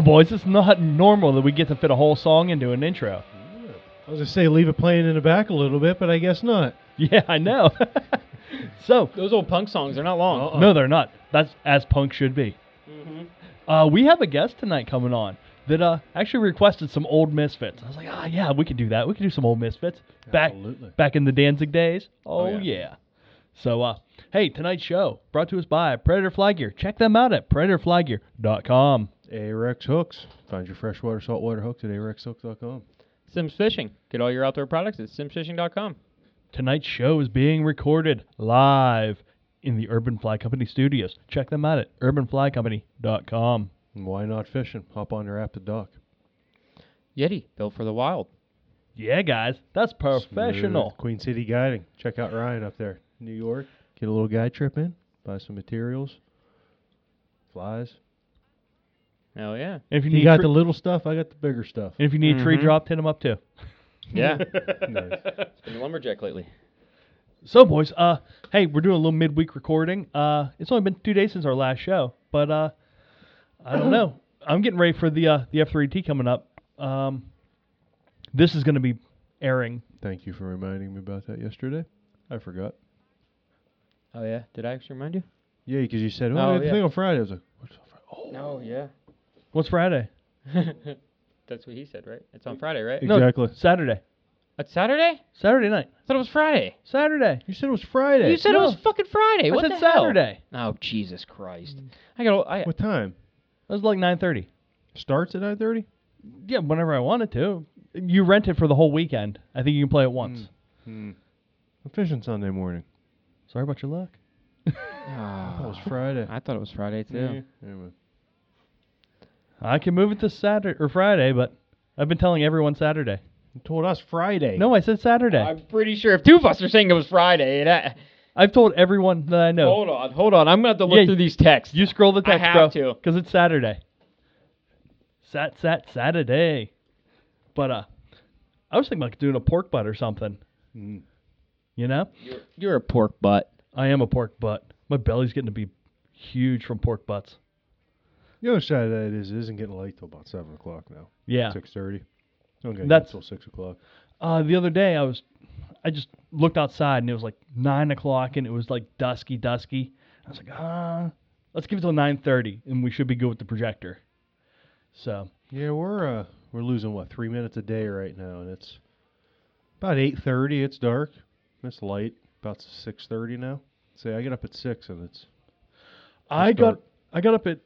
Oh, boys, it's not normal that we get to fit a whole song into an intro. I was gonna say leave it playing in the back a little bit, but I guess not. Yeah, I know. so, Those old punk songs—they're not long. Uh-uh. no, they're not. That's as punk should be. Uh, we have a guest tonight coming on that uh, actually requested some old Misfits. I was like, ah, yeah, we could do that. We could do some old Misfits back Absolutely. back in the Danzig days. Oh, yeah. yeah. So, uh, hey, tonight's show brought to us by Predator Fly Gear. Check them out at predatorflygear.com. Ahrex hooks. Find your freshwater, saltwater hooks at ahrexhooks.com. Simms Fishing. Get all your outdoor products at simmsfishing.com. Tonight's show is being recorded live in the Urban Fly Company studios. Check them out at urbanflycompany.com. And Why Knot fishing? Hop on your app to dock. Yeti, built for the wild. Yeah, guys, that's professional. Smooth. Queen City Guiding. Check out Ryan up there, New York. Get a little guide trip in. Buy some materials. Flies. Hell yeah. And if you You need got tree- the little stuff. I got the bigger stuff. and if you need tree Mhm. drop, hit them up too. Yeah. Nice. Been a lumberjack lately. So, boys, uh, hey, we're doing a little midweek recording. Uh, it's only been two days since our last show, but uh, I don't know. I'm getting ready for the uh, the F3T coming up. Um, this is going to be airing. Thank you for reminding me about that yesterday. I forgot. Oh yeah. Did I actually remind you? Yeah, because you said, oh, Oh, I got the yeah. thing on Friday. I was like, what's on Friday? Oh, No. Yeah. What's Friday? That's what he said, right? It's on Friday, right? No, Exactly. Saturday. It's Saturday. Saturday night. I thought it was Friday. Saturday. You said it was Friday. You said No. it was fucking Friday. I What said the hell? Saturday. Oh Jesus Christ! I got. I What time? It was like 9:30. Starts at 9.30? Yeah, whenever I wanted to. You rent it for the whole weekend. I think you can play it once. Hmm. I'm fishing Sunday morning. Sorry about your luck. I thought it was Friday. I thought it was Friday too. Yeah. Anyway. I can move it to Saturday or Friday, but I've been telling everyone Saturday. You told us Friday. No, I said Saturday. I'm pretty sure if two of us are saying it was Friday, that, I've told everyone that I know. hold on, hold on. I'm gonna have to look Yeah, through these texts. You scroll the text, I text, have bro, to. because it's Saturday. Sat sat Saturday. But uh, I was thinking about doing a pork butt or something. Mm. You know, You're, you're a pork butt. I am a pork butt. My belly's getting to be huge from pork butts. The other side of that is it isn't getting late till about 7 o'clock now. Yeah. 6.30. Don't That's- till 6 o'clock. Uh, the other day I was, I just looked outside and it was like nine o'clock and it was like dusky, dusky. I was like, ah, let's give it till nine thirty and we should be good with the projector. So Yeah, we're uh we're losing what three minutes a day right now, and it's about eight thirty. It's dark. It's light. About six thirty now. Say I get up at six, and it's I start. got I got up at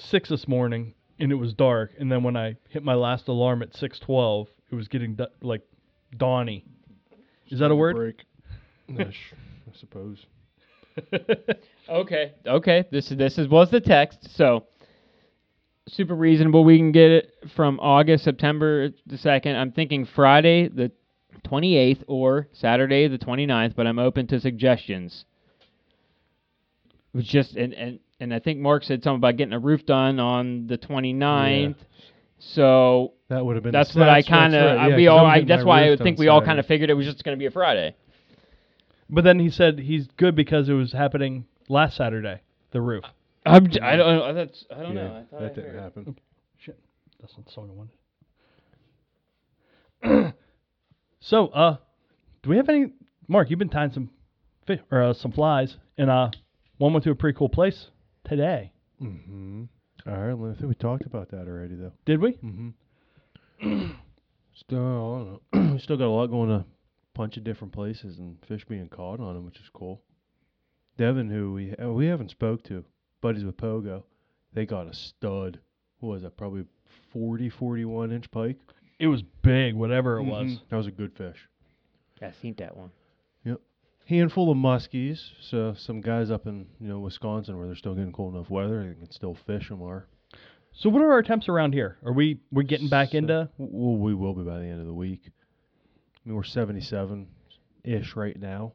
six this morning and it was dark, and then when I hit my last alarm at six twelve, it was getting du- like dawny. Is that a word? break. Ish, I suppose. Okay, okay. This is this is was the text. So super reasonable. We can get it from August, September uh, the second. I'm thinking Friday the 28th or Saturday the 29th, but I'm open to suggestions. It was just and and and I think Mark said something about getting a roof done on the 29th. So That would have been. that's what I kind of right, yeah, we 'cause all I'm I, getting that's why I would think we all kind of figured it was just going to be a Friday. But then he said he's good because it was happening last Saturday, the roof. I'm, j- I don't know. That's I don't Yeah, know. I thought I that didn't heard. happen. Shit, that's not the song I wanted. so, uh, do we have any? Mark, you've been tying some fi- or uh, some flies, and uh, one went to a pretty cool place today. Mm-hmm. All right, I think we talked about that already, though. Did we? Mm-hmm. still, I don't know. we still got a lot going to a bunch of different places and fish being caught on them, which is cool. Devin, who we uh, we haven't spoke to, buddies with Pogo, they got a stud. What was that? Probably 40, 41 inch pike. It was big, whatever it was. Mhm. That was a good fish. I seen that one. Handful of muskies. So some guys up in you know Wisconsin where they're still getting cold enough weather, they can still fish them. Are So, what are our temps around here? Are we we getting back So- into? Well, we will be by the end of the week. I mean, we're 77 ish right now,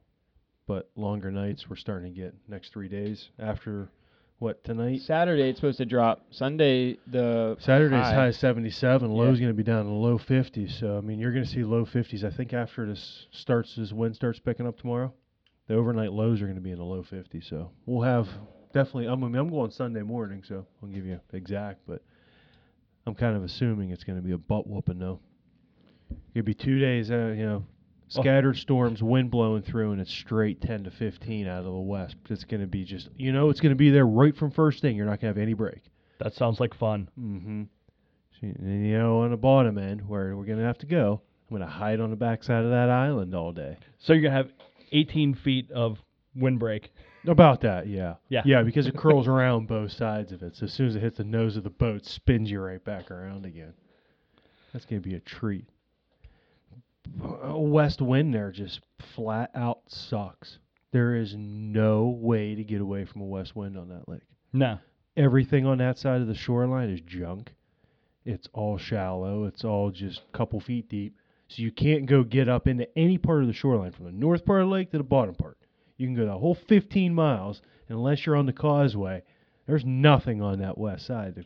but longer nights we're starting to get next three days after what tonight. Saturday it's supposed to drop. Sunday the Saturday's high. high 77. Low's Yeah. going to be down in the low 50s. So I mean, you're going to see low 50s. I think after this starts, this wind starts picking up tomorrow, the overnight lows are going to be in the low 50s. So we'll have definitely. I'm, I'm going Sunday morning, so I'll give you exact, but I'm kind of assuming it's going to be a butt whooping though. It'd be two days, uh, you know, Oh. scattered storms, wind blowing through, and it's straight 10 to 15 out of the west. It's going to be just, you know, it's going to be there right from first thing. You're not going to have any break. That sounds like fun. Mm-hmm. And you know, on the bottom end, where we're going to have to go, I'm going to hide on the backside of that island all day. So you're gonna have 18 feet of windbreak. About that, yeah. Yeah. Yeah, because it curls around both sides of it. So as soon as it hits the nose of the boat, it spins you right back around again. That's going to be a treat. A west wind there just flat out sucks. There is no way to get away from a west wind on that lake. No. Everything on that side of the shoreline is junk. It's all shallow. It's all just a couple feet deep. So you can't go get up into any part of the shoreline from the north part of the lake to the bottom part. You can go the whole 15 miles, unless you're on the causeway, there's nothing on that west side to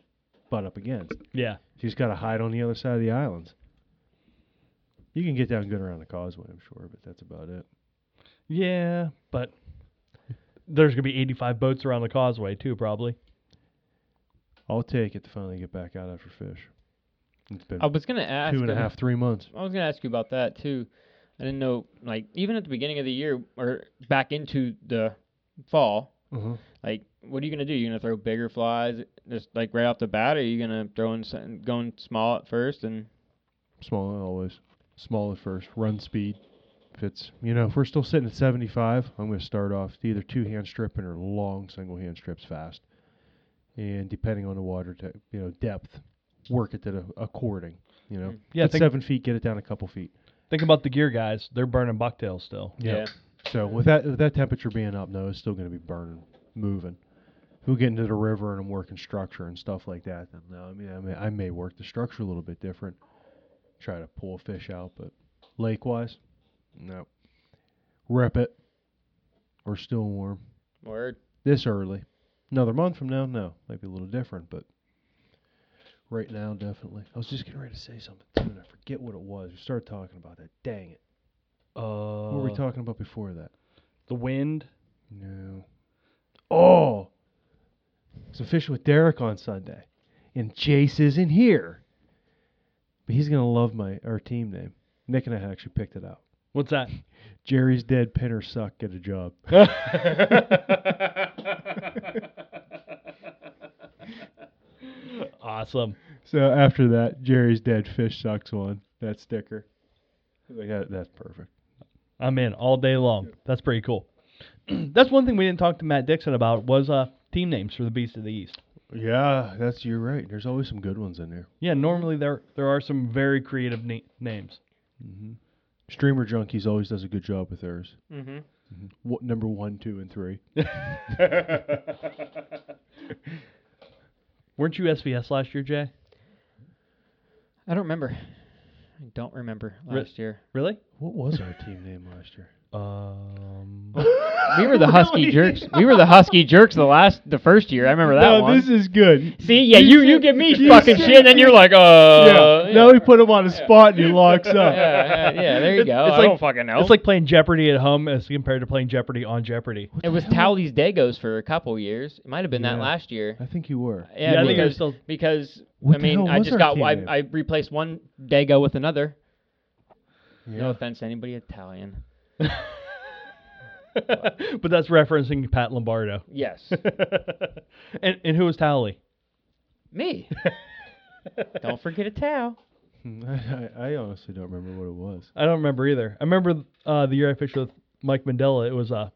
butt up against. Yeah. You just got to hide on the other side of the islands. You can get down good around the causeway, I'm sure, but that's about it. Yeah, but there's gonna be 85 boats around the causeway too, probably. I'll take it to finally get back out after fish. It's been I was gonna ask. two and a half, three months. I was gonna ask you about that too. I didn't know, like, even at the beginning of the year or back into the fall, Uh-huh. like, what are you gonna do? You're gonna throw bigger flies just like right off the bat, or are you gonna throw in going small at first and Small always. Small at first. Run speed. If it's you know, if we're still sitting at seventy five, I'm gonna start off either two hand stripping or long single hand strips fast. And depending on the water te- you know, depth, work it to the cording, You know. Mm. Yeah, At think, seven feet, get it down a couple feet. think about the gear guys. They're burning bucktails still. yeah. So with that with that temperature being up, no, it's still gonna be burning, moving. If we get into the river and I'm working structure and stuff like that, then no, I mean I may I may work the structure a little bit different. Try to pull a fish out, but lake wise, no. Rip it. We're still warm. Word. This early. Another month from now, no. Might be a little different, but right now definitely. I was just getting ready to say something too, and I forget what it was. We started talking about that. Dang it. Uh, What were we talking about before that? The wind. No. Oh, so fishing with Derek on Sunday, and Chase isn't here, but he's gonna love my our team name. Nick and I had actually picked it out. What's that? Jerry's dead. Pinner suck. Get a job. awesome. So after that, Jerry's dead. Fish sucks one. That sticker. Like that, that's perfect. I'm in all day long. That's pretty cool. That's one thing we didn't talk to Matt Dixon about was uh team names for the Beast of the East. Yeah, that's you're right. There's always some good ones in there. Yeah, normally there there are some very creative na- names. hmm Streamer Junkies always does a good job with theirs. Mm-hmm. What number one, two, and three? Weren't you SVS last year, Jay? I don't remember. I don't remember Re- last year. Really? What was our team name last year? Um. We were the Husky Jerks. We were the Husky Jerks the last, the first year. I remember that no, one. this is good. See, yeah, you you give me fucking shit, and then you're like, uh, yeah. Now we put him on a spot and he locks up. yeah, yeah, yeah, there you go. it's I like- don't fucking know. It's like playing Jeopardy at home as compared to playing Jeopardy on Jeopardy. it was Towley's Dagos for a couple years. It might have been that last year. I think you were. Yeah, Yeah, I think it was because still- because What I mean I just got team I. I replaced one Dago with another. Yeah. No offense to anybody Italian. but that's referencing Pat Lombardo. Yes, and and who was Towley? me. don't forget a towel. I, I, I honestly don't remember what it was. I don't remember either. I remember uh, the year I fished with Mike Mandela. It was uh,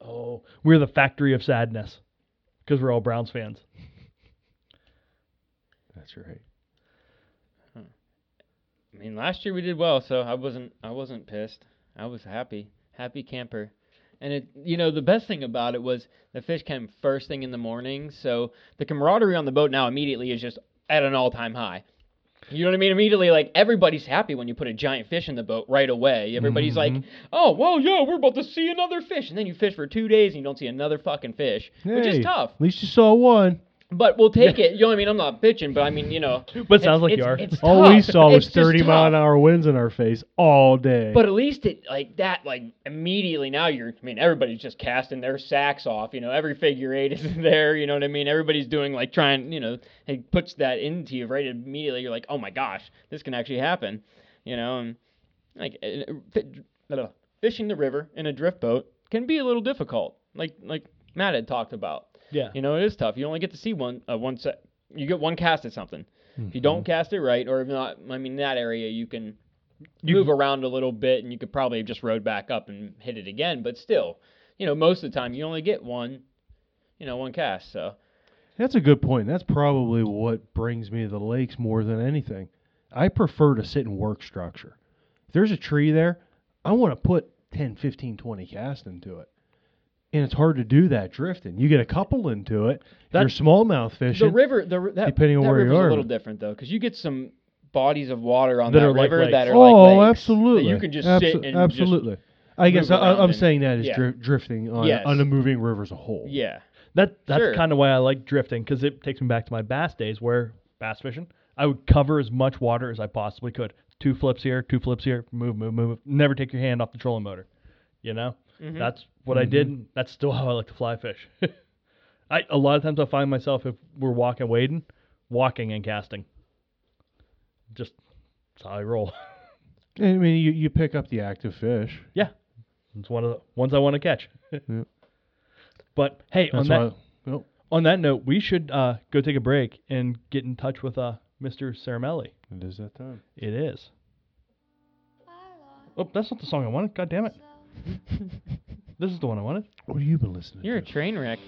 oh, we're the factory of sadness because we're all Browns fans. That's right. I mean, last year we did well, so I wasn't I wasn't pissed. I was happy, happy camper. And it, you know, the best thing about it was the fish came first thing in the morning, so the camaraderie on the boat now immediately is just at an all-time high. You know what I mean? Immediately, like everybody's happy when you put a giant fish in the boat right away. Everybody's like, mm-hmm. "Oh, well, yeah, we're about to see another fish," and then you fish for two days and you don't see another fucking fish, which is tough. At least you saw one. But we'll take it. You know what I mean? I'm not bitching, but I mean, you know. But it sounds it's- like you it's- are. it's All we saw was It's just 30 mile an tough. hour winds in our face all day. But at least it like that like immediately now you're I mean everybody's just casting their sacks off, you know, every figure eight is there, you know what I mean? Everybody's doing like trying, you know, it puts that into you right immediately you're like, "Oh my gosh, this can actually happen." You know, and like uh, fi- uh, fishing the river in a drift boat can be a little difficult. Like like Matt had talked about. Yeah. You know, it is tough. You only get to see one uh, one set. You get one cast at something. If you Mm-hmm. don't cast it right, or if not, I mean, in that area you can You- move around a little bit, and you could probably just rode back up and hit it again. But still, you know, most of the time you only get one, you know, one cast. So That's a good point. That's probably what brings me to the lakes more than anything. I prefer to sit and work structure. If there's a tree there, I want to put 10, 15, 20 cast into it. And it's hard to do that drifting. You get a couple into it. If That- you're smallmouth fishing, the river, the that, depending on that where you are. a little different though, because you get some bodies of water on That that, are like river that are oh, like lakes absolutely. that you can just Abso- sit and just absolutely. I guess I, I'm and- saying that is yeah. dri- drifting on, Yes. on a moving river as a whole. yeah. That that's Sure. kind of why I like drifting because it takes me back to my bass days where bass fishing. I would cover as much water as I possibly could. Two flips here, two flips here, move, move, move. Never take your hand off the trolling motor. You know, Mhm. that's what I did, that's still how I like to fly fish. I a lot of times I find myself if we're walking wading, walking and casting. Just that's how I roll. I mean, you, you pick up the active fish. yeah, it's one of the ones I want to catch. Yep. But hey, on that why. Oh, on that note, we should uh, go take a break and get in touch with uh, Mr. Cermele. it is that time. It is. Oh, that's not the song I wanted. God damn it. This is the one I wanted. What have you been listening You're a to? train wreck.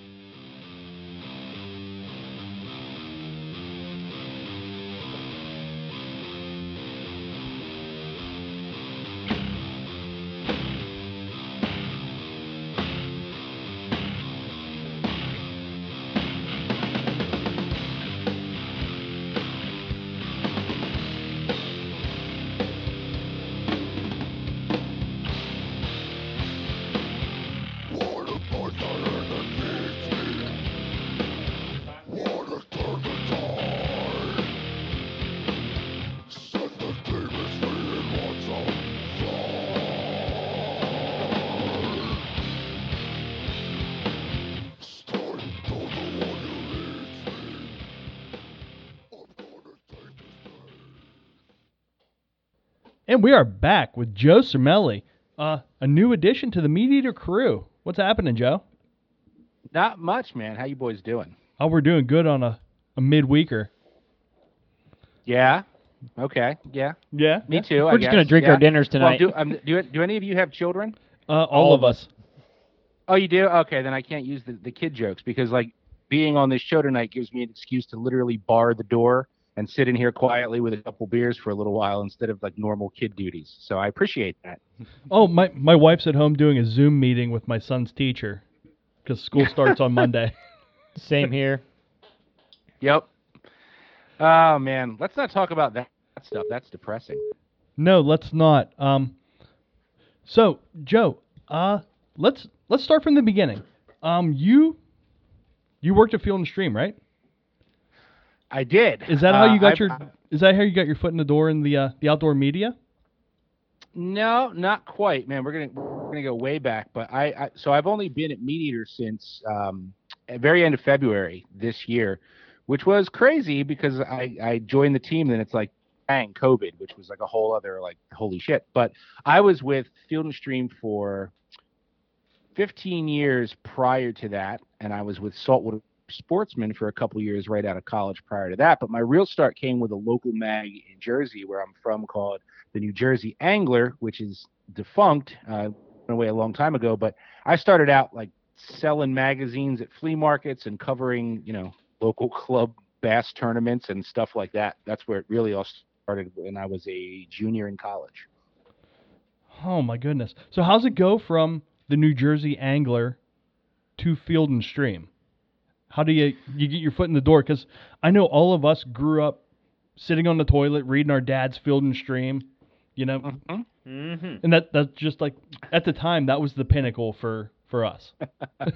And we are back with Joe Cermele, uh, a new addition to the Meat Eater crew. What's happening, Joe? Not much, man. How you boys doing? Oh, we're doing good on a, a midweeker. Yeah. Okay. Yeah. Yeah. Me too. We're just gonna drink yeah. our dinners tonight. Well, do, um, do do any of you have children? Uh, all, of us. Oh, you do. Okay, then I can't use the, the kid jokes because like being on this show tonight gives me an excuse to literally bar the door and sit in here quietly with a couple beers for a little while instead of like normal kid duties. So I appreciate that. Oh, my, my wife's at home doing a Zoom meeting with my son's teacher because school starts on Monday. Same here. Yep. Oh man, let's not talk about that stuff. That's depressing. No, let's not. Um, so Joe, uh, let's let's start from the beginning. Um, you you worked at Field and Stream, right? I did. Is that how Uh, you got your? Is that how you got your foot in the door in the uh, the outdoor media? No, not quite, man. We're gonna we're gonna go way back, but I, I so I've only been at Meat Eater since um, at very end of February this year, which was crazy because I I joined the team, then it's like bang COVID, which was like a whole other like holy shit. But I was with Field and Stream for 15 years prior to that, and I was with Saltwater Sportsman for a couple years right out of college prior to that. But my real start came with a local mag in Jersey, where I'm from, called the New Jersey Angler, which is defunct, uh, went away a long time ago. But I started out like selling magazines at flea markets and covering, you know, local club bass tournaments and stuff like that. That's where it really all started when I was a junior in college. Oh my goodness! So how's it go from the New Jersey angler to Field and Stream? How do you you get your foot in the door? Because I know all of us grew up sitting on the toilet reading our dad's Field and Stream, you know, Mhm. Mm-hmm. and that that's just like at the time that was the pinnacle for for us.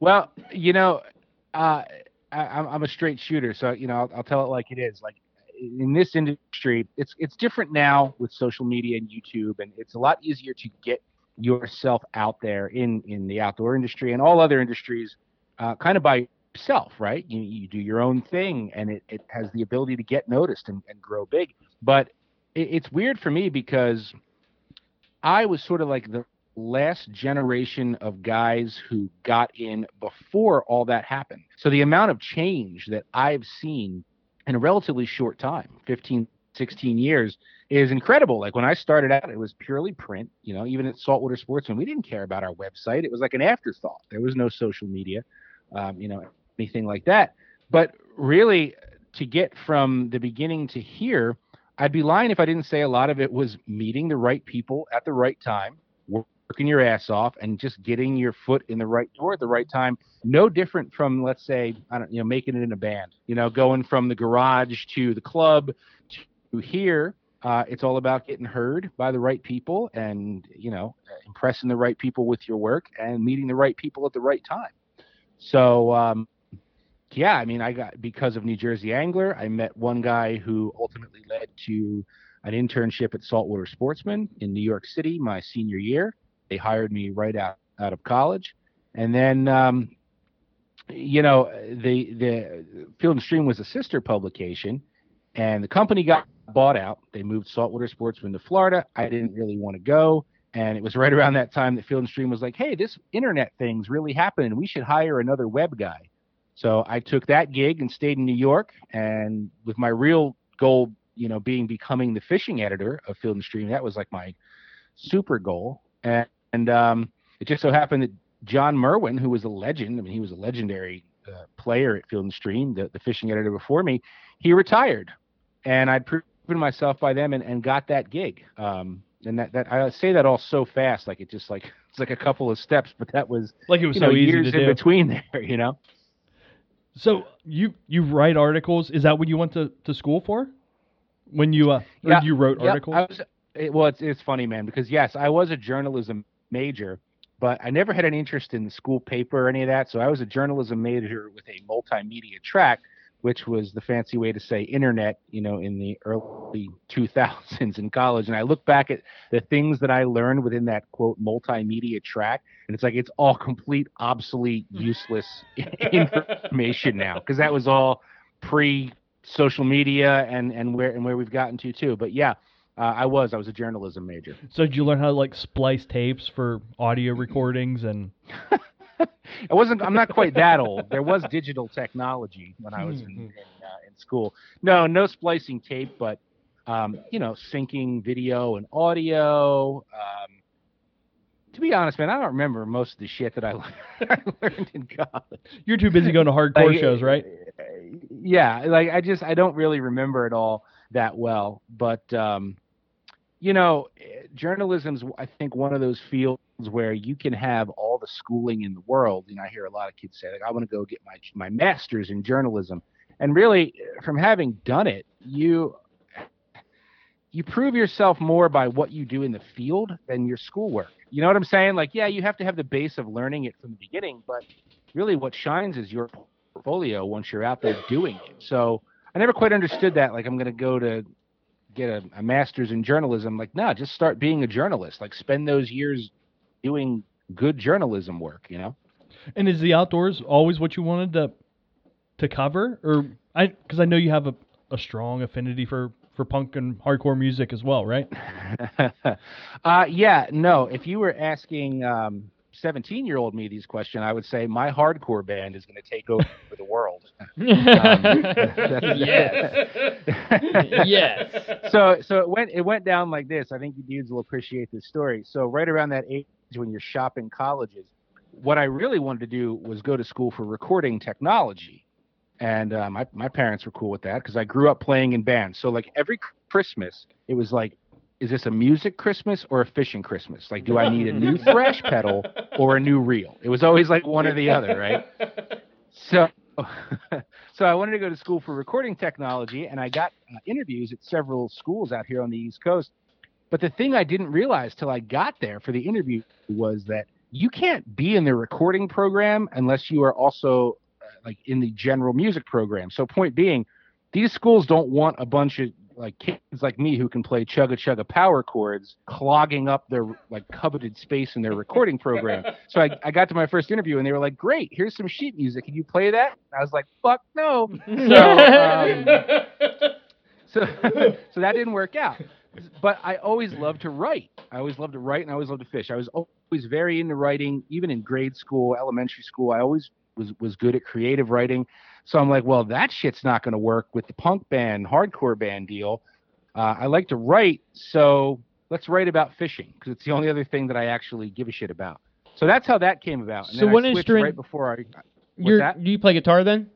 Well, you know, uh, I, I'm I'm a straight shooter, so you know I'll, I'll tell it like it is. Like in this industry, it's it's different now with social media and YouTube, and it's a lot easier to get yourself out there in in the outdoor industry and all other industries, uh, kind of by yourself, right? You you do your own thing, and it it has the ability to get noticed and, and grow big. But it, it's weird for me because I was sort of like the last generation of guys who got in before all that happened. So the amount of change that I've seen in a relatively short time 15 16 years is incredible like when i started out it was purely print you know even at saltwater sportsman we didn't care about our website it was like an afterthought there was no social media um, you know anything like that but really to get from the beginning to here i'd be lying if i didn't say a lot of it was meeting the right people at the right time working your ass off and just getting your foot in the right door at the right time. No different from, let's say, I don't, you know, making it in a band. You know, going from the garage to the club to here. Uh, it's all about getting heard by the right people and you know impressing the right people with your work and meeting the right people at the right time. So um, yeah, I mean, I got because of New Jersey Angler, I met one guy who ultimately led to an internship at Saltwater Sportsman in New York City my senior year. They hired me right out out of college, and then um, you know the the Field and Stream was a sister publication, and the company got bought out. They moved Saltwater Sportsman to Florida. I didn't really want to go. And it was right around that time that Field and Stream was like, hey, this internet thing's really happening. We should hire another web guy. So I took that gig and stayed in New York. And with my real goal, you know, being becoming the fishing editor of Field and Stream, that was like my super goal. And, and um, it just so happened that John Merwin, who was a legend, I mean, he was a legendary uh, player at Field and Stream, the, the fishing editor before me, he retired. And I'd proven myself by them and, and got that gig. Um, and that, that I say that all so fast, like it just like it's like a couple of steps, but that was Like it was so know, easy years to in do. between there, you know. So you you write articles? Is that what you went to, to school for? When you uh, Yeah, you wrote Yep, articles? I was, it, well, it's it's funny, man, because yes, I was a journalism major, but I never had an interest in the school paper or any of that. So I was a journalism major with a multimedia track, which was the fancy way to say internet, you know, in the early 2000s in college. And I look back at the things that I learned within that quote multimedia track, and it's like it's all complete, obsolete, useless information now, because that was all pre social media and and where and where we've gotten to too. But yeah, uh, I was I was a journalism major. so did you learn how to like splice tapes for audio recordings and I wasn't. I'm not quite that old. There was digital technology when I was in in, uh, in school. No, no splicing tape, but um, you know, syncing video and audio. Um, to be honest, man, I don't remember most of the shit that I, learned in college. you're too busy going to hardcore Like, shows, right? uh, Yeah, like I just I don't really remember it all that well. But um, you know, eh, journalism's I think one of those fields where you can have all the schooling in the world. You know, I hear a lot of kids say like, I want to go get my my master's in journalism, and really, eh, from having done it, you you prove yourself more by what you do in the field than your schoolwork. You know what I'm saying? Like, yeah, you have to have the base of learning it from the beginning, but really what shines is your portfolio once you're out there doing it. So I never quite understood that. Like, I'm going to go to get a, a master's in journalism. Like, no, just start being a journalist. Like, spend those years doing good journalism work, you know? And is the outdoors always what you wanted to to cover, or I because I know you have a, a strong affinity for for punk and hardcore music as well, right? uh, yeah, no. If you were asking um, 17 year old me these questions, I would say my hardcore band is going to take over the world. yes. yes. so so it went it went down like this. I think you dudes will appreciate this story. So right around that age when you're shopping colleges, what I really wanted to do was go to school for recording technology. And uh, my my parents were cool with that because I grew up playing in bands. So like every Christmas, it was like, is this a music Christmas or a fishing Christmas? Like, do I need a new thrash pedal or a new reel? It was always like one or the other, right? So, so I wanted to go to school for recording technology, and I got uh, interviews at several schools out here on the East Coast. But the thing I didn't realize till I got there for the interview was that you can't be in the recording program unless you are also uh, like in the general music program. So point being, these schools don't want a bunch of like kids like me who can play chugga chugga power chords clogging up their like coveted space in their recording program. So I, I got to my first interview and they were like, "Great, here's some sheet music. Can you play that?" And I was like, "Fuck no." So um, so so that didn't work out. But I always loved to write. I always loved to write and I always loved to fish. I was always very into writing, even in grade school, elementary school. I always was was good at creative writing. So I'm like, well, that shit's not going to work with the punk band, hardcore band deal. Uh, I like to write, so let's write about fishing because it's the only other thing that I actually give a shit about. So that's how that came about. And So then what instrument- right before I that? do you play guitar then?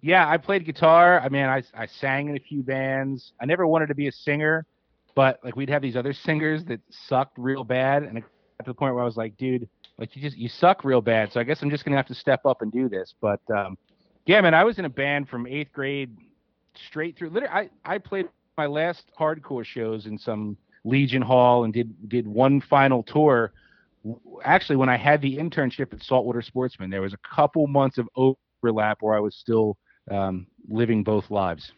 Yeah, I played guitar. I mean, I I sang in a few bands. I never wanted to be a singer, but like we'd have these other singers that sucked real bad, and it got to the point where I was like, dude, like you just you suck real bad. So I guess I'm just gonna have to step up and do this. But um, yeah, man, I was in a band from eighth grade straight through. Literally, I I played my last hardcore shows in some Legion Hall and did did one final tour. Actually, when I had the internship at Saltwater Sportsman, there was a couple months of overlap where I was still um, living both lives.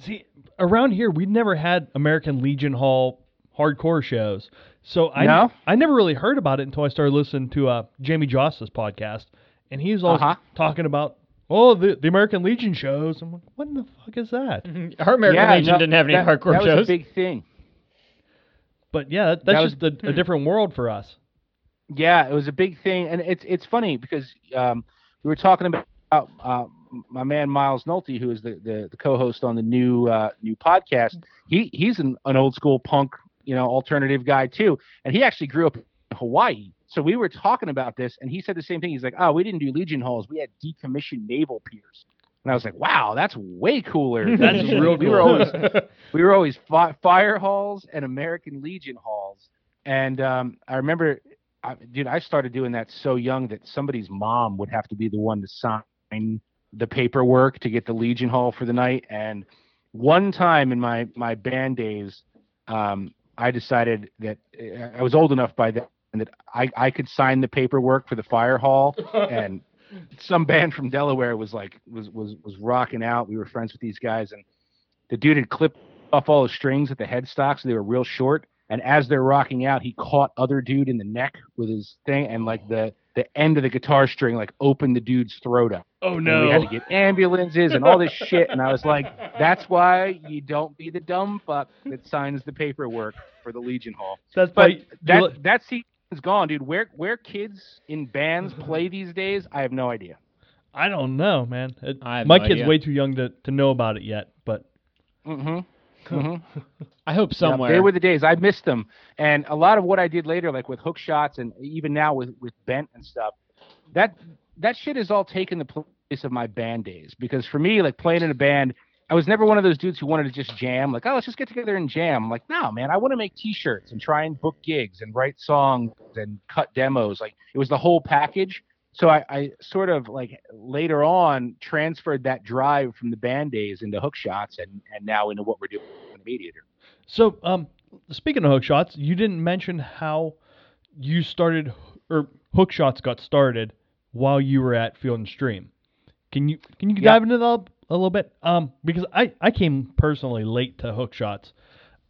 See, around here we'd never had American Legion Hall hardcore shows, so I No? I never really heard about it until I started listening to uh, Jamie Joss's podcast, and he was always Uh-huh. talking about oh the the American Legion shows. I'm like, what in the fuck is that? Our American Yeah, Legion no, didn't have any that, hardcore that was shows. a big thing. But yeah, that, that's That just a, a different world for us. Yeah, it was a big thing, and it's it's funny because um, we were talking about uh, my man Miles Nolte, who is the, the, the co-host on the new uh, new podcast. He he's an, an old school punk, you know, alternative guy too, and he actually grew up in Hawaii. So we were talking about this, and he said the same thing. He's like, "Oh, we didn't do Legion halls; we had decommissioned naval piers." And I was like, "Wow, that's way cooler." That's real We were always we were always fi- fire halls and American Legion halls. And um, I remember, I, dude, I started doing that so young that somebody's mom would have to be the one to sign the paperwork to get the Legion Hall for the night. And one time in my my band days, um, I decided that uh, I was old enough by then that I, I could sign the paperwork for the fire hall and some band from Delaware was like was was was rocking out. We were friends with these guys, and the dude had clipped off all the strings at the headstock, so they were real short. And as they're rocking out, he caught other dude in the neck with his thing, and like the the end of the guitar string like opened the dude's throat up. Oh And we had to get ambulances and all this shit. And I was like, that's why you don't be the dumb fuck that signs the paperwork for the Legion Hall. That's But why that you- that season's gone, dude. Where where kids in bands play these days, I have no idea. I don't know, man. It- I have my no kid's idea. way too young to, to know about it yet, but Mm-hmm. Hmm I hope somewhere. they were the days. I missed them, and a lot of what I did later, like with hook shots, and even now with with bent and stuff, that that shit has all taken the place of my band days. Because for me, like playing in a band, I was never one of those dudes who wanted to just jam. Like, oh, let's just get together and jam. I'm like, no, man, I want to make T-shirts and try and book gigs and write songs and cut demos. Like, it was the whole package. So I, I sort of like later on transferred that drive from the band days into hook shots and and now into what we're doing in the Meat Eater. So, um, speaking of hook shots, you didn't mention how you started or hook shots got started while you were at Field and Stream. Can you can you Yeah. dive into that a little bit? Um, because I I came personally late to hook shots.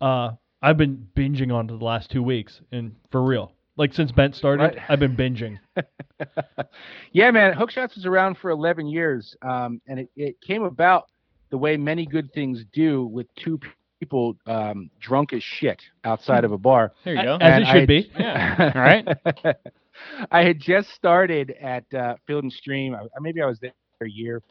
Uh, I've been binging on it the last two weeks, and for real, like since Bent started, Right. I've been binging. yeah, man, Hookshots was around for 11 years, um, and it, it came about the way many good things do with two people um, drunk as shit outside of a bar. There you go. As And it should I- be. Yeah. All right. I had just started at uh, Field and Stream. I, maybe I was there a year,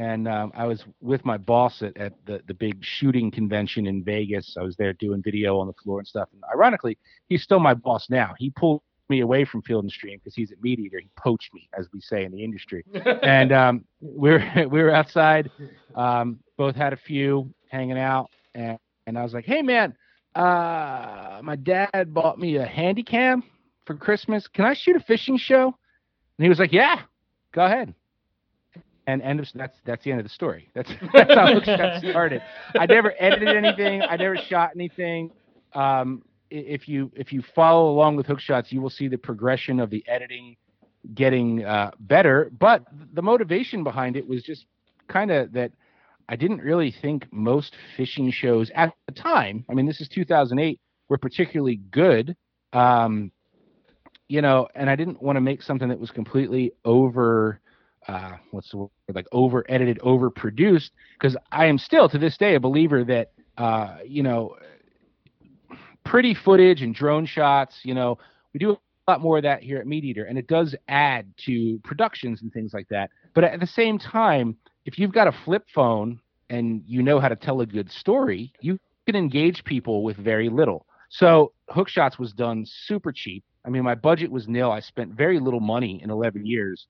and um, I was with my boss at, at the, the big shooting convention in Vegas. I was there doing video on the floor and stuff. And ironically, he's still my boss now. He pulled me away from Field and Stream because he's at Meat Eater. He poached me, as we say in the industry. and um, we were we were outside. Um, both had a few hanging out, and, and I was like, "Hey, man, uh, my dad bought me a handy cam for Christmas. Can I shoot a fishing show?" And he was like, "Yeah, go ahead." And end of that's that's the end of the story. That's that's how Hookshot started. I never edited anything. I never shot anything. Um, if you if you follow along with Hookshots, you will see the progression of the editing getting uh, better. But the motivation behind it was just kind of that I didn't really think most fishing shows at the time. I mean, this is 2008. Were particularly good. Um, you know, and I didn't want to make something that was completely over, uh, what's the word, like over edited, over produced, because I am still to this day a believer that, uh, you know, pretty footage and drone shots, you know, we do a lot more of that here at Meat Eater, and it does add to productions and things like that. But at the same time, if you've got a flip phone and you know how to tell a good story, you can engage people with very little. So Hookshots was done super cheap. I mean, my budget was nil. I spent very little money in 11 years,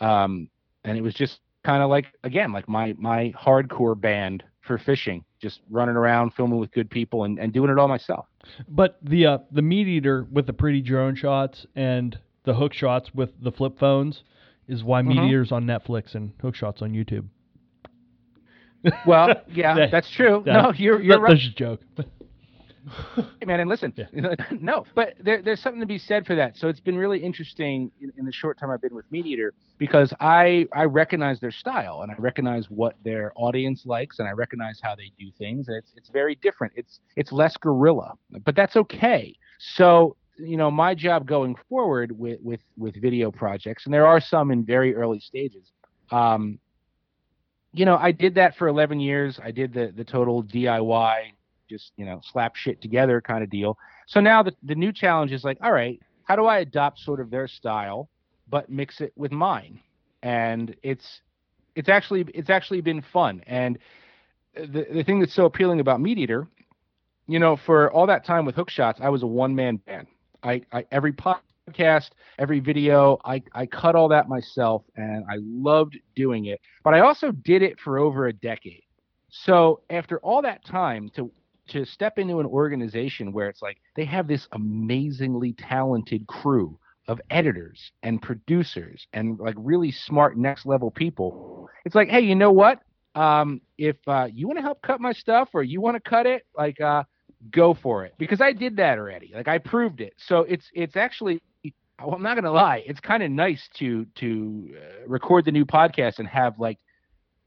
um, and it was just kind of like again, like my my hardcore band for fishing, just running around filming with good people and, and doing it all myself. But the uh, the meat eater with the pretty drone shots and the hook shots with the flip phones is why meat Mhm. eaters on Netflix and hook shots on YouTube. Well, yeah, That- that's true. that- no, you're you're That- right. That's just a joke. Hey, man, and listen, Yeah. no, but there, there's something to be said for that. So it's been really interesting in, in the short time I've been with Meat Eater because I I recognize their style and I recognize what their audience likes and I recognize how they do things and it's it's very different. It's it's less guerrilla, but that's okay. So you know, my job going forward with with with video projects, and there are some in very early stages. Um, you know, I did that for 11 years. I did the the total DIY just you know slap shit together kind of deal. So now the the new challenge is like, all right, how do I adopt sort of their style, but mix it with mine? And it's it's actually it's actually been fun. And the the thing that's so appealing about Meat Eater, you know, for all that time with Hook Shots, I was a one man band. I, I every podcast, every video, I I cut all that myself, and I loved doing it. But I also did it for over a decade. So after all that time to to step into an organization where it's like they have this amazingly talented crew of editors and producers and like really smart next level people it's like hey you know what? Um, if uh, you want to help cut my stuff or you want to cut it like uh, go for it. Because i did that already like i proved it. So it's it's actually well, i'm not gonna lie it's kind of nice to to uh, record the new podcast and have like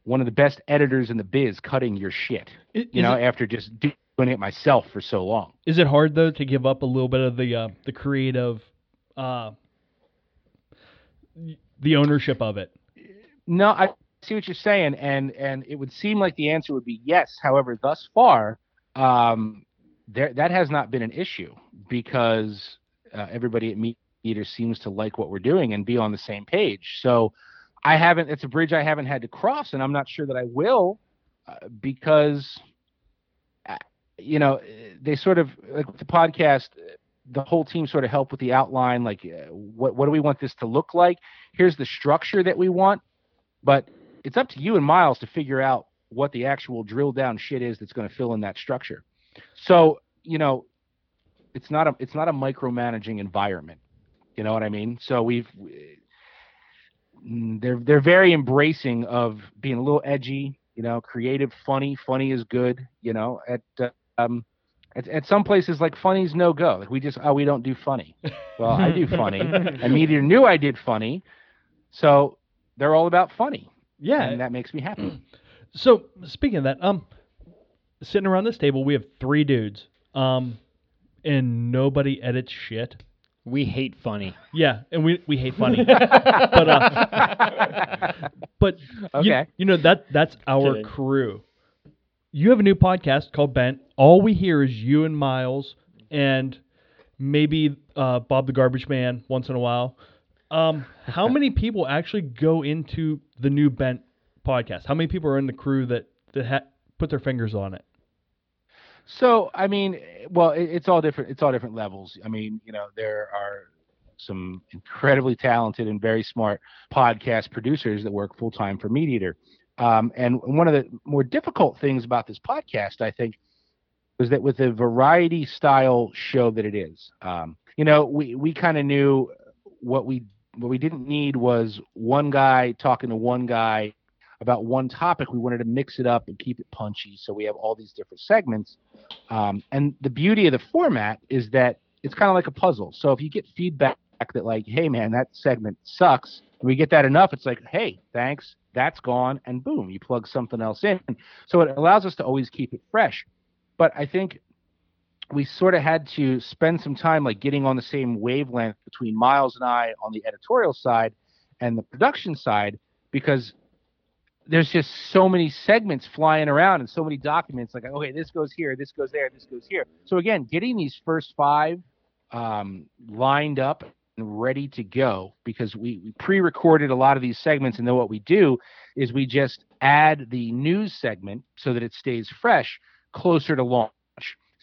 one of the best editors in the biz cutting your shit you know it, after just doing it myself for so long is it hard though to give up a little bit of the uh, the creative, uh, the ownership of it? No, I see what you're saying, and and it would seem like the answer would be yes. However, thus far, um, there that has not been an issue because uh, everybody at Meat Eater seems to like what we're doing and be on the same page. So I haven't. It's a bridge I haven't had to cross, and I'm not sure that I will uh, because uh, you know they sort of like the podcast. The whole team sort of helped with the outline, like uh, what what do we want this to look like? Here's the structure that we want but it's up to you and Miles to figure out what the actual drill down shit is that's going to fill in that structure. So, you know, it's not a it's not a micromanaging environment. You know what I mean? So we've they're they're very embracing of being a little edgy, you know, creative, funny. Funny is good, you know. At uh, um at, at some places like funny's no go. Like we just oh we don't do funny. Well, I do funny. and Meat Eater knew I did funny. So they're all about funny Yeah. and that makes me happy. So speaking of that, um, sitting around this table, we have three dudes, um, and nobody edits shit. We hate funny. Yeah, and we we hate funny, but uh, but you- Okay. you, know that that's our Kidding. crew. You have a new podcast called Bent. All we hear is you and Miles, and maybe uh, Bob the Garbage Man once in a while. Um, how many people actually go into the new Bent podcast? How many people are in the crew that that ha- put their fingers on it? So I mean, well, it, it's all different. It's all different levels. I mean, you know, there are some incredibly talented and very smart podcast producers that work full time for Meat Eater. Um, and one of the more difficult things about this podcast, I think, was that with the variety style show that it is, um, you know, we we kind of knew what we what we didn't need was one guy talking to one guy about one topic. We wanted to mix it up and keep it punchy, so we have all these different segments. Um, and the beauty of the format is that it's kind of like a puzzle. So if you get feedback that like, hey man, that segment sucks. And we get that enough, it's like, hey, thanks, that's gone, and boom, you plug something else in. So it allows us to always keep it fresh. But I think we sort of had to spend some time like getting on the same wavelength between Miles and I on the editorial side and the production side because there's just so many segments flying around and so many documents like okay this goes here this goes there this goes here. So again getting these first five um, lined up and ready to go because we, we pre-recorded a lot of these segments and then what we do is we just add the news segment so that it stays fresh closer to launch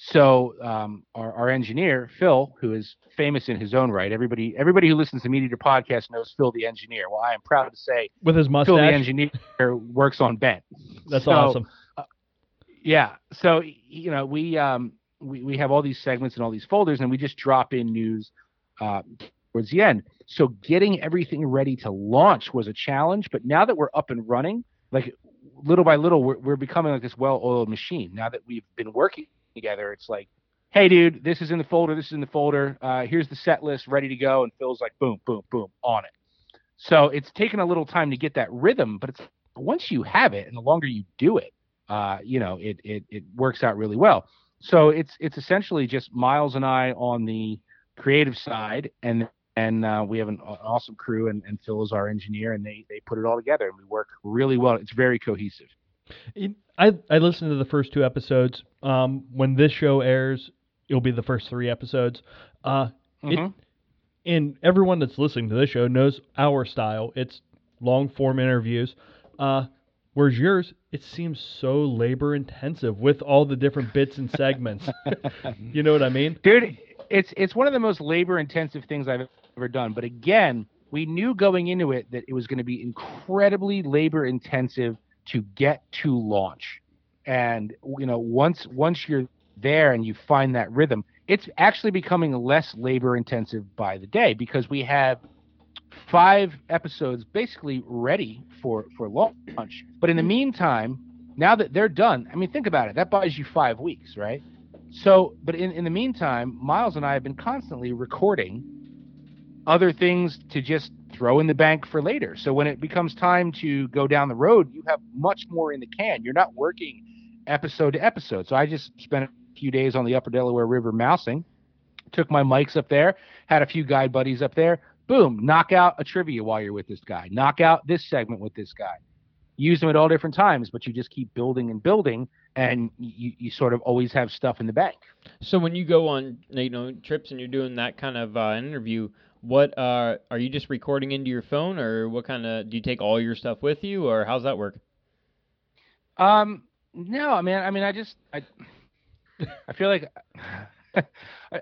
so um, our, our engineer Phil, who is famous in his own right, everybody everybody who listens to Meat Eater podcast knows Phil the engineer. Well, I am proud to say With his mustache. Phil the engineer works on Bent. That's So, awesome. Yeah. So you know we um we, we have all these segments and all these folders, and we just drop in news uh, towards the end. So getting everything ready to launch was a challenge, but now that we're up and running, like little by little, we're, we're becoming like this well-oiled machine. Now that we've been working together, it's like, hey, dude, this is in the folder. This is in the folder. Uh, here's the set list ready to go, and Phil's like, boom, boom, boom, on it. So it's taken a little time to get that rhythm, but it's once you have it, and the longer you do it, uh, you know, it, it it works out really well. So it's it's essentially just Miles and I on the creative side, and and uh, we have an, awesome crew, and, and Phil is our engineer, and they they put it all together, and we work really well. It's very cohesive. It- I I listened to the first two episodes. Um, when this show airs, it'll be the first three episodes. Uh, It- Mhm. and everyone that's listening to this show knows our style. It's long form interviews. Uh, whereas yours, it seems so labor intensive with all the different bits and segments. you know what I mean? dude it's it's one of the most labor intensive things i've ever done but again we knew going into it that it was going to be incredibly labor intensive to get to launch. And you know once once you're there and you find that rhythm it's actually becoming less labor intensive by the day because we have five episodes basically ready for for launch. But in the meantime now that they're done i mean think about it. That buys you five weeks right? So, but in, in the meantime, Miles and I have been constantly recording other things to just throw in the bank for later. So when it becomes time to go down the road, you have much more in the can. You're not working episode to episode. So I just spent a few days on the Upper Delaware River mousing, took my mics up there, had a few guide buddies up there. Boom, knock out a trivia while you're with this guy. Knock out this segment with this guy. Use them at all different times, but you just keep building and building, and you, you sort of always have stuff in the bank. So when you go on you know trips and you're doing that kind of uh, interview, what uh, are you just recording into your phone, or what kind of do you take all your stuff with you, or how's that work? Um, no, I mean, I mean, I just, I, I feel like, I,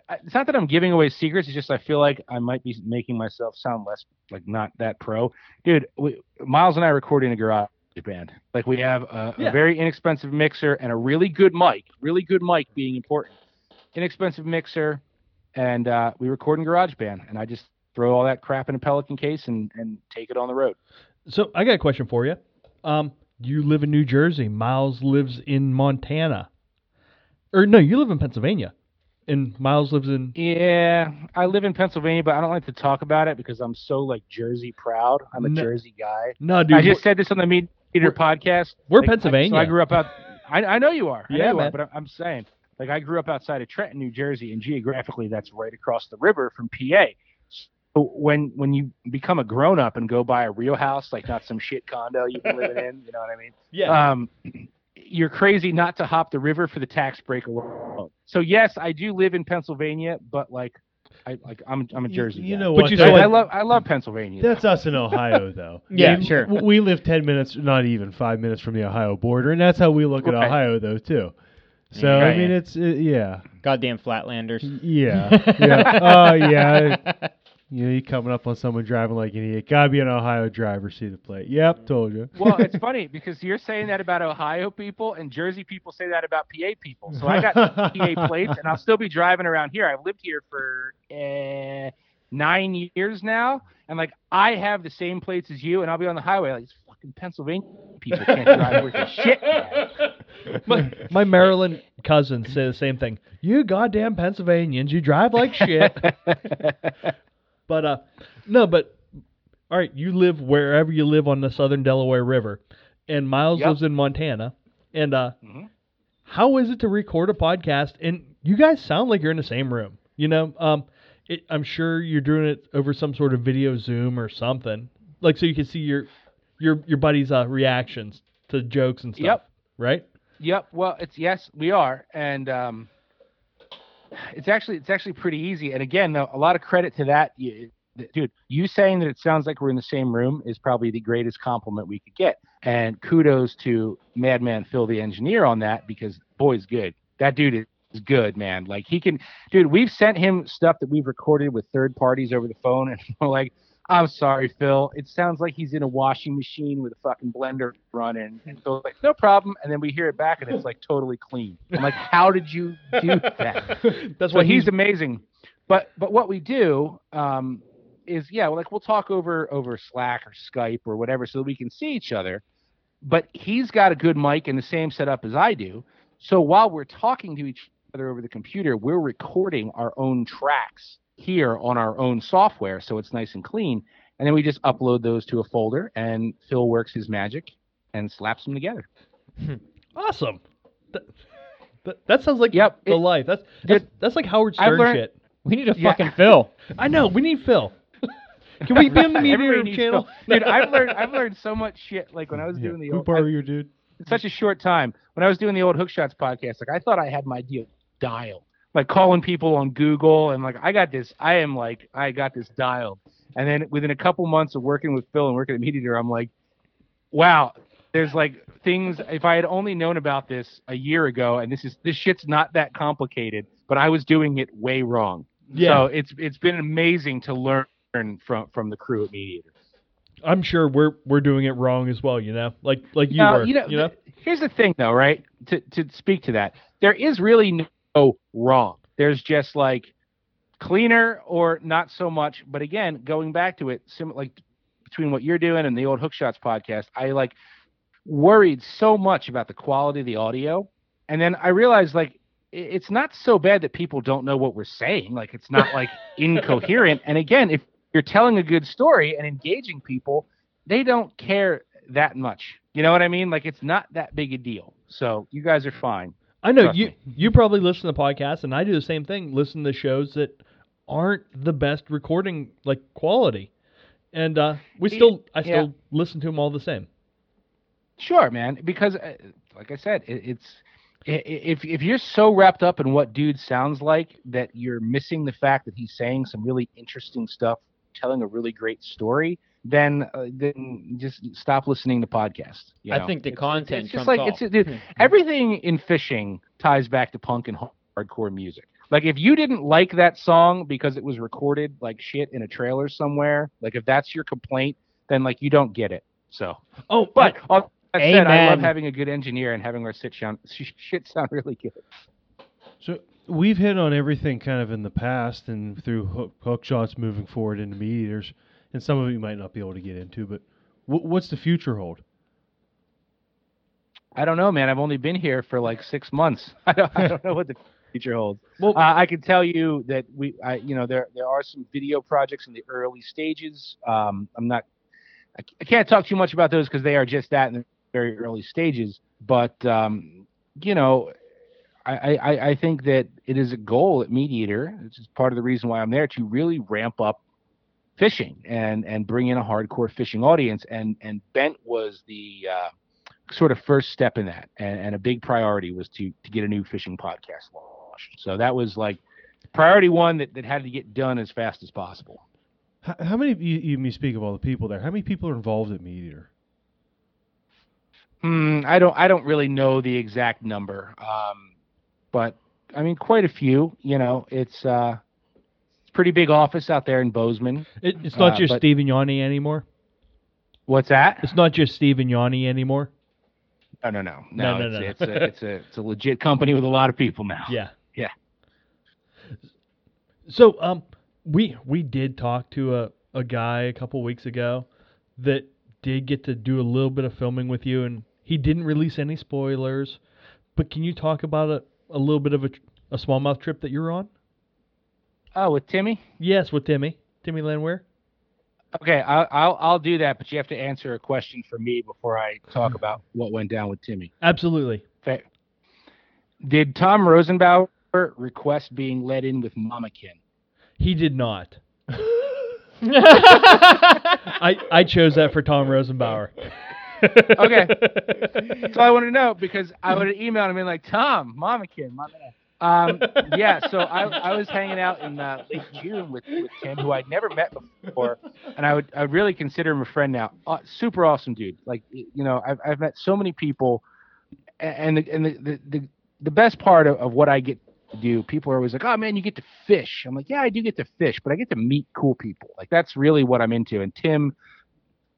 I, it's not that I'm giving away secrets. It's just I feel like I might be making myself sound less like not that pro, dude. We, Miles and I record in a garage band. Like we have a, Yeah. a very inexpensive mixer and a really good mic. Really good mic being important. Inexpensive mixer, and uh, we record in GarageBand, and I just throw all that crap in a Pelican case and and take it on the road. So I got a question for you. Um, you live in New Jersey. Miles lives in Montana. Or no, you live in Pennsylvania, and Miles lives in. Yeah, I live in Pennsylvania, but I don't like to talk about it because I'm so like Jersey proud. I'm a No- Jersey guy. No, dude. I just said this on the Meat Eater podcast. we're Like, I- Pennsylvania. so I grew up out. I, I know you are. I know Yeah, you are, man. but I'm saying, like, I grew up outside of Trenton, New Jersey, and geographically, that's right across the river from PA. So when when you become a grown up and go buy a real house, like not some shit condo you've been living in, you know what I mean? yeah. um, you're crazy not to hop the river for the tax break alone. So yes, I do live in Pennsylvania, but like, I like I'm I'm a You- Jersey. you guy. know But what? you I, still I love I love Pennsylvania. That's us in Ohio, though. Yeah, We- sure. We live ten minutes, not even five minutes from the Ohio border, and that's how we look at Ohio, though, too. So Yeah. I mean, it's uh, yeah, Goddamn Flatlanders. yeah, yeah. Oh yeah. You know, you coming up on someone driving like an idiot. Gotta be an Ohio driver. See the plate. Yep, told you. well, it's funny because you're saying that about Ohio people, and Jersey people say that about PA people. So I got PA plates, and I'll still be driving around here. I've lived here for uh, nine years now, and like I have the same plates as you, and I'll be on the highway like these fucking Pennsylvania people can't drive worth a shit. man." my, my Maryland cousins say the same thing. You goddamn Pennsylvanians, you drive like shit. But uh, no, but all right, you live wherever you live on the Southern Delaware River, and Miles Yep. lives in Montana. And uh, Mhm. how is it to record a podcast? And you guys sound like you're in the same room. You know, um, it, I'm sure you're doing it over some sort of video Zoom or something, like so you can see your your your buddies' uh, reactions to jokes and stuff. Yep. Right. Yep. Well, it's yes, we are, and um, it's actually it's actually pretty easy. And again, a lot of credit to that, you, dude. You saying that it sounds like we're in the same room is probably the greatest compliment we could get. And kudos to Madman Phil, the engineer, on that because boy's good. That dude is is good, man. Like he can, dude. We've sent him stuff that we've recorded with third parties over the phone, and we're like, I'm sorry, Phil. It sounds like he's in a washing machine with a fucking blender running. And Phil's like, no problem. And then we hear it back and it's like totally clean. I'm like, how did you do that? That's so why he's he's amazing. But but what we do um, is yeah, like we'll talk over over Slack or Skype or whatever so that we can see each other. But he's got a good mic and the same setup as I do. So while we're talking to each other over the computer, we're recording our own tracks here on our own software, so it's nice and clean. And then we just upload those to a folder, and Phil works his magic and slaps them together. Hmm. awesome. That, that, that sounds like Yep, the it- life. That's that's, that's like Howard I've Stern learned- shit. We need a Yeah. fucking Phil. I know. We need Phil. Can we be on the Everybody Meat Eater needs channel? Phil. Dude, I've learned I've learned so much shit. Like when I was Yeah. doing the Who old, borrow your dude? in such a short time. When I was doing the old Hook Shots podcast, like I thought I had my deal dialed. Like calling people on Google and like I got this. I am like I got this dialed. And then within a couple months of working with Phil and working at Meat Eater, I'm like, wow. There's like things. If I had only known about this a year ago, and this is this shit's not that complicated, but I was doing it way wrong. Yeah. So it's it's been amazing to learn from from the crew at Meat Eater. I'm sure we're we're doing it wrong as well. You know, like like you Now, were. you know, th- here's the thing, though, right? To to speak to that, there is really no wrong. There's just like cleaner or not so much. But again, going back to it, sim- like between what you're doing and the old Hook Shots podcast, I like worried so much about the quality of the audio, and then I realized like it's not so bad that people don't know what we're saying. Like it's not like incoherent. And again, if you're telling a good story and engaging people, they don't care that much. You know what I mean? Like it's not that big a deal. So you guys are fine. I know trust you me. you probably listen to podcasts, and I do the same thing. Listen to shows that aren't the best recording like quality, and uh, we Yeah, still I yeah. still listen to them all the same. Sure, man. Because uh, like I said, it, it's if if you're so wrapped up in what dude sounds like that you're missing the fact that he's saying some really interesting stuff, telling a really great story, then uh, then just stop listening to podcasts. you I think the It's- content It's just trumps like it's dude, everything in fishing ties back to punk and hardcore music. Like if you didn't like that song because it was recorded like shit in a trailer somewhere, like if that's your complaint, then like you don't get it. So, Oh, but I, that said, I love having a good engineer and having our sit sound shit sound really good. So we've hit on everything kind of in the past and through hook, hook shots moving forward into meat eaters, and some of it you might not be able to get into. But wh- what's the future hold? I don't know, man. I've only been here for like six months. I don't, I don't know what the future holds. Well- uh, I can tell you that we, I, you know, there there are some video projects in the early stages. Um, I'm not, I can't talk too much about those because they are just that in the very early stages. But um, you know, I, I, I think that it is a goal at Meat Eater. It's part of the reason why I'm there to really ramp up fishing and and bring in a hardcore fishing audience. And and Bent was the uh, sort of first step in that, and, and a big priority was to to get a new fishing podcast launched. So that was like priority one that, that had to get done as fast as possible. How, how many? You, you speak of all the people there. How many people are involved at meat eater? Hmm, I don't I don't really know the exact number, um, but I mean quite a few. You know, it's uh, pretty big office out there in Bozeman. it, it's not uh, just but- Steven Rinella anymore. What's that? It's not just Steven Rinella anymore. No, no, no, No, no. no, it's, no. it's a it's a it's a legit company with a lot of people now. Yeah. Yeah. So um, we we did talk to a a guy a couple weeks ago that did get to do a little bit of filming with you, and he didn't release any spoilers. But can you talk about a a little bit of a, a smallmouth trip that you're on? Oh, with Timmy. Yes, with Timmy. Timmy Landwehr? Okay, I'll, I'll I'll do that, but you have to answer a question for me before I talk about what went down with Timmy. Absolutely. Did Tom Rosenbauer request being let in with Mamakin? He did not. I I chose that for Tom Rosenbauer. Okay. That's all I wanted to know because I would have emailed him and been like, Tom, Mamakin, my man. Um, yeah, so I, I was hanging out in uh, late June with, with Tim, who I'd never met before, and I would I really consider him a friend now. Uh, super awesome dude. Like you know, I've I've met so many people, and the and the the, the, the best part of, of what I get to do, people are always like, oh man, you get to fish. I'm like, yeah, I do get to fish, but I get to meet cool people. Like that's really what I'm into. And Tim,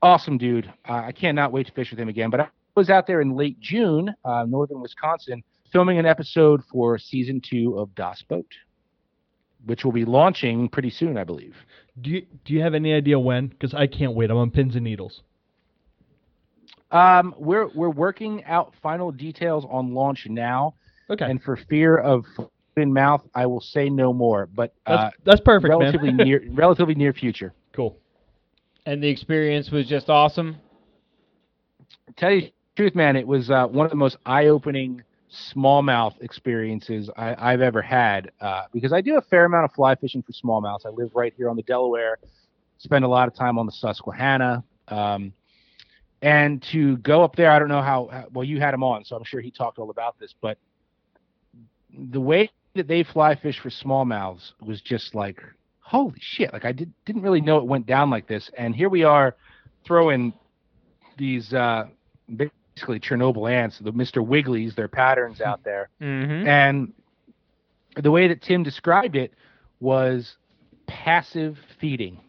awesome dude. Uh, I cannot wait to fish with him again. But I was out there in late June, uh, northern Wisconsin, filming an episode for season two of Das Boat, which will be launching pretty soon, I believe. do you do you have any idea when? Because I can't wait. I'm on pins and needles. Um, we're we're working out final details on launch now, Okay, and for fear of foot in mouth, I will say no more. But uh, that's that's perfect, relatively man. near, relatively near future. cool. and the experience was just awesome. tell you the truth, man, it was uh, one of the most eye-opening smallmouth experiences I, I've ever had uh, because I do a fair amount of fly fishing for smallmouths. I live right here on the Delaware, spend a lot of time on the Susquehanna, um, and to go up there, I don't know how, how well you had him on, so I'm sure he talked all about this, but the way that they fly fish for smallmouths was just like holy shit! Like I did, didn't really know it went down like this, and here we are throwing these uh, basically Chernobyl ants, the Mr. Wigglies, their patterns out there. Mm-hmm. And the way that Tim described it was passive feeding.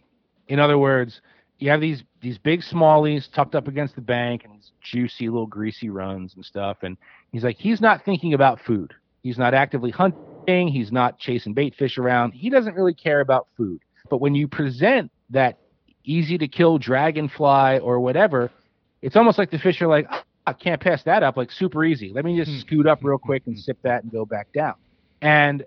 In other words, you have these these big smallies tucked up against the bank and these juicy little greasy runs and stuff. And he's like, he's not thinking about food. He's not actively hunting. He's not chasing bait fish around. He doesn't really care about food. But when you present that easy to kill dragonfly or whatever, it's almost like the fish are like, "Ah, I can't pass that up, like super easy. Let me just hmm. scoot up real quick and hmm. sip that and go back down. And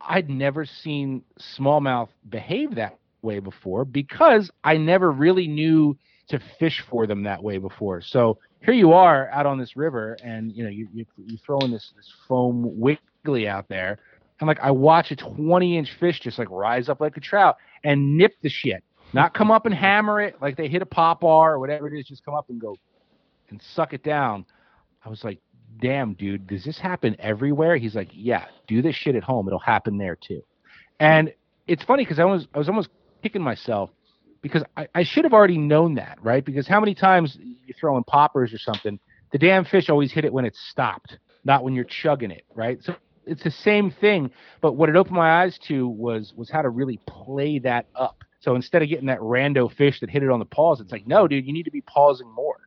I'd never seen smallmouth behave that way before because I never really knew to fish for them that way before. So here you are out on this river, and you know you you you throwing this this foam wiggly out there, and like I watch a 20 inch fish just like rise up like a trout and nip the shit, not come up and hammer it like they hit a pop bar or whatever it is, just come up and go and suck it down. I was like, damn, dude, does this happen everywhere? He's like, yeah, do this shit at home. It'll happen there too. And it's funny because I was I was almost kicking myself because I, I should have already known that, right? Because how many times you throw in poppers or something, the damn fish always hit it when it's stopped, not when you're chugging it, right? So it's the same thing. But what it opened my eyes to was was how to really play that up. So instead of getting that rando fish that hit it on the paws, it's like, no, dude, you need to be pausing more.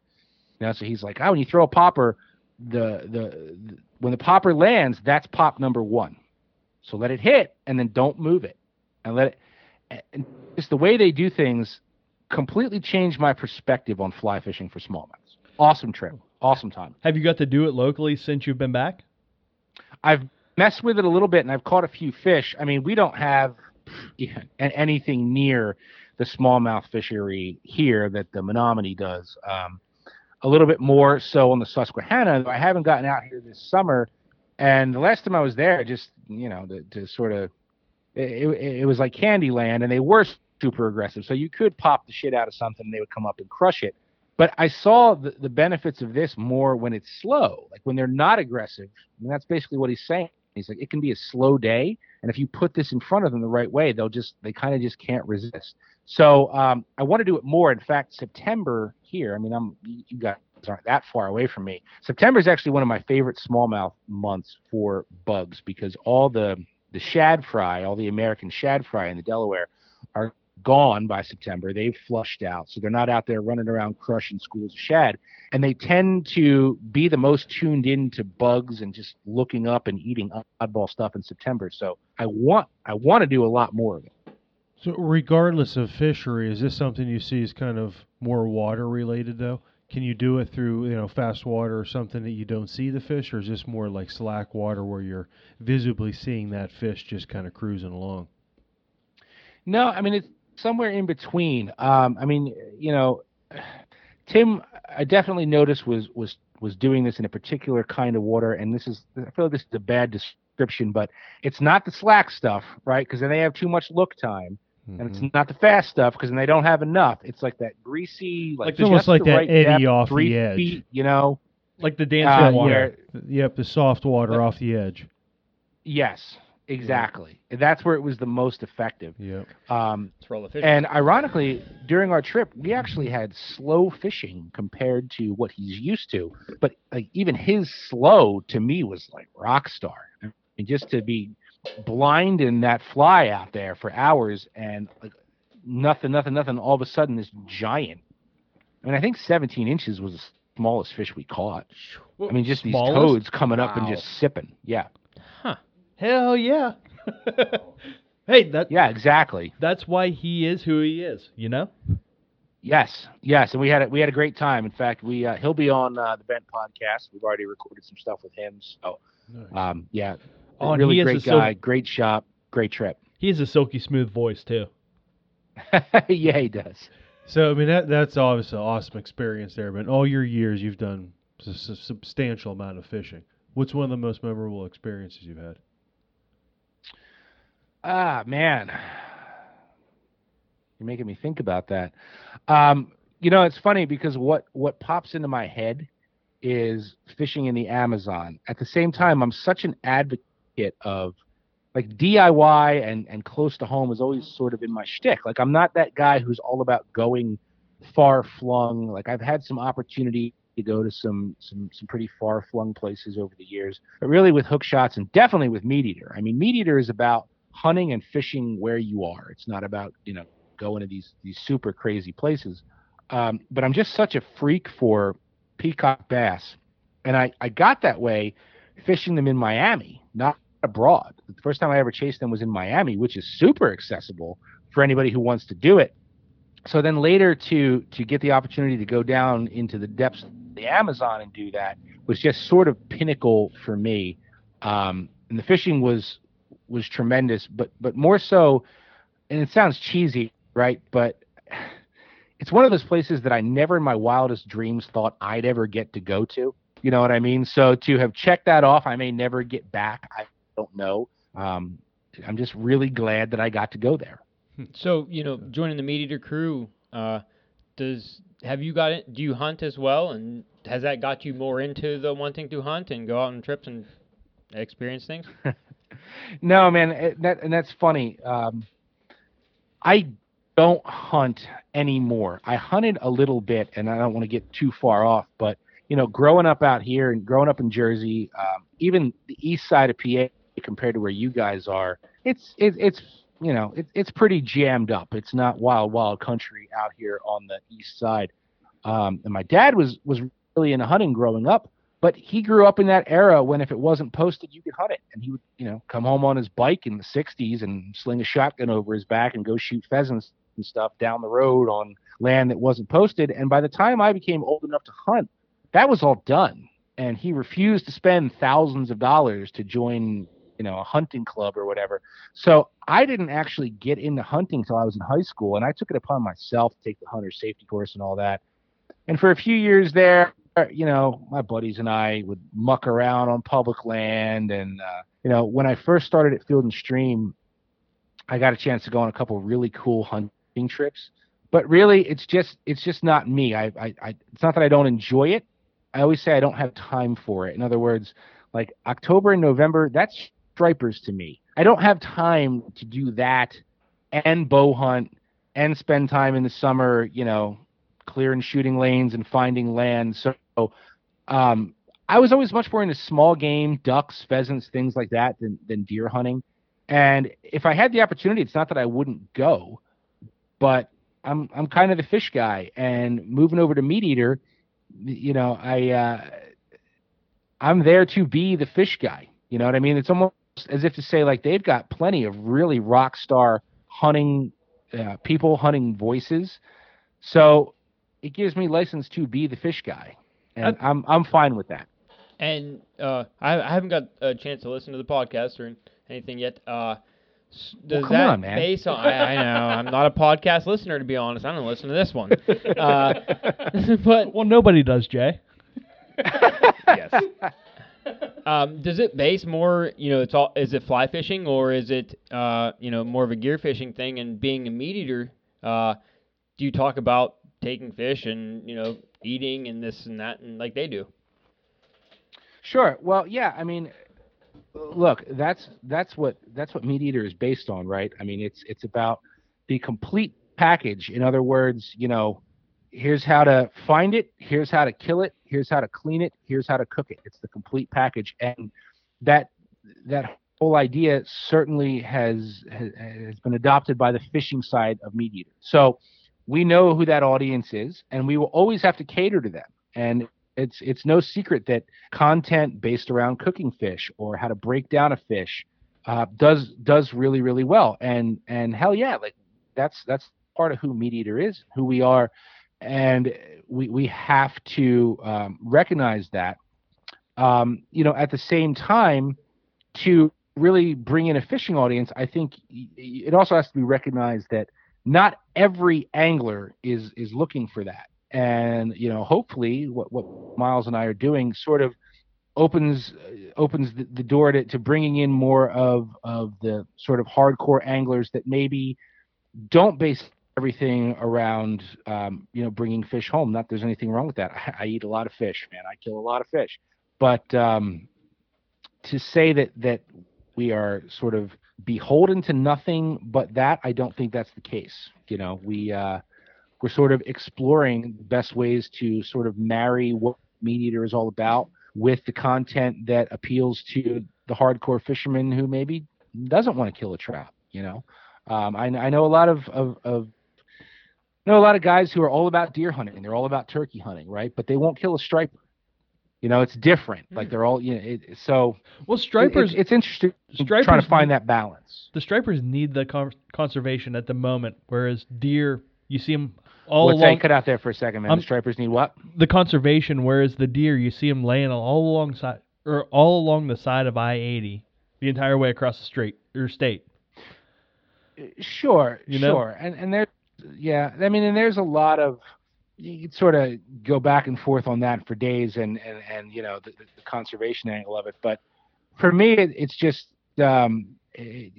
You know, so he's like, oh, when you throw a popper, the, the the when the popper lands, that's pop number one. So let it hit and then don't move it, and let it. And just the way they do things completely changed my perspective on fly fishing for smallmouths. Awesome trip, awesome time. Have you got to do it locally since you've been back? I've messed with it a little bit and I've caught a few fish. I mean, we don't have yeah, anything near the smallmouth fishery here that the Menominee does. Um, a little bit more so on the Susquehanna. I haven't gotten out here this summer, and the last time I was there, just you know, to, to sort of, it, it, was like Candyland, and they were super aggressive. So you could pop the shit out of something, and they would come up and crush it. But I saw the, the benefits of this more when it's slow, like when they're not aggressive. And that's basically what he's saying. He's like, it can be a slow day, and if you put this in front of them the right way, they'll just they kind of just can't resist. So um, I want to do it more. In fact, September here. I mean, I'm you guys aren't that far away from me. September is actually one of my favorite smallmouth months for bugs because all the the shad fry, all the American shad fry in the Delaware, are gone by September. They've flushed out, so they're not out there running around crushing schools of shad. And they tend to be the most tuned in to bugs and just looking up and eating oddball stuff in September. So I want I want to do a lot more of it. So, regardless of fishery, is this something you see as kind of more water related, though? Can you do it through, you know, fast water or something that you don't see the fish, or is this more like slack water where you're visibly seeing that fish just kind of cruising along? No, I mean it's somewhere in between. Um, I mean, you know, Tim, I definitely noticed was was was doing this in a particular kind of water, and this is I feel like this is a bad description, but it's not the slack stuff, right? Because then they have too much look time, and it's not the fast stuff because then they don't have enough. It's like that greasy, like, It's almost like that right eddy depth, off the edge. feet, you know. Like the Uh, water. where- Th- Yep, the soft water But- off the edge. Yes, exactly. And that's where it was the most effective. Yep. Um, Let's roll the fish. And ironically, during our trip, we actually had slow fishing compared to what he's used to. But like even his slow to me was like rock star. I mean, just to be blind in that fly out there for hours and like nothing, nothing, nothing. All of a sudden, this giant. I mean, I think 17 inches was the smallest fish we caught. I mean, just Smallest? these toads coming up and just sipping. Yeah, Hell yeah. hey, that yeah, exactly. that's why he is who he is. You know. Yes, yes, and we had a, we had a great time. In fact, we uh, he'll be on uh, the Bent podcast. We've already recorded some stuff with him. So, um, yeah, Oh, really he has great a sil- guy, great shop, great trip. He has a silky smooth voice too. yeah, he does. So I mean that that's obviously an awesome experience there. But in all your years, you've done a s- s- substantial amount of fishing. What's one of the most memorable experiences you've had? Ah, man, you're making me think about that. Um, you know, it's funny because what what pops into my head is fishing in the Amazon. At the same time, I'm such an advocate of like DIY and and close to home is always sort of in my shtick. Like I'm not that guy who's all about going far flung. Like I've had some opportunity to go to some some some pretty far flung places over the years, but really with hook shots and definitely with meat eater. I mean, meat eater is about hunting and fishing where you are. It's not about you know going to these these super crazy places. Um, but I'm just such a freak for peacock bass, and I I got that way fishing them in Miami, not abroad. The first time I ever chased them was in Miami, which is super accessible for anybody who wants to do it. So then later to to get the opportunity to go down into the depths of the Amazon and do that was just sort of pinnacle for me. Um, and the fishing was was tremendous, but but more so, and it sounds cheesy, right? But it's one of those places that I never in my wildest dreams thought I'd ever get to go to. You know what I mean? So to have checked that off, I may never get back. I don't know. Um, I'm just really glad that I got to go there. So you know, joining the meat eater crew, uh, does have you got it? Do you hunt as well, and has that got you more into the wanting to hunt and go out on trips and experience things? No, man, it, that and that's funny. Um, I don't hunt anymore. I hunted a little bit, and I don't want to get too far off, but you know, growing up out here and growing up in Jersey, um, even the east side of PA compared to where you guys are, it's it, it's you know it, it's pretty jammed up. It's not wild wild country out here on the east side. Um, and my dad was was really into hunting growing up, but he grew up in that era when if it wasn't posted, you could hunt it, and he would you know come home on his bike in the '60s and sling a shotgun over his back and go shoot pheasants and stuff down the road on land that wasn't posted. And by the time I became old enough to hunt, that was all done. And he refused to spend thousands of dollars to join, you know, a hunting club or whatever. So I didn't actually get into hunting until I was in high school, and I took it upon myself to take the hunter safety course and all that. And for a few years there, you know, my buddies and I would muck around on public land, and uh, you know, when I first started at Field and Stream, I got a chance to go on a couple really cool hunting trips. But really, it's just it's just not me. I, I, I it's not that I don't enjoy it. I always say I don't have time for it. In other words, like October and November, that's stripers to me. I don't have time to do that and bow hunt and spend time in the summer, you know, clearing shooting lanes and finding land. So um, I was always much more into small game, ducks, pheasants, things like that than, than deer hunting. And if I had the opportunity, it's not that I wouldn't go, but I'm I'm kind of the fish guy. And moving over to meat eater, you know, I uh, I'm there to be the fish guy. You know what I mean? It's almost as if to say like they've got plenty of really rock star hunting uh, people, hunting voices. So it gives me license to be the fish guy, and I'm I'm fine with that. And uh, I, I haven't got a chance to listen to the podcast or anything yet. Uh, S- Does come that on, man. base on? I, I know I'm not a podcast listener to be honest. I don't listen to this one. Uh, but Well, nobody does, Jay. yes. Um, does it base more? You know, it's all. Is it fly fishing or is it uh, you know more of a gear fishing thing? And being a meat eater, uh, do you talk about taking fish and you know eating and this and that and like they do? Sure. Well, yeah. I mean, look, that's that's what that's what Meat Eater is based on, right? I mean, it's it's about the complete package. In other words, you know, here's how to find it, here's how to kill it, here's how to clean it, here's how to cook it. It's the complete package, and that that whole idea certainly has has, has been adopted by the fishing side of Meat Eater. So we know who that audience is, and we will always have to cater to them. And it's it's no secret that content based around cooking fish or how to break down a fish uh, does does really really well. And and hell yeah, like that's that's part of who Meat Eater is, who we are, and we we have to um, recognize that. Um, you know, at the same time, to really bring in a fishing audience, I think it also has to be recognized that not every angler is is looking for that. And you know hopefully what what miles and i are doing sort of opens uh, opens the, the door to, to bringing in more of of the sort of hardcore anglers that maybe don't base everything around um, you know bringing fish home. Not there's anything wrong with that. I, I eat a lot of fish man. I kill a lot of fish. But um, to say that that we are sort of beholden to nothing but that i don't think that's the case you know? We uh we're sort of exploring the best ways to sort of marry what meat eater is all about with the content that appeals to the hardcore fisherman who maybe doesn't want to kill a trout you know? Um, I, I know a lot of, of, of know a lot of guys who are all about deer hunting. They're all about turkey hunting right? But they won't kill a striper you know it's different. Like they're all you know it, so Well, it- stripers, it's, it's interesting trying to find need- that balance. The stripers need the con- conservation at the moment, whereas deer, you see them all along that cut out there for a second man. Um, the stripers need what? the conservation, whereas the deer, you see them laying all alongside or all along the side of I eighty, the entire way across the straight or state. Sure, You know? sure, and and there, yeah, I mean, and there's a lot of you could sort of go back and forth on that for days, and and and you know the, the, conservation angle of it, but for me, it, it's just um, it,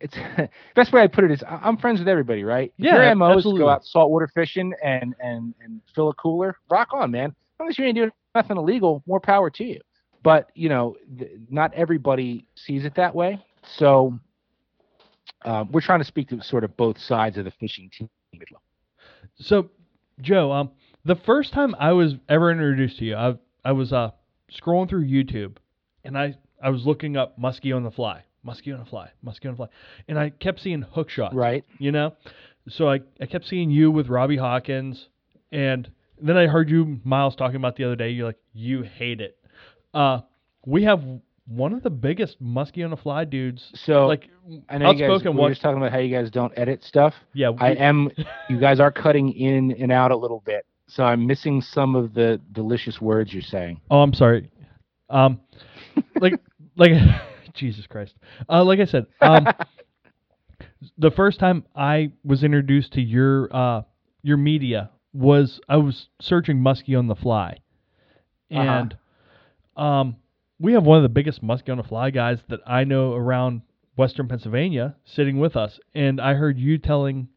it's best way I put it is I'm friends with everybody, right? Yeah, your MO is absolutely. go out saltwater fishing and and and fill a cooler, rock on, man. As long as you ain't doing nothing illegal, more power to you. But you know, th- not everybody sees it that way, so um, we're trying to speak to sort of both sides of the fishing team. So, Joe, um, the first time I was ever introduced to you, I I was uh scrolling through YouTube, and I I was looking up muskie on the fly, muskie on the fly, muskie on the fly, and I kept seeing hook shots. Right. You know, so I I kept seeing you with Robbie Hawkins, and then I heard you Miles talking about the other day. You're like you hate it. Uh, we have one of the biggest muskie on the fly dudes. So like I know you guys, we were just talking about how you guys don't edit stuff. Yeah, I am. You guys are cutting in and out a little bit, so I'm missing some of the delicious words you're saying. Oh, I'm sorry. Um, like, like, Jesus Christ. Uh, like I said, um, the first time I was introduced to your uh your media was I was searching muskie on the fly, Uh-huh. and um, we have one of the biggest muskie on the fly guys that I know around Western Pennsylvania sitting with us, and I heard you telling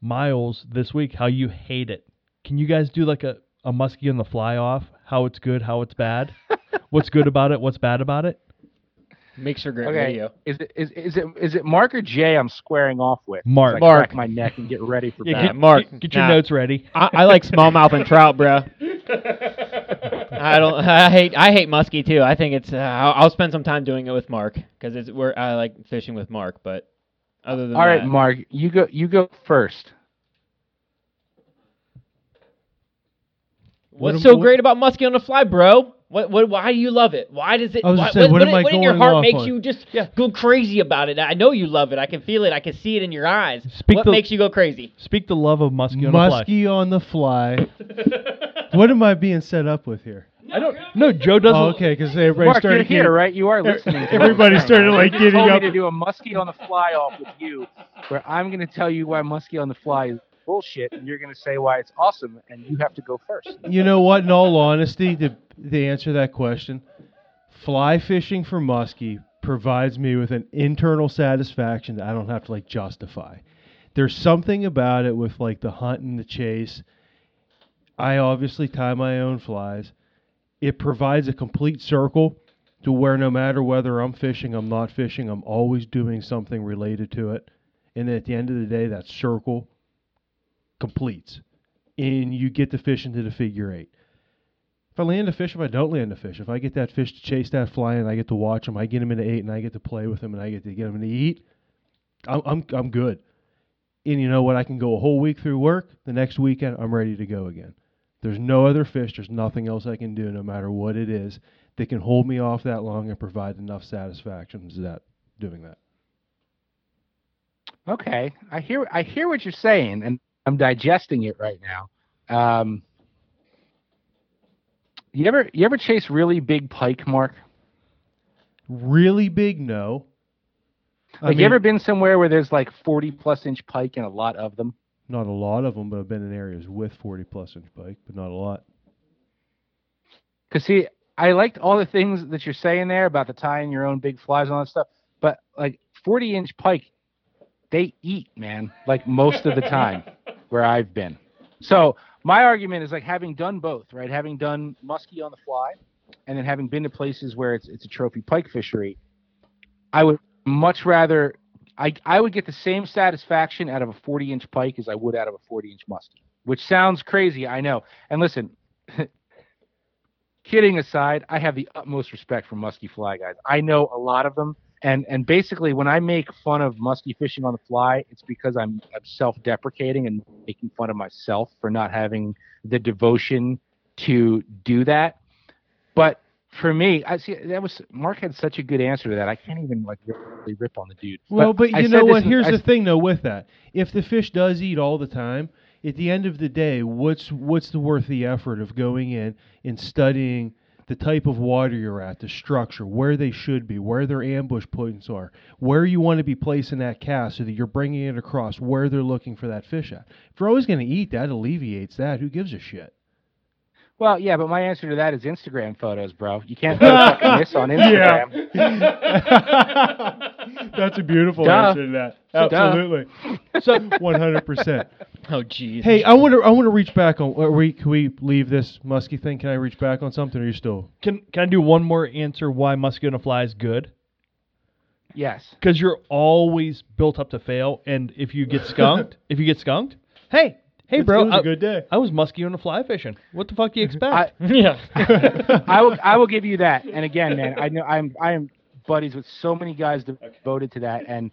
Miles this week how you hate it. Can you guys do like a a muskie on the fly off? How it's good, how it's bad, what's good about it, what's bad about it? Makes for great Okay. radio. Is it is, is it is it Mark or Jay? I'm squaring off with. Mark. I Mark. crack my neck and get ready for Yeah, Nah, get, Mark, get, get your nah. notes ready. I, I like smallmouth and trout, bro. I don't. I hate. I hate muskie too. I think it's. Uh, I'll, I'll spend some time doing it with Mark because it's where I like fishing with Mark. But other than All right, that, Mark, you go. You go first. what's What- so what- great about muskie on the fly, bro? What? What? Why do you love it? Why does it? I was why, just saying, what, what am I what in your heart makes on? you just go crazy about it? I know you love it. I can feel it. I can see it in your eyes. Speak what the- makes you go crazy? Speak the love of muskie on the fly. Muskie on the fly. what am I being set up with here? I don't. No, Joe doesn't. Oh, okay, because everybody Mark, you're started here, getting- right? You are listening. to everybody what I'm started, like, You getting told up- me to do a muskie on the fly off with you, where I'm going to tell you why muskie on the fly is bullshit, and you're going to say why it's awesome, and you have to go first. You know what? In all honesty, to, to answer that question, fly fishing for muskie provides me with an internal satisfaction that I don't have to like justify. There's something about it with like the hunt and the chase. I obviously tie my own flies. It provides a complete circle to where no matter whether I'm fishing, I'm not fishing, I'm always doing something related to it. And at the end of the day, that circle completes and you get the fish into the figure eight. If I land a fish, if I don't land a fish, if I get that fish to chase that fly and I get to watch him, I get him into eight and I get to play with him and I get to get him to eat, I'm I'm, I'm good. And you know what? I can go a whole week through work. The next weekend, I'm ready to go again. There's no other fish. There's nothing else I can do, no matter what it is, that can hold me off that long and provide enough satisfaction as that doing that. Okay, I hear I hear what you're saying, and I'm digesting it right now. Um, you ever you ever chase really big pike, Mark? Really big, no. I Like you ever been somewhere where there's like 40 plus inch pike and a lot of them? not a lot of them, but I've been in areas with 40 plus inch pike, but not a lot. Cause see, I liked all the things that you're saying there about the tying your own big flies and all that stuff, but like 40 inch pike, they eat, man, like most of the time where I've been. So my argument is like having done both, right? Having done muskie on the fly, and then having been to places where it's it's a trophy pike fishery, I would much rather I I would get the same satisfaction out of a 40 inch pike as I would out of a 40 inch muskie, which sounds crazy, I know. And listen, kidding aside, I have the utmost respect for musky fly guys. I know a lot of them, and and basically when I make fun of musky fishing on the fly, it's because I'm, I'm self-deprecating and making fun of myself for not having the devotion to do that. But for me, I see that was Mark had such a good answer to that. I can't even like really rip on the dude. Well, but, I you know what? Here's I the thing, though. With that, if the fish does eat all the time, at the end of the day, what's what's the worth the effort of going in and studying the type of water you're at, the structure, where they should be, where their ambush points are, where you want to be placing that cast so that you're bringing it across where they're looking for that fish at. If you're always going to eat, that alleviates that. Who gives a shit? Well, yeah, but my answer to that is Instagram photos, bro. You can't put fucking this on Instagram. Yeah. That's a beautiful Duh. answer to that. Absolutely. So 100%. Oh, jeez. Hey, I want to I want to reach back on. Are we can we leave this musky thing? Can I reach back on something? Or are you still? Can Can I do one more answer why musky on a fly is good? Yes. Because you're always built up to fail, and if you get skunked, if you get skunked, hey, hey, It bro, was I, a good day. I was muskie on a fly fishing. What the fuck do you expect? I, yeah. I will I will give you that. And again, man, I know I'm I am buddies with so many guys devoted to that. And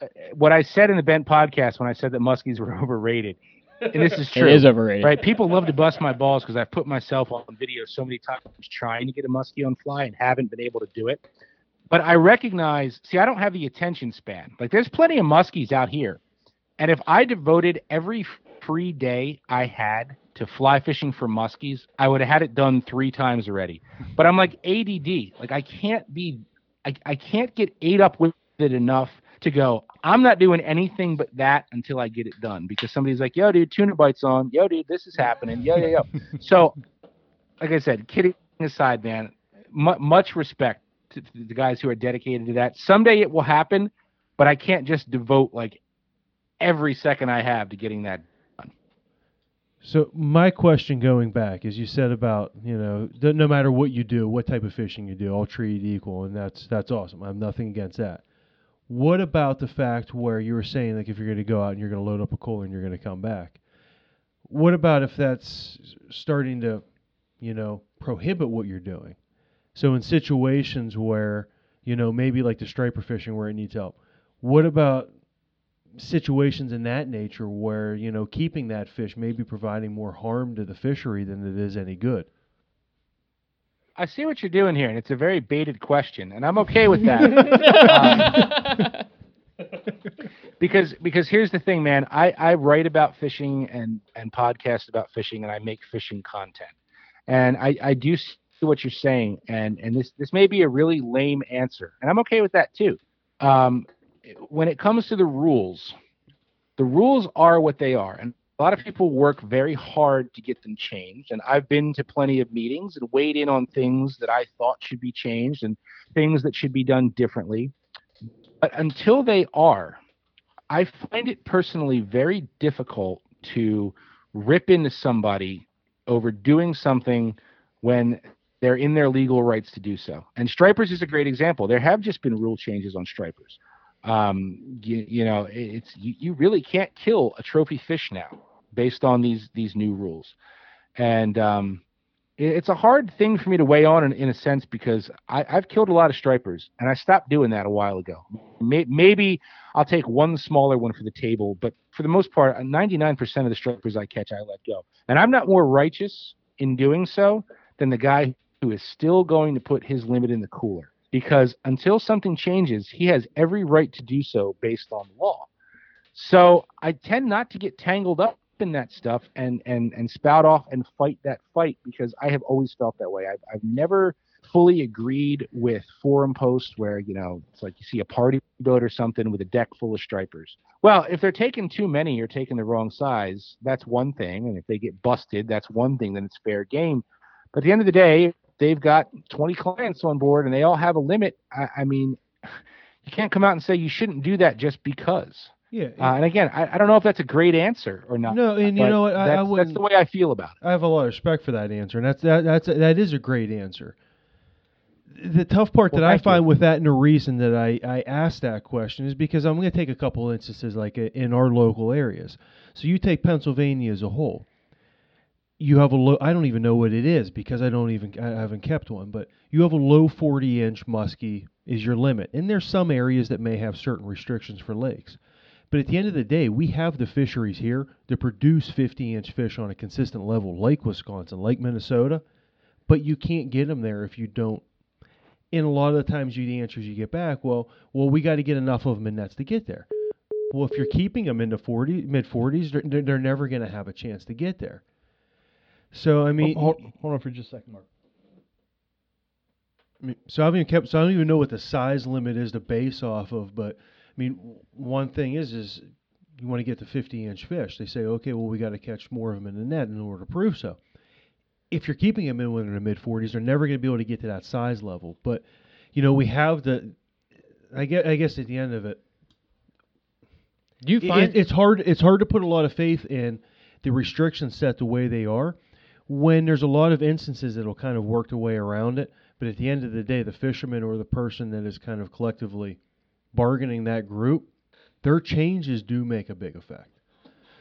uh, what I said in the Bent podcast when I said that muskies were overrated, and this is true. It is overrated. Right, people love to bust my balls because I've put myself on video so many times trying to get a muskie on fly and haven't been able to do it. But I recognize, see, I don't have the attention span. Like, there's plenty of muskies out here, and if I devoted every free day I had to fly fishing for muskies, I would have had it done three times already. But I'm like ADD, like I can't be, I, I can't get ate up with it enough to go. I'm not doing anything but that until I get it done because somebody's like, "Yo, dude, tuna bites on. Yo, dude, this is happening. Yo, yo, yo." so, like I said, kidding aside, man, mu- much respect to, to the guys who are dedicated to that. Someday it will happen, but I can't just devote like every second I have to getting that. So my question going back is, you said about you know no matter what you do, what type of fishing you do, all treated equal, and that's that's awesome. I have nothing against that. What about the fact where you were saying like if you're going to go out and you're going to load up a cooler and you're going to come back? What about if that's starting to, you know, prohibit what you're doing? So in situations where you know maybe like the striper fishing where it needs help, what about situations in that nature where you know keeping that fish may be providing more harm to the fishery than it is any good. I see what you're doing here, and it's a very baited question, and I'm okay with that. Um, because because here's the thing, man. I, I write about fishing and and podcast about fishing, and I make fishing content, and I I do see what you're saying, and and this this may be a really lame answer, and I'm okay with that too. Um, when it comes to the rules, the rules are what they are, and a lot of people work very hard to get them changed. And I've been to plenty of meetings and weighed in on things that I thought should be changed and things that should be done differently. But until they are, I find it personally very difficult to rip into somebody over doing something when they're in their legal rights to do so. And stripers is a great example. There have just been rule changes on stripers. Um, you, you know, it's you, you really can't kill a trophy fish now based on these these new rules, and um, it, it's a hard thing for me to weigh on in, in a sense because I, I've killed a lot of stripers and I stopped doing that a while ago. May, maybe I'll take one smaller one for the table, but for the most part, 99% of the stripers I catch, I let go, and I'm not more righteous in doing so than the guy who is still going to put his limit in the cooler because until something changes, he has every right to do so based on law. So I tend not to get tangled up in that stuff and and and spout off and fight that fight because I have always felt that way. I've I've never fully agreed with forum posts where you know it's like you see a party boat or something with a deck full of stripers. Well, if they're taking too many or taking the wrong size, that's one thing, and if they get busted, that's one thing. Then it's fair game. But at the end of the day, they've got 20 clients on board and they all have a limit. I, I mean, you can't come out and say you shouldn't do that just because. Yeah. Uh, and again, I, I don't know if that's a great answer or not. no, and you know what? I, that's, I that's the way I feel about it. I have a lot of respect for that answer, and that's that, that's that is a great answer. The tough part Well, that I thank you. find with that, and the reason that I I asked that question is because I'm going to take a couple instances like uh, in our local areas. So you take Pennsylvania as a whole. You have a low. I don't even know what it is because I don't even I haven't kept one. But you have a low 40 inch muskie is your limit, and there's some areas that may have certain restrictions for lakes. But at the end of the day, we have the fisheries here to produce 50 inch fish on a consistent level, Lake Wisconsin, Lake Minnesota. But you can't get them there if you don't. And a lot of the times, you the answers you get back, well, well, we got to get enough of them in nets to get there. Well, if you're keeping them in the 40 mid 40s, they're, they're, they're never going to have a chance to get there. So I mean, hold, hold on for just a second, Mark. I mean, so I've even kept. So I don't even know what the size limit is to base off of. But I mean, one thing is, is you want to get the 50 inch fish. They say, okay, well, we got to catch more of them in the net in order to prove so. If you're keeping them in within the mid 40s, they're never going to be able to get to that size level. But you know, we have the. I guess, I guess at the end of it, Do you it- find it's hard. It's hard to put a lot of faith in the restrictions set the way they are when there's a lot of instances that'll kind of work their way around it. But at the end of the day, the fisherman or the person that is kind of collectively bargaining that group, their changes do make a big effect.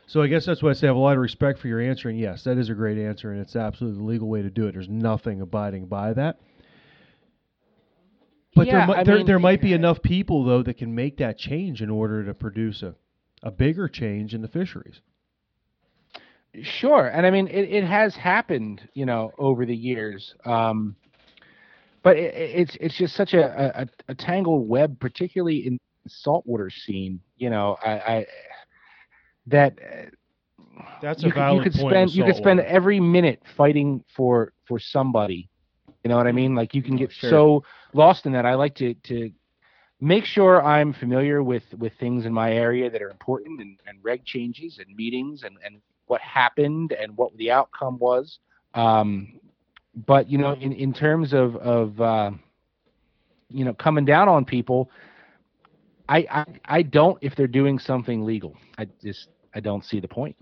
So I guess that's why I say I have a lot of respect for your answer, and yes, that is a great answer, and it's absolutely the legal way to do it. There's nothing abiding by that. But Yeah, there, mi- there, mean- there might be enough people though that can make that change in order to produce a, a bigger change in the fisheries. Sure, and I mean it, it has happened, you know, over the years. Um, but it, it- it's it's just such a, a, a tangled web, particularly in saltwater scene. You know, I, I that uh, That's you a could, you could spend you could spend saltwater. every minute fighting for for somebody. You know what I mean? Like you can get Sure. so lost in that. I like to to make sure I'm familiar with with things in my area that are important and, and reg changes and meetings and and what happened and what the outcome was. Um, but you know, in in terms of of uh, you know coming down on people, I, I I don't if they're doing something legal. I just I don't see the point.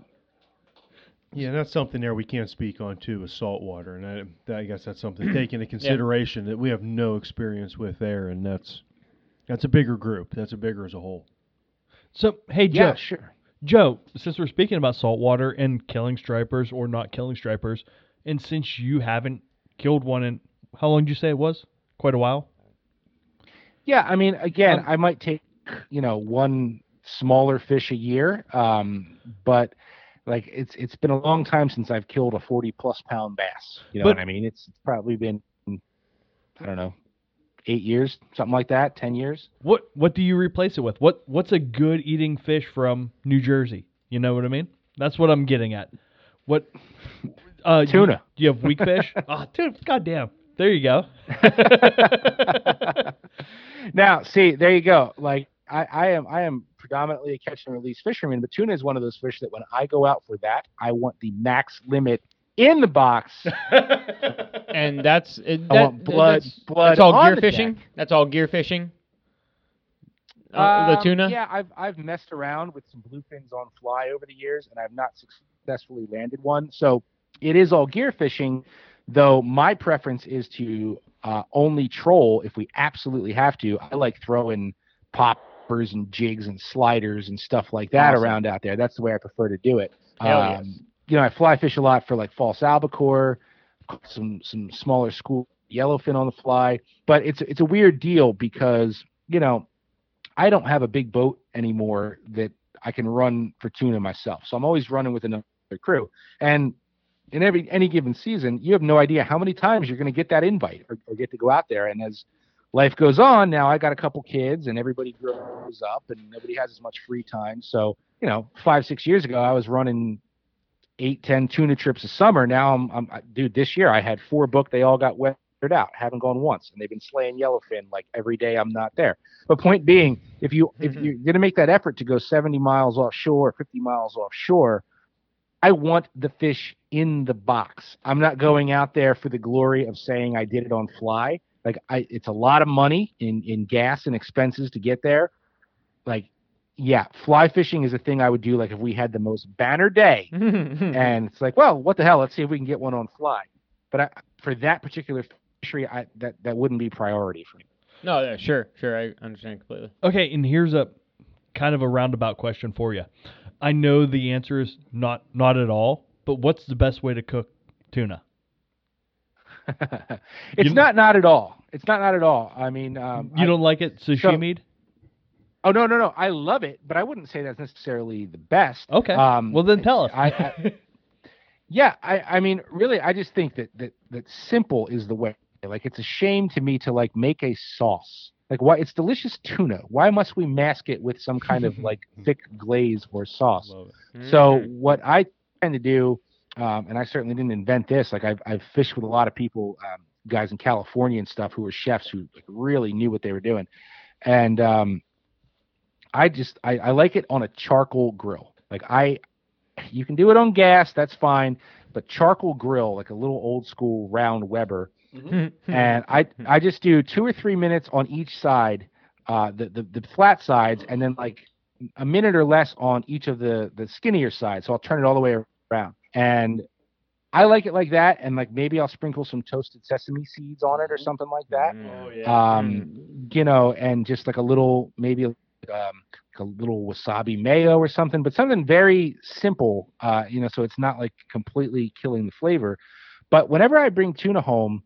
Yeah, that's something there we can't speak on too with saltwater, and I, I guess that's something to take into consideration that we have no experience with there, and that's that's a bigger group. That's a bigger as a whole. So, hey, Joe, Yeah, sure. Joe, since we're speaking about saltwater and killing stripers or not killing stripers, and since you haven't killed one in how long did you say it was? Quite a while. Yeah, I mean, again, Um, I might take you know one smaller fish a year, um, but like it's it's been a long time since I've killed a forty plus pound bass. You know But- what I mean? It's, it's probably been I don't know eight years, something like that, ten years. What what do you replace it with? What what's a good eating fish from New Jersey? You know what I mean? That's what I'm getting at. What uh, you- Tuna. Do you have weak fish? oh, dude, goddamn. There you go. now, see, there you go. Like I, I am, I am predominantly a catch and release fisherman, but tuna is one of those fish that when I go out for that, I want the max limit in the box. and that's it, I want blood, That's, blood that's all on gear the fishing. deck. That's all gear fishing. Uh, the Um, tuna. Yeah, I've I've messed around with some bluefins on fly over the years, and I've not successfully landed one. So it is all gear fishing, though. My preference is to uh, only troll if we absolutely have to. I like throwing poppers and jigs and sliders and stuff like that Awesome. around out there. That's the way I prefer to do it. Hell Um, yes. You know, I fly fish a lot for like false albacore, some some smaller school yellowfin on the fly, but it's it's a weird deal because you know I don't have a big boat anymore that I can run for tuna myself. So I'm always running with another crew. And in every any given season, you have no idea how many times you're going to get that invite or, or get to go out there. And as life goes on, now I got a couple kids and everybody grows up and nobody has as much free time. So, you know, five, six years ago, I was running eight, ten tuna trips a summer. Now I'm, I'm dude, this year I had four booked. They all got weathered out. Haven't gone once. And they've been slaying yellowfin like every day I'm not there. But point being, if you if Mhm. you're going to make that effort to go 70 miles offshore, 50 miles offshore, I want the fish in the box. I'm not going out there for the glory of saying I did it on fly. Like I, it's a lot of money in in gas and expenses to get there. Like, yeah, fly fishing is a thing I would do. Like if we had the most banner day, and it's like, well, what the hell? Let's see if we can get one on fly. But I, for that particular fishery, I that that wouldn't be priority for me. no, yeah, sure, sure. I understand completely. Okay, and here's a kind of a roundabout question for you. I know the answer is not not at all, but what's the best way to cook tuna? it's You- not not at all. It's not not at all. I mean, um, You I- don't like it sashimi'd? Oh no no no! I love it, but I wouldn't say that's necessarily the best. Okay. Um, well, then tell us. I, I yeah, I I mean, really, I just think that that that simple is the way. Like, it's a shame to me to like make a sauce. Like, why? It's delicious tuna. Why must we mask it with some kind of like thick glaze or sauce? So Mhm. what I tend to do, um, and I certainly didn't invent this. Like I've I've fished with a lot of people, um, guys in California and stuff, who were chefs who like, really knew what they were doing, and um, I just I, I like it on a charcoal grill. Like I, you can do it on gas, that's fine, but charcoal grill, like a little old school round Weber, and I I just do two or three minutes on each side, uh, the, the the flat sides, and then like a minute or less on each of the the skinnier sides. So I'll turn it all the way around, and I like it like that. And like maybe I'll sprinkle some toasted sesame seeds on it or something like that. Mm. Um, you know, and just like a little maybe um, like a little wasabi mayo or something, but something very simple. Uh, you know, so it's not like completely killing the flavor. But whenever I bring tuna home,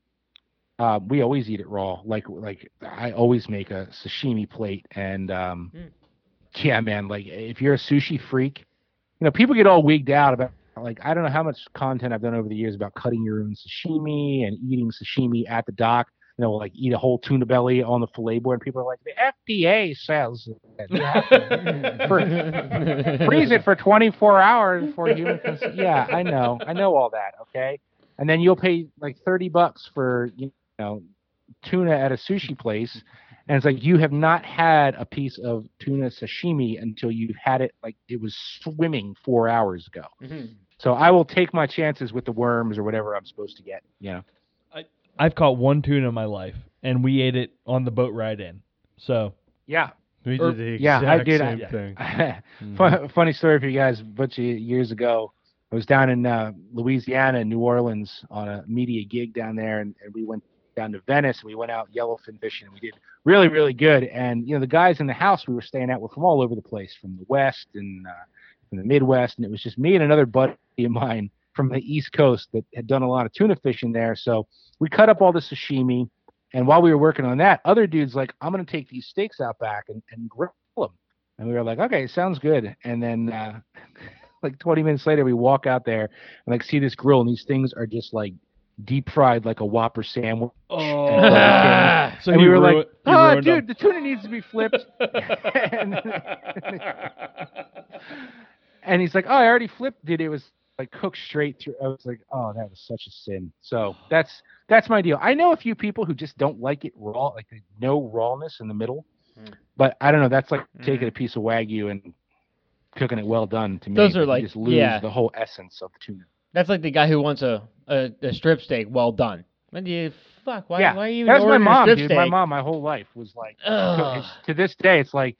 uh, we always eat it raw. Like like I always make a sashimi plate, and um, Mm. yeah, man. Like if you're a sushi freak, you know people get all wigged out about like I don't know how much content I've done over the years about cutting your own sashimi and eating sashimi at the dock. You know, like eat a whole tuna belly on the fillet board, and people are like, the FDA says that you freeze it for 24 hours for human cons- yeah i know. I know all that okay? And then you'll pay like 30 bucks for you know tuna at a sushi place and it's like you have not had a piece of tuna sashimi until you've had it like it was swimming four hours ago. Mhm. so i will take my chances with the worms or whatever i'm supposed to get you know I've caught one tuna in my life, and we ate it on the boat ride in. So yeah We did the yeah, I exact did, same yeah. thing. Mhm. Funny story for you guys. A bunch of years ago, I was down in uh, Louisiana, New Orleans, on a media gig down there, and, and we went down to Venice. And we went out yellowfin fishing. and We did really, really good. And you know, the guys in the house we were staying at were from all over the place, from the West and uh, from the Midwest, and it was just me and another buddy of mine from the East Coast that had done a lot of tuna fishing there. So we cut up all the sashimi. And while we were working on that, other dudes like, I'm gonna take these steaks out back and, and grill them. And we were like, okay, sounds good. And then uh, like 20 minutes later, we walk out there and like see this grill, and these things are just like deep fried like a Whopper sandwich. oh, so and we were ruined- like, oh, ruined 'em." dude, the tuna needs to be flipped. and, and he's like, oh, I already flipped it. It was like cooked straight through. I was like, oh, that was such a sin. So that's that's my deal. I know a few people who just don't like it raw, like no rawness in the middle. Mm. But I don't know. That's like Mm. taking a piece of wagyu and cooking it well done. To me, Those are You like- just lose yeah. the whole essence of the tuna. That's like the guy who wants a, a, a strip steak well done. When do you fuck? Why? yeah, why are you even that was my a mom, strip dude. steak? My mom, my whole life was like, Ugh. to this day, it's like,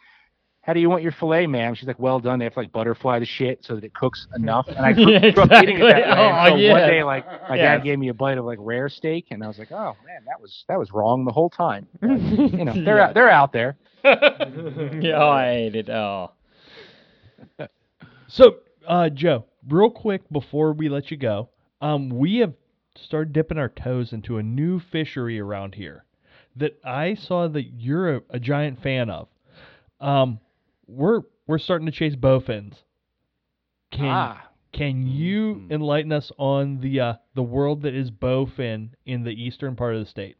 how do you want your fillet, ma'am? She's like, well done. They have to like butterfly the shit so that it cooks enough. And I grew, Yeah, grew up eating it that way. exactly. And so Oh, one yeah. day, like my Yes. dad gave me a bite of like rare steak, and I was like, oh man, that was that was wrong the whole time. you know, they're Yeah. out, they're out there. yeah, oh, I hate it. Oh. So, uh, Joe, real quick before we let you go, um, we have started dipping our toes into a new fishery around here that I saw that you're a, a giant fan of. Um, we're we're starting to chase bowfins. Can Ah, can you Mm. enlighten us on the uh, the world that is bowfin in the eastern part of the state,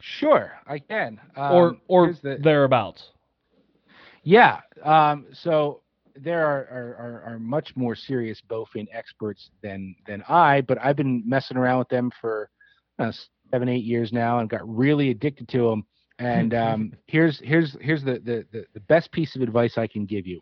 sure, I can. Um, or or the- thereabouts? Yeah. Um, so there are, are, are, are much more serious bowfin experts than than I, but I've been messing around with them for uh, seven, eight years now, and got really addicted to them. And um, here's here's here's the, the the the best piece of advice I can give you.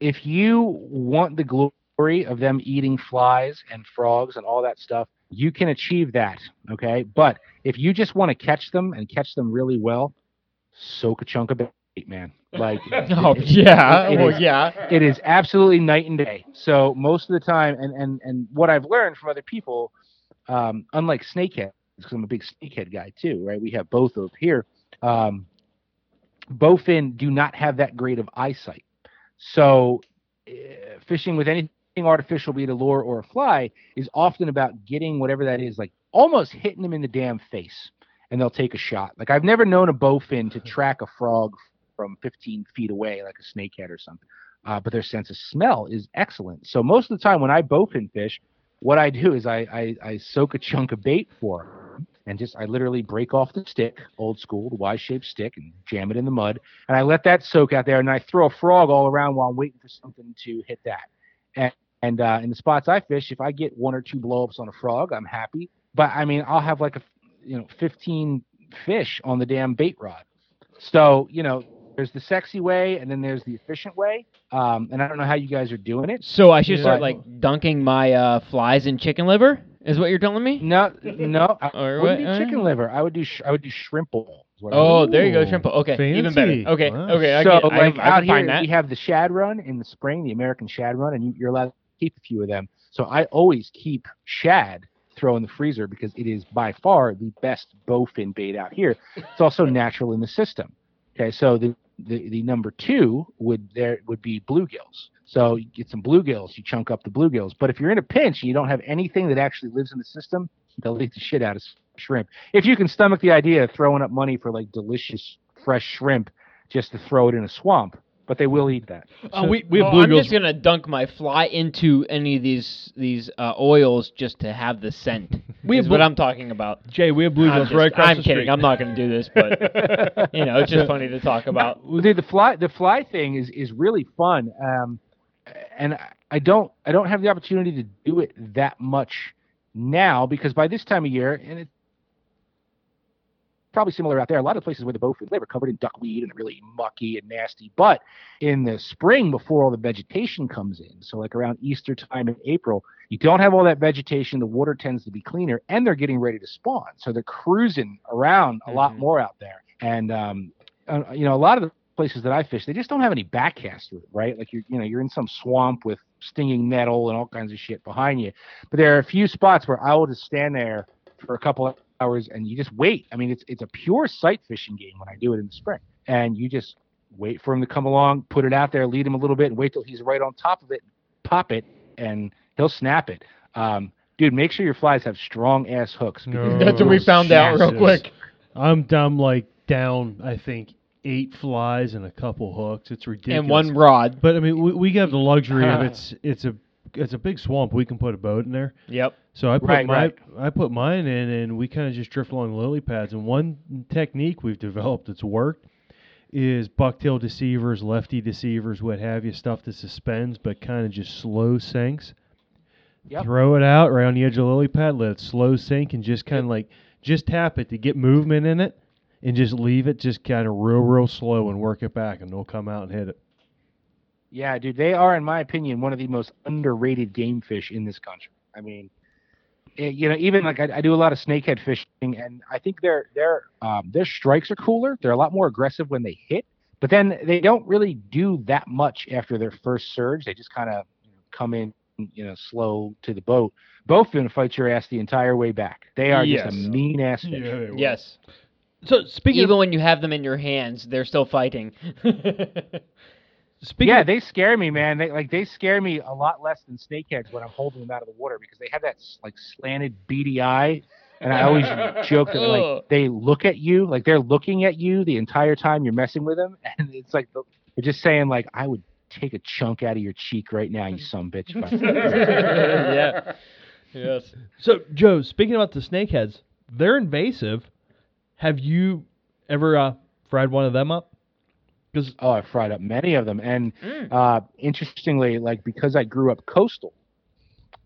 If you want the glory of them eating flies and frogs and all that stuff, you can achieve that. Okay, but if you just want to catch them and catch them really well, soak a chunk of bait, man. Like Oh it- yeah. it well, is- yeah. it is absolutely night and day. So most of the time, and and and what I've learned from other people, um, unlike snakehead, because I'm a big snakehead guy too, right? We have both of here. Um, bowfin do not have that great of eyesight, so uh, fishing with anything artificial, be it a lure or a fly, is often about getting whatever that is, like almost hitting them in the damn face, and they'll take a shot. Like I've never known a bowfin to track a frog from 15 feet away, like a snakehead or something uh, but their sense of smell is excellent. So most of the time when I bowfin fish, what I do is I, I, I soak a chunk of bait for and just I literally break off the stick, old school, the Y-shaped stick, and jam it in the mud, and I let that soak out there, and I throw a frog all around while I'm waiting for something to hit that. And and uh, in the spots I fish, if I get one or two blowups on a frog, I'm happy. But I mean, I'll have like a you know 15 fish on the damn bait rod. So you know, there's the sexy way, and then there's the efficient way. Um, and I don't know how you guys are doing it. So I should start like dunking my uh, flies in chicken liver. Is what you're telling me? No, no, I Or wouldn't what? do chicken liver. I would do sh- I would do shrimp bowl. I Oh, there you go, Ooh, shrimp. Okay, even better. Okay, Wow. okay. I do. can, so I, like I out can here find that. we have the shad run in the spring, the American shad run, and you, you're allowed to keep a few of them. So I always keep shad throw in the freezer because it is by far the best bowfin bait out here. It's also natural in the system. Okay, so the the, the number two would there would be bluegills. So you get some bluegills, you chunk up the bluegills. But if you're in a pinch and you don't have anything that actually lives in the system, they'll eat the shit out of shrimp. If you can stomach the idea of throwing up money for like delicious fresh shrimp just to throw it in a swamp, but they will eat that. Uh, we we have Well, I'm just gonna dunk my fly into any of these these uh, oils just to have the scent. We is have what I'm talking about. Jay, we have bluegills just- right across I'm the kidding. street. I'm not gonna do this, but you know, it's just funny to talk about. Well, dude, the fly the fly thing is is really fun. Um, and I- don't I don't have the opportunity to do it that much now because by this time of year, and it's probably similar out there. A lot of places where the bowfin live are covered in duckweed and really mucky and nasty. But in the spring, before all the vegetation comes in, so like around Easter time in April, you don't have all that vegetation. The water tends to be cleaner, and they're getting ready to spawn, so they're cruising around a lot Mhm. more out there. And um, uh, you know, a lot of the places that I fish, they just don't have any backcast to it, right? Like you're, you know, you're in some swamp with stinging nettle and all kinds of shit behind you. But there are a few spots where I will just stand there for a couple of hours and you just wait. I mean, it's it's a pure sight fishing game when I do it in the spring, and you just wait for him to come along, put it out there, lead him a little bit, and wait till he's right on top of it, pop it, and he'll snap it. Um, dude, make sure your flies have strong ass hooks. because No. That's what we found out real quick. I'm I'm like down. I think eight flies and a couple hooks. It's ridiculous. And one rod. But I mean, we, we have the luxury of it's it's a it's a big swamp. We can put a boat in there. Yep. So I put Right, my right. I put mine in, and we kind of just drift along lily pads. And one technique we've developed that's worked is bucktail deceivers, lefty deceivers, what have you, stuff that suspends but kind of just slow sinks. Yep. Throw it out right on the edge of the lily pad, let it slow sink, and just kind of like just tap it to get movement in it, and just leave it just kind of real, real slow and work it back, and they'll come out and hit it. Yeah, dude, they are, in my opinion, one of the most underrated game fish in this country. I mean, eh, you know, even like I, I do a lot of snakehead fishing, and I think their their um, their strikes are cooler. They're a lot more aggressive when they hit, but then they don't really do that much after their first surge. They just kind of you know, come in, you know, slow to the boat. Bowfin fight your ass the entire way back. They are Yes. just a mean ass fish. they will. Yes. So speaking Even of, when you have them in your hands, they're still fighting. speaking yeah, of, they scare me, man. They like they scare me a lot less than snakeheads when I'm holding them out of the water because they have that like slanted beady eye, and I always joke that like they look at you like they're looking at you the entire time you're messing with them, and it's like they're just saying like I would take a chunk out of your cheek right now, you some bitch. yeah. Yes. so Joe, speaking about the snakeheads, they're invasive. Have you ever uh, fried one of them up? Because oh, I fried up many of them, and Mm. uh, interestingly, like because I grew up coastal,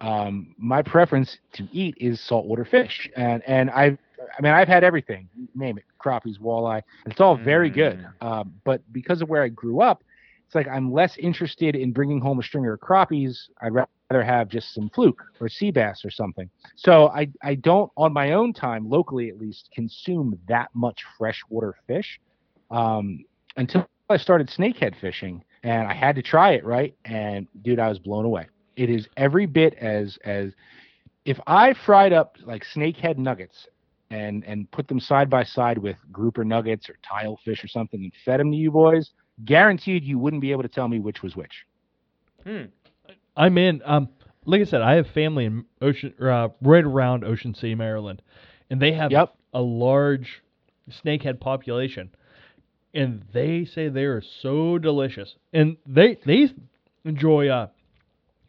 um, my preference to eat is saltwater fish, and and I've I mean I've had everything, name it, crappies, walleye, it's all very good. Um, but because of where I grew up, it's like I'm less interested in bringing home a stringer of crappies. I'd rather have just some fluke or sea bass or something. So I I don't on my own time locally at least consume that much freshwater fish. Um, until I started snakehead fishing and I had to try it, right? And dude, I was blown away. It is every bit as as if I fried up like snakehead nuggets and and put them side by side with grouper nuggets or tile fish or something and fed them to you boys, guaranteed you wouldn't be able to tell me which was which. Hmm. I'm in. Um, like I said, I have family in Ocean, uh, right around Ocean City, Maryland, and they have Yep. a large snakehead population, and they say they are so delicious, and they they enjoy uh,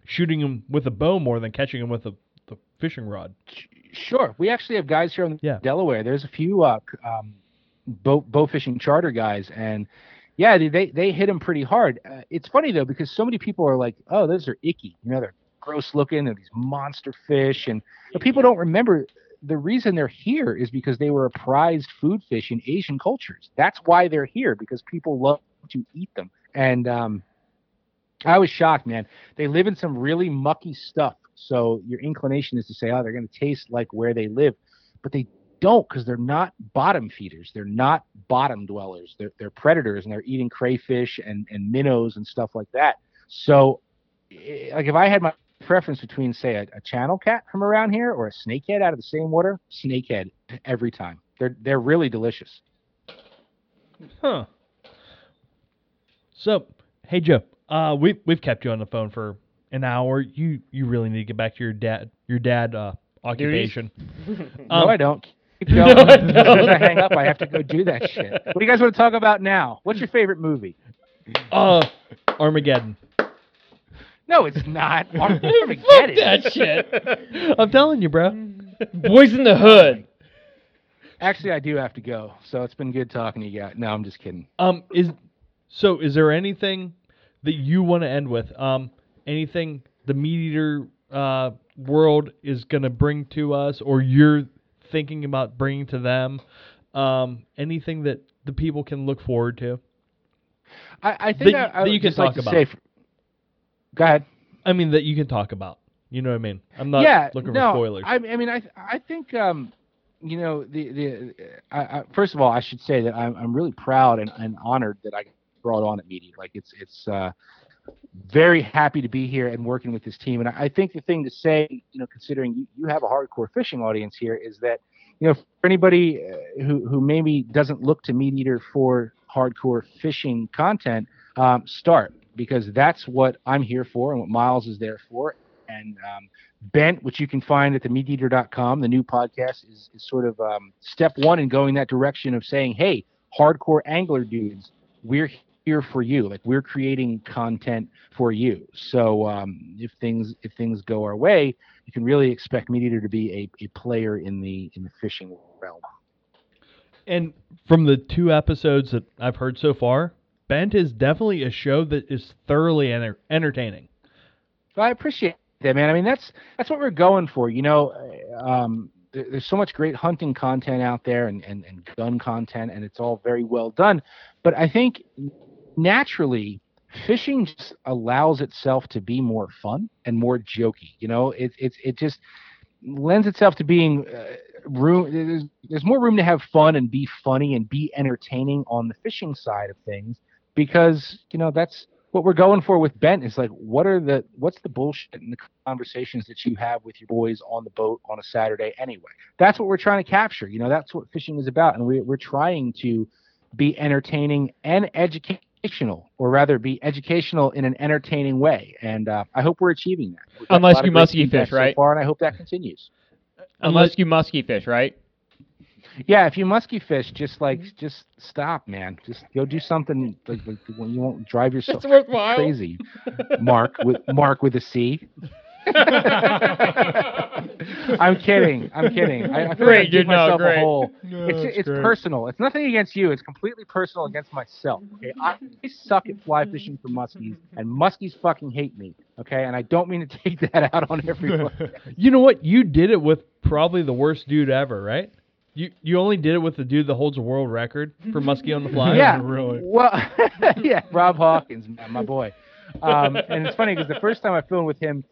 shooting them with a bow more than catching them with a the fishing rod. Sure. We actually have guys here in Yeah. Delaware. There's a few uh, um, boat bow fishing charter guys, and yeah, they they, they hit them pretty hard. Uh, it's funny though because so many people are like, "Oh, those are icky," you know, they're gross looking, they're these monster fish, and but people don't remember the reason they're here is because they were a prized food fish in Asian cultures. That's why they're here because people love to eat them, and um, I was shocked, man. They live in some really mucky stuff. So your inclination is to say, oh, they're going to taste like where they live, but they don't because they're not bottom feeders. They're not bottom dwellers. They're, they're predators and they're eating crayfish and, and minnows and stuff like that. So, eh, like if I had my preference between, say, a, a channel cat from around here or a snakehead out of the same water, snakehead every time. They're they're really delicious. Huh. So, hey Joe, uh, we we've kept you on the phone for an hour. You you really need to get back to your dad your dad uh, occupation. no, Um, I don't. Keep No, going. I As as I hang up, I have to go do that shit. What do you guys want to talk about now? What's your favorite movie? Uh, Armageddon. No, it's not. Armageddon. Fuck that shit. I'm telling you, bro. Boys in the Hood. Actually, I do have to go. So it's been good talking to you guys. No, I'm just kidding. Um, is so? Is there anything that you want to end with? Um, anything the meat eater uh world is gonna bring to us, or you're thinking about bringing to them? Um, anything that the people can look forward to? I, I think That- I, I that you can like talk to about. say. Go ahead. I mean, that you can talk about. You know what I mean? I'm not yeah, looking no, for spoilers. I, I mean, I I think um, you know, the the I, I, first of all, I should say that I'm I'm really proud and, and honored that I brought on at Media. Like it's it's uh, very happy to be here and working with this team. And I, think the thing to say, you know, considering you, have a hardcore fishing audience here, is that you know, for anybody uh, who who maybe doesn't look to Meat Eater for hardcore fishing content, um, start because that's what I'm here for and what Miles is there for. And um, Bent, which you can find at the themeateater.com, the new podcast is, is sort of um, step one in going that direction of saying, hey, hardcore angler dudes, we're here for you. Like we're creating content for you. So um, if things if things go our way, you can really expect Meat to be a, a player in the in the fishing realm. And from the two episodes that I've heard so far, Bent is definitely a show that is thoroughly enter- entertaining. I appreciate that, man. I mean, that's that's what we're going for. You know, um, there's so much great hunting content out there and, and, and gun content, and it's all very well done. But I think naturally, fishing just allows itself to be more fun and more jokey. You know, it it it just lends itself to being uh, room. There's, there's more room to have fun and be funny and be entertaining on the fishing side of things because you know that's what we're going for with Bent is like what are the what's the bullshit and the conversations that you have with your boys on the boat on a Saturday anyway. That's what we're trying to capture. You know, that's what fishing is about, and we, we're trying to be entertaining and educational, or rather, be educational in an entertaining way. And uh, I hope we're achieving that. We've Unless you great musky fish, right? So far, and I hope that continues. Unless you musky fish, right? Yeah, if you musky fish, just like just stop, man. Just go do something like, like when you won't drive yourself It's worthwhile. crazy. Mark with Mark with a C. I'm kidding. I'm kidding. I, I feel Great, like I dig dude, no, myself great. a hole. No, It's it's great. personal. It's nothing against you. It's completely personal against myself. Okay, I suck at fly fishing for muskies, and muskies fucking hate me. Okay, and I don't mean to take that out on everyone. You know what? You did it with probably the worst dude ever, right? You you only did it with the dude that holds a world record for muskie on the fly. yeah, really. Well, yeah, Rob Hawkins, my boy. Um, and it's funny because the first time I filmed with him,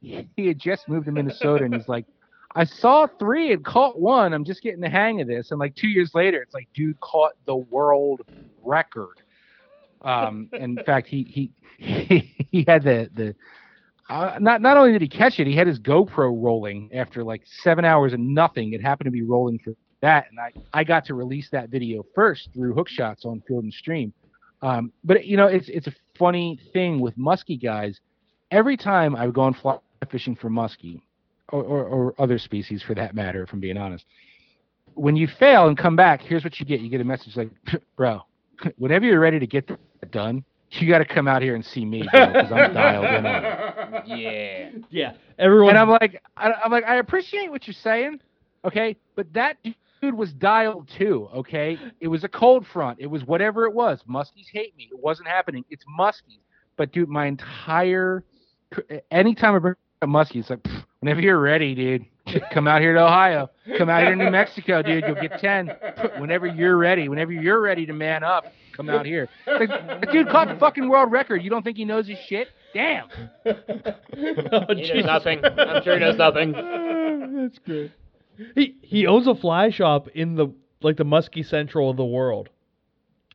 he had just moved to Minnesota, and he's like, "I saw three and caught one. I'm just getting the hang of this." And like two years later, it's like, dude caught the world record. Um, in fact, he he he, he had the the. Uh, not not only did he catch it, he had his GoPro rolling after like seven hours and nothing. It happened to be rolling for that, and I I got to release that video first through hook shots on Field and Stream. Um, but you know, it's it's a funny thing with muskie guys. Every time I would go on fly fishing for muskie, or, or, or other species for that matter, if I'm being honest, when you fail and come back, here's what you get: you get a message like, "Bro, whenever you're ready to get that done, you got to come out here and see me because I'm dialed in on it." Yeah. yeah. Everyone. And I'm like, I, I'm like, I appreciate what you're saying, okay, but that dude was dialed too, okay. It was a cold front. It was whatever it was. Muskies hate me. It wasn't happening. It's muskies. But dude, my entire, anytime I bring up muskies, it's like, whenever you're ready, dude, come out here to Ohio. Come out here to New Mexico, dude. You'll get ten. Whenever you're ready. Whenever you're ready to man up, come out here. Like, the dude caught the fucking world record. You don't think he knows his shit? Damn. oh, He knows nothing. I'm sure he knows nothing. That's great. He he owns a fly shop in the like the muskie central of the world.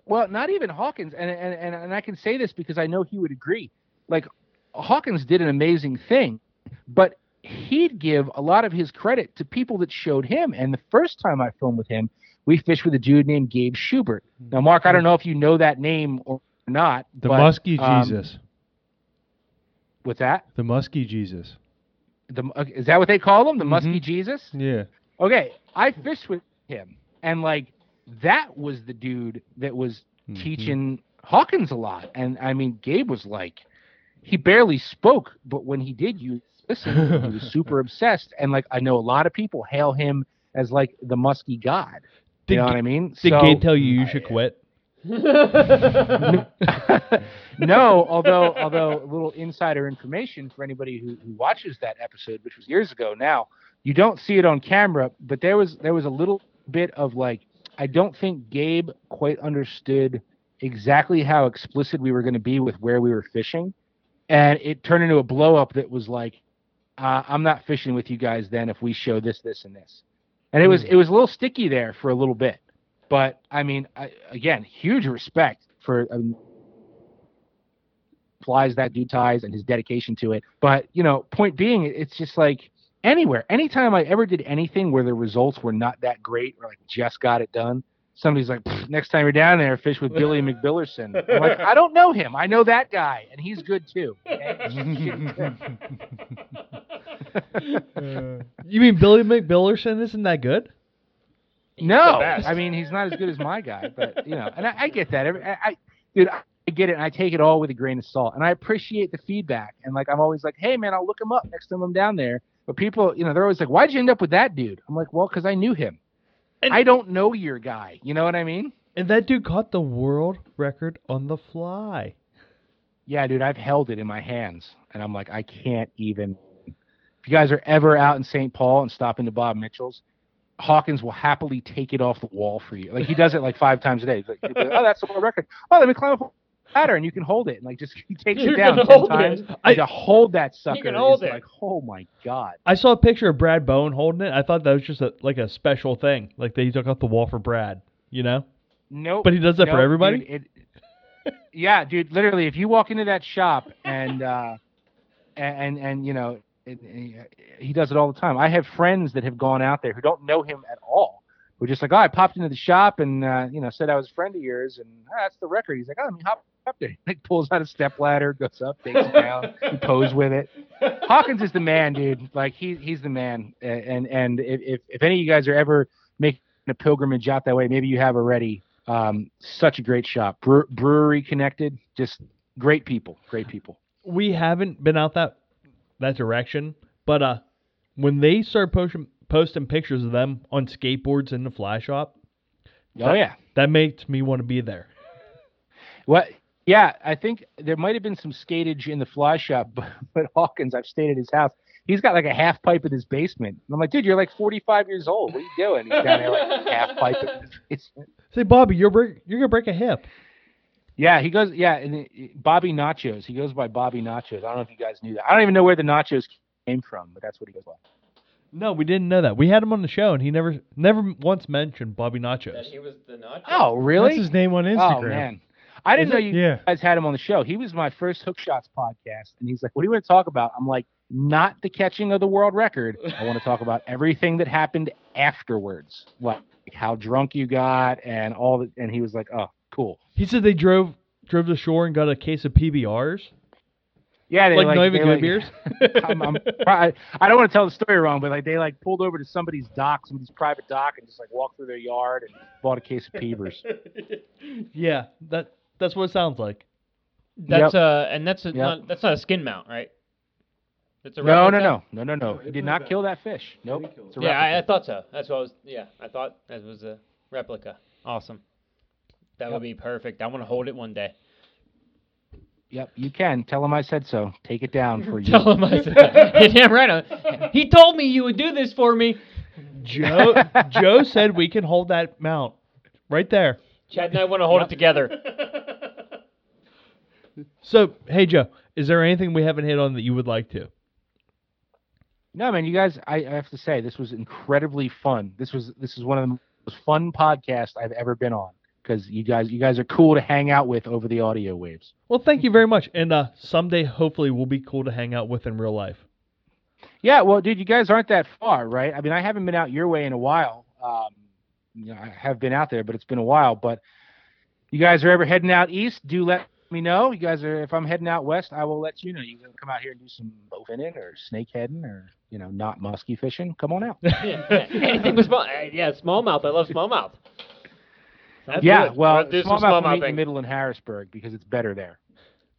Well, not even Hawkins, and, and and and I can say this because I know he would agree. Like Hawkins did an amazing thing, but he'd give a lot of his credit to people that showed him. And the first time I filmed with him, we fished with a dude named Gabe Schubert. Now, Mark, I don't know if you know that name or not. The but, muskie um, Jesus. What's that? The muskie Jesus. The uh, is that what they call him? The Mhm. Muskie Jesus? Yeah. Okay, I fished with him, and like that was the dude that was Mhm. teaching Hawkins a lot. And I mean, Gabe was like, he barely spoke, but when he did, you listen, he was super obsessed. And like, I know a lot of people hail him as like the musky god. Did you know what I mean? Did So- Gabe tell you mm. you should quit? no, although although a little insider information for anybody who, who watches that episode, which was years ago now, you don't see it on camera, but there was there was a little bit of like I don't think Gabe quite understood exactly how explicit we were going to be with where we were fishing, and it turned into a blow up that was like, uh, I'm not fishing with you guys then if we show this, this, and this, and it was it was a little sticky there for a little bit, but I mean, I, again, huge respect for. I mean, flies that dude ties and his dedication to it. But you know, point being, it's just like anywhere, anytime I ever did anything where the results were not that great or like just got it done, somebody's like, next time you're down there, fish with Billy McBillerson. I'm like, I don't know him. I know that guy, and he's good too. okay? You mean Billy McBillerson isn't that good? no. I mean he's not as good as my guy, but you know, and I, I get that. Every, I, I, dude, I get it, and I take it all with a grain of salt, and I appreciate the feedback. And like, I'm always like, hey man, I'll look him up next time I'm down there. But people, you know, they're always like, why'd you end up with that dude? I'm like, well, because I knew him. And- I don't know your guy. You know what I mean? And that dude caught the world record on the fly. Yeah, dude, I've held it in my hands, and I'm like, I can't even. If you guys are ever out in St. Paul and stop into Bob Mitchell's, Hawkins will happily take it off the wall for you. Like he does it like five times a day. He's like, like, oh, that's the world record. Oh, let me climb up a ladder, and you can hold it. And like just he takes You it down ten times. it. I- And to hold that sucker can hold it. like, oh my god. I saw a picture of Brad Bohen holding it. I thought that was just a, like a special thing, like that he took off the wall for Brad. You know? Nope. But he does that for everybody? dude, it- yeah, dude. Literally, if you walk into that shop and uh, and and you know, it, he- he does it all the time. I have friends that have gone out there who don't know him at all. Who are just like, oh, I popped into the shop and uh, you know said I was a friend of yours, and ah, that's the record. He's like, oh, let me hop up there. Like pulls out a step ladder, goes up, takes it down, and pose with it. Hawkins is the man, dude. Like he he's the man. And and if if, if any of you guys are ever making a pilgrimage out that way, maybe you have already. Um, such a great shop, Bre- brewery connected, just great people, great people. We haven't been out that that direction, but uh, when they start posting posting pictures of them on skateboards in the fly shop, Oh yeah, that makes me want to be there. what? Yeah, I think there might have been some skatage in the fly shop, but, but Hawkins, I've stayed at his house. He's got like a half pipe in his basement. And I'm like, dude, you're like 45 years old. What are you doing? He's down there like half pipe in his basement. Say, Bobby, you're break, you're gonna break a hip. Yeah, he goes. Yeah, and Bobby Nachos. He goes by Bobby Nachos. I don't know if you guys knew that. I don't even know where the nachos came from, but that's what he goes by. No, we didn't know that. We had him on the show, and he never never once mentioned Bobby Nachos. he was the nacho. Oh, really? That's his name on oh, Instagram. Oh man, I didn't Is know it? you Yeah. guys had him on the show. He was my first Hook Shots podcast, and he's like, "What do you want to talk about?" I'm like, "Not the catching of the world record. I want to talk about everything that happened afterwards, like how drunk you got and all that." And he was like, "Oh, cool." He said they drove drove to shore and got a case of PBRs, Yeah, they like, like, not even good like- beers. I'm, I'm, I, I don't want to tell the story wrong, but like they like pulled over to somebody's dock, somebody's private dock, and just like walked through their yard and bought a case of Peavers. yeah, that that's what it sounds like. That's uh, and that's a, Yep. not that's not a skin mount, right? That's a No, no, no, no, no, no. He did not kill that fish. Nope. It's a Yeah, I, I thought so. That's what I was. Yeah, I thought that was a replica. Awesome. That Yep. would be perfect. I want to hold it one day. Yep, you can. Tell him I said so. Take it down for you. Tell him I said that. You're damn right. He told me you would do this for me. Joe Joe said we can hold that mount right there. Chad and I want to hold it together. So, hey Joe, is there anything we haven't hit on that you would like to? No, man, you guys. I, I have to say, this was incredibly fun. This was this is one of the most fun podcasts I've ever been on because you guys you guys are cool to hang out with over the audio waves. Well, thank you very much, and uh, someday hopefully we'll be cool to hang out with in real life. Yeah, well, dude, you guys aren't that far, right? I mean, I haven't been out your way in a while. Um, you know, I have been out there, but it's been a while. But you guys are ever heading out east? Do let me know. You guys are. If I'm heading out west, I will let you know. You can come out here and do some bowfinning or snakeheading or you know, not musky fishing. Come on out. Anything with small. uh, Yeah, smallmouth. I love smallmouth. Sounds yeah, good. well, We'll do some smallmouth will in middle and Harrisburg because it's better there.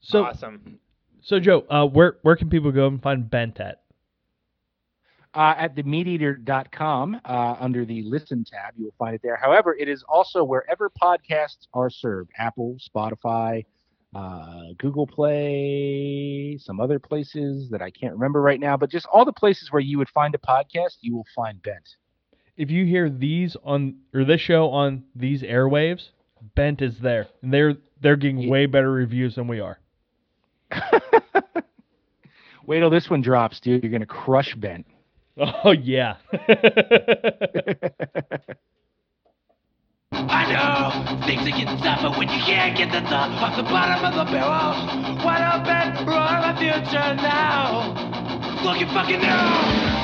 So, awesome. so Joe, uh, where where can people go and find Bent at? uh, at themeateater.com uh, under the listen tab. You will find it there. However, it is also wherever podcasts are served Apple, Spotify, uh, Google Play, some other places that I can't remember right now, but just all the places where you would find a podcast, you will find Bent. If you hear these on or this show on these airwaves, Bent is there, and they're they're getting Ye- way better reviews than we are. Wait till this one drops, dude. You're going to crush Bent. Oh yeah. I know things are getting tougher when you can't get the top off the bottom of the barrel. What up and wrong my future now? Looking fucking new.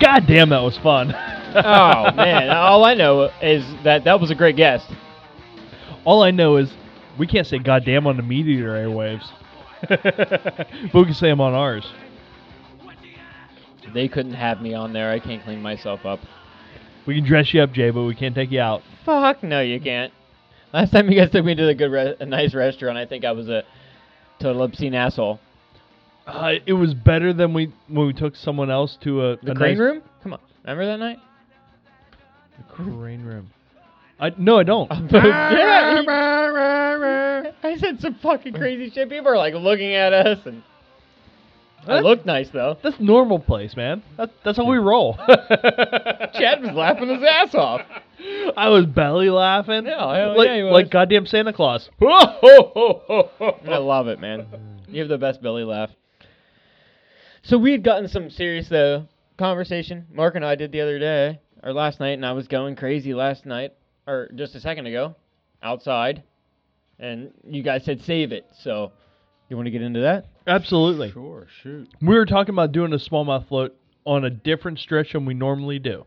God damn, that was fun. oh man, all I know is that that was a great guest. All I know is we can't say goddamn on the Meat Eater airwaves, but we can say them on ours. They couldn't have me on there. I can't clean myself up. We can dress you up, Jay, but we can't take you out. Fuck no, you can't. Last time you guys took me to a good, re- a nice restaurant, I think I was a total obscene asshole. Uh, it was better than we when we took someone else to a The a crane nice- room? Come on, remember that night? The crane room. I no, I don't. yeah. I said some fucking crazy shit. People are like looking at us, and I What? looked nice though. That's normal place, man. That's that's how we roll. Chad was laughing his ass off. I was belly laughing. Yeah, hell like, yeah, he was. like goddamn Santa Claus. I love it, man. You have the best belly laugh. So we had gotten some serious uh, conversation. Mark and I did the other day, or last night, and I was going crazy last night, or just a second ago, outside, and you guys said save it. So you want to get into that? Absolutely. Sure, shoot. We were talking about doing a smallmouth float on a different stretch than we normally do.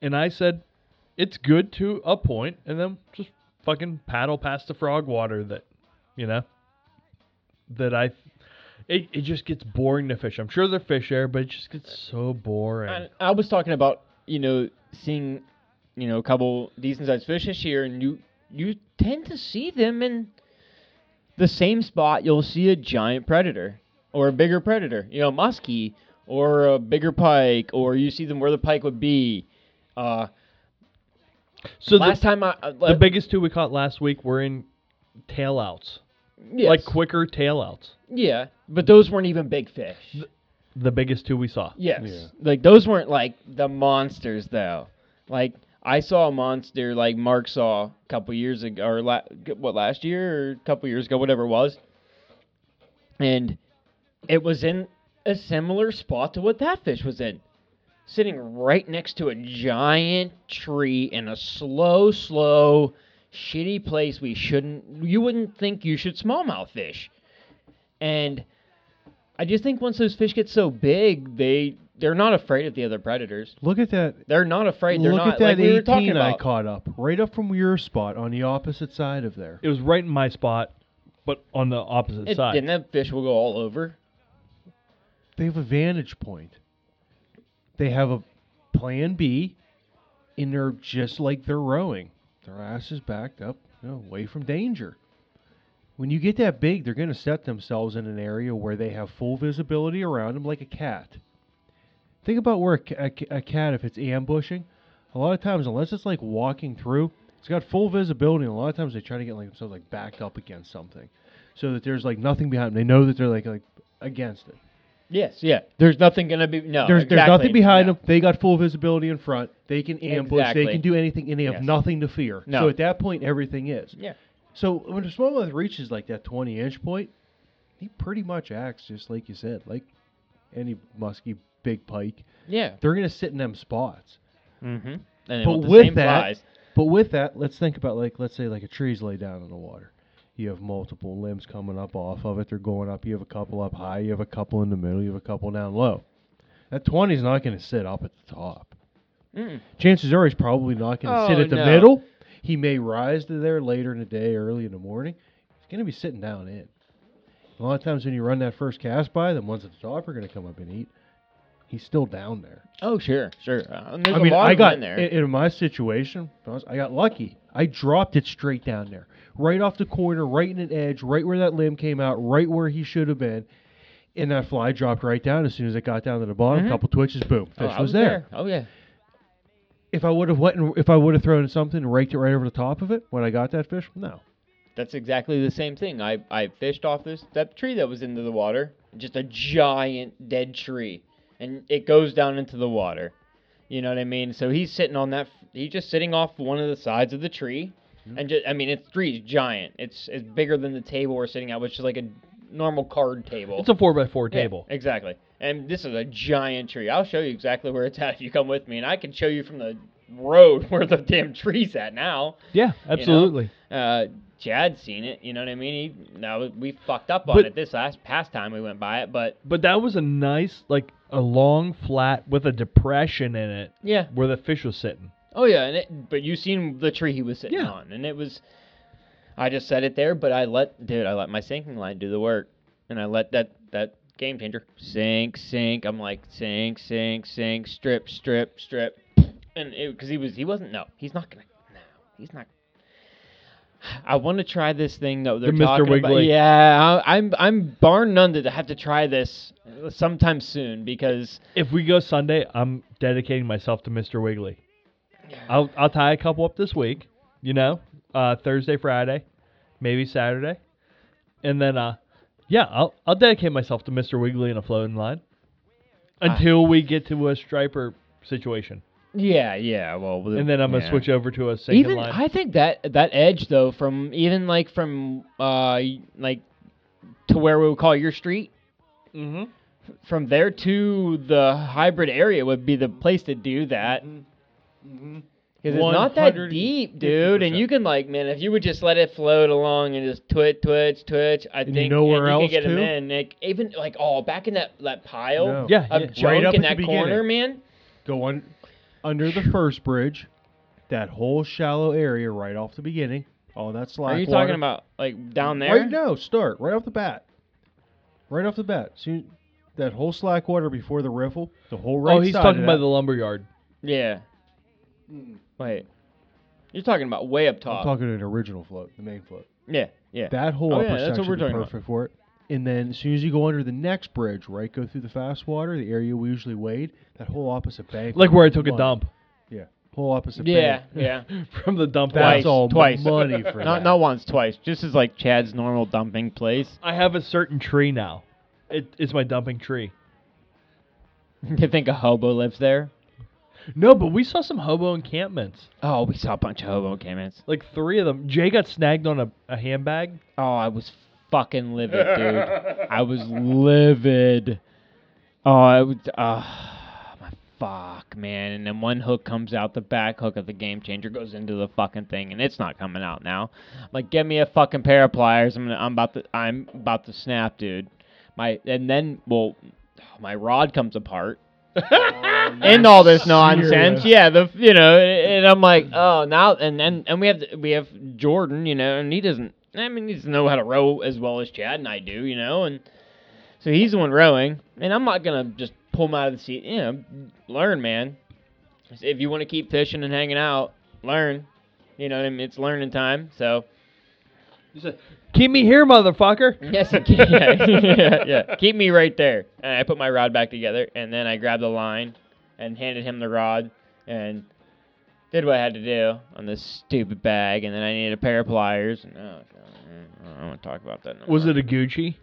And I said, it's good to a point, and then just fucking paddle past the frog water that, you know, that I. It, it just gets boring to fish. I'm sure there are fish there, but it just gets so boring. And I was talking about you know seeing you know a couple decent sized fish this year, and you you tend to see them in the same spot. You'll see a giant predator or a bigger predator, you know, muskie or a bigger pike, or you see them where the pike would be. Uh, so the, last time I uh, the biggest two we caught last week were in tailouts, yes, like quicker tailouts. yeah, but those weren't even big fish. The biggest two we saw. Yes. Yeah. Like those weren't like the monsters though. Like I saw a monster like Mark saw a couple years ago or la- what last year or a couple years ago whatever it was. And it was in a similar spot to what that fish was in. Sitting right next to a giant tree in a slow slow shitty place we shouldn't you wouldn't think you should smallmouth fish. And I just think once those fish get so big, they they're not afraid of the other predators. Look at that. They're not afraid. They're Look not at that like we were talking 18 I about. caught up right up from your spot on the opposite side of there. It was right in my spot, but on the opposite It, side. and that fish will go all over. They have a vantage point. They have a plan B, and they're just like they're rowing. Their ass is backed up, you know, away from danger. When you get that big, they're going to set themselves in an area where they have full visibility around them, like a cat. Think about where a, a a cat, if it's ambushing, a lot of times, unless it's like walking through, it's got full visibility. And a lot of times, they try to get like themselves like backed up against something, so that there's like nothing behind them. They know that they're like like against it. Yes, yeah. There's nothing gonna be no. There's there's nothing behind No. them. They got full visibility in front. They can ambush. Exactly. They can do anything, and they have Yes. nothing to fear. No. So at that point, everything is. Yeah. So when a smallmouth reaches like that 20 inch point, he pretty much acts just like you said, like any musky big pike. Yeah. They're gonna sit in them spots. Mm-hmm. And But with the with same that- flies. But with that, let's think about like let's say like a tree's laid down in the water. You have multiple limbs coming up off of it. They're going up. You have a couple up high. You have a couple in the middle. You have a couple down low. That 20 is not going to sit up at the top. Mm. Chances are he's probably not going to sit Oh, at the no. middle. He may rise to there later in the day, early in the morning. He's going to be sitting down in. A lot of times when you run that first cast by, the ones at the top are going to come up and eat. He's still down there. Oh sure, sure. Uh, I mean, I got in there. in, in my situation. I got lucky. I dropped it straight down there, right off the corner, right in an edge, right where that limb came out, right where he should have been. And that fly dropped right down as soon as it got down to the bottom. Mhm. couple twitches, boom, Oh, fish I was, there. Oh yeah. If I would have went and if I would have thrown something and raked it right over the top of it when I got that fish, no. That's exactly the same thing. I I fished off this that tree that was into the water, just a giant dead tree, and it goes down into the water. You know what I mean? So he's sitting on that. He's just sitting off one of the sides of the tree, and just I mean, it's tree's giant. It's it's bigger than the table we're sitting at, which is like a normal card table. It's a four by four Yeah, table. exactly. And this is a giant tree. I'll show you exactly where it's at if you come with me, and I can show you from the road where the damn tree's at now. Yeah, absolutely. Uh, Chad's seen it. You know what I mean? He, now we fucked up on But- it this last past time we went by it, but But that was a nice, like a long flat with a depression in it yeah. where the fish was sitting. Oh yeah, and it, but you seen the tree he was sitting Yeah. on, and it was. I just set it there, but I let dude, I let my sinking line do the work, and I let that that game changer sink, sink. I'm like sink, sink, sink, strip, strip, strip, and because he was he wasn't no, he's not gonna no, he's not. I want to try this thing though. They're The Mr. talking about- Wiggly. yeah, I, I'm I'm barn none to have to try this sometime soon because If we go Sunday, I'm dedicating myself to Mr. Wiggly. I'll I'll tie a couple up this week, you know, uh, Thursday, Friday, maybe Saturday, and then uh, yeah, I'll I'll dedicate myself to Mr. Wiggly in a floating line until we get to a striper situation, yeah, yeah. Well, and then I'm gonna yeah. switch over to a sinking even line. I think that that edge though, from even like from uh like to where we would call your street, mm-hmm. from there to the hybrid area would be the place to do that. Because it's not that 150%. deep, dude, and you can like, man, if you would just let it float along and just twitch, twitch, twitch, I And you think know where and you else, could get 'em too? in. Like, even like, oh, back in that that pile No. Yeah, of yeah. junk Right up in at the that corner, beginning. man. Go on under the first bridge, that whole shallow area right off the beginning. Oh, All that slack water. Are you water. talking about like down there? Right now, start right off the bat. Right off the bat. See that whole slack water before the riffle, the whole oh, right oh, he's side talking about that- the lumber yard. Yeah. Wait. You're talking about way up top. I'm top. talking an original float, the main float. yeah, yeah. That whole Oh, upper yeah, that's what section we're would be talking about. perfect for it. And then as soon as you go under the next bridge, right, go through the fast water, the area we usually wade, that whole opposite bank. Like where I took a money. dump Yeah, whole opposite yeah, bank. yeah. from the dump. That's Twice, house. all twice. money for Not that. not once, twice. Just as like Chad's normal dumping place. I have a certain tree now. It, it's my dumping tree. you think a hobo lives there? No, but we saw some hobo encampments. Oh, we saw a bunch of hobo encampments. Like three of them. Jay got snagged on a, a handbag. Oh, I was fucking livid, dude. I was livid. Oh, I was. Uh, my fuck, man. And then one hook comes out, the back hook of the game changer goes into the fucking thing, and it's not coming out now. I'm like, get me a fucking pair of pliers. I'm gonna, I'm about to, I'm about to snap, dude. My, and then, well, my rod comes apart. and all this nonsense. serious? Yeah, the you know, and I'm like, oh, now and then and we have we have Jordan, you know, and he doesn't. I mean, he doesn't know how to row as well as Chad and I do, you know, and so he's the one rowing, and I'm not gonna just pull him out of the seat. You know, learn, man. If you want to keep fishing and hanging out, learn. You know, what I mean, it's learning time. So Keep me here, motherfucker. yes. Yeah, yeah, yeah. Keep me right there. And I put my rod back together, and then I grabbed the line and handed him the rod and did what I had to do on this stupid bag. And then I needed a pair of pliers. And oh, don't want to talk about that. No Was more. it a Gucci?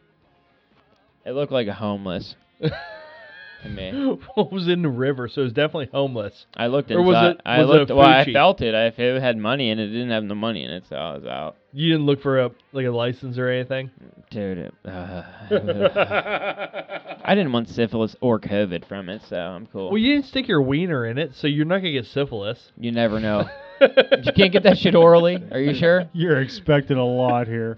It looked like a homeless to me. what was in the river? So it was definitely homeless. I looked Or inside. was it- I was it a well, I felt it. I, if it had money in it, it didn't have the money in it, so I was out. You didn't look for a like a license or anything. Dude, it, uh, I didn't want syphilis or COVID from it, so I'm cool. Well, you didn't stick your wiener in it, so you're not gonna get syphilis. You never know. you can't get that shit orally. Are you sure? You're expecting a lot here.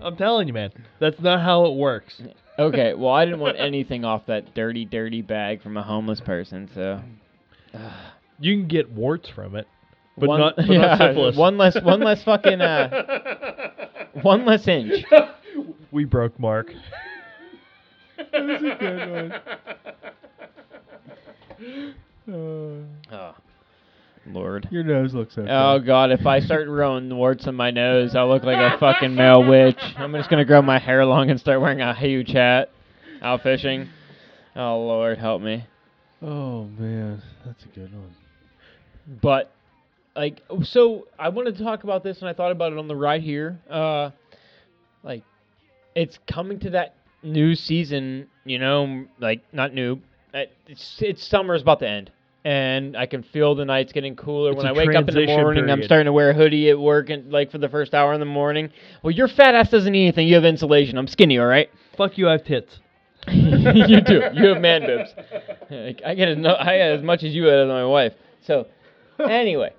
I'm telling you, man. That's not how it works. Okay. Well, I didn't want anything off that dirty, dirty bag from a homeless person. So You can get warts from it, but one, not, but yeah, not syphilis. one less, one less fucking, uh, one less inch. we broke Mark. that was a good Oh, Lord. Your nose looks okay. Oh God! If I start growing warts on my nose, I'll look like a fucking male witch. I'm just gonna grow my hair long and start wearing a huge hat, out fishing. Oh Lord, help me. Oh man, that's a good one. But like, so I wanted to talk about this, and I thought about it on the ride here. Uh, like, it's coming to that new season. You know, like not new. uh, It's it's summer's about to end. And I can feel the nights getting cooler. It's when I wake up in the transition morning, I'm starting to wear a hoodie at work, and like for the first hour in the morning. Well, your fat ass doesn't need anything. You have insulation. I'm skinny, all right. Fuck you, I have tits. you do. You have man boobs. Like, I get as no, I get as much as you had as my wife. So, anyway,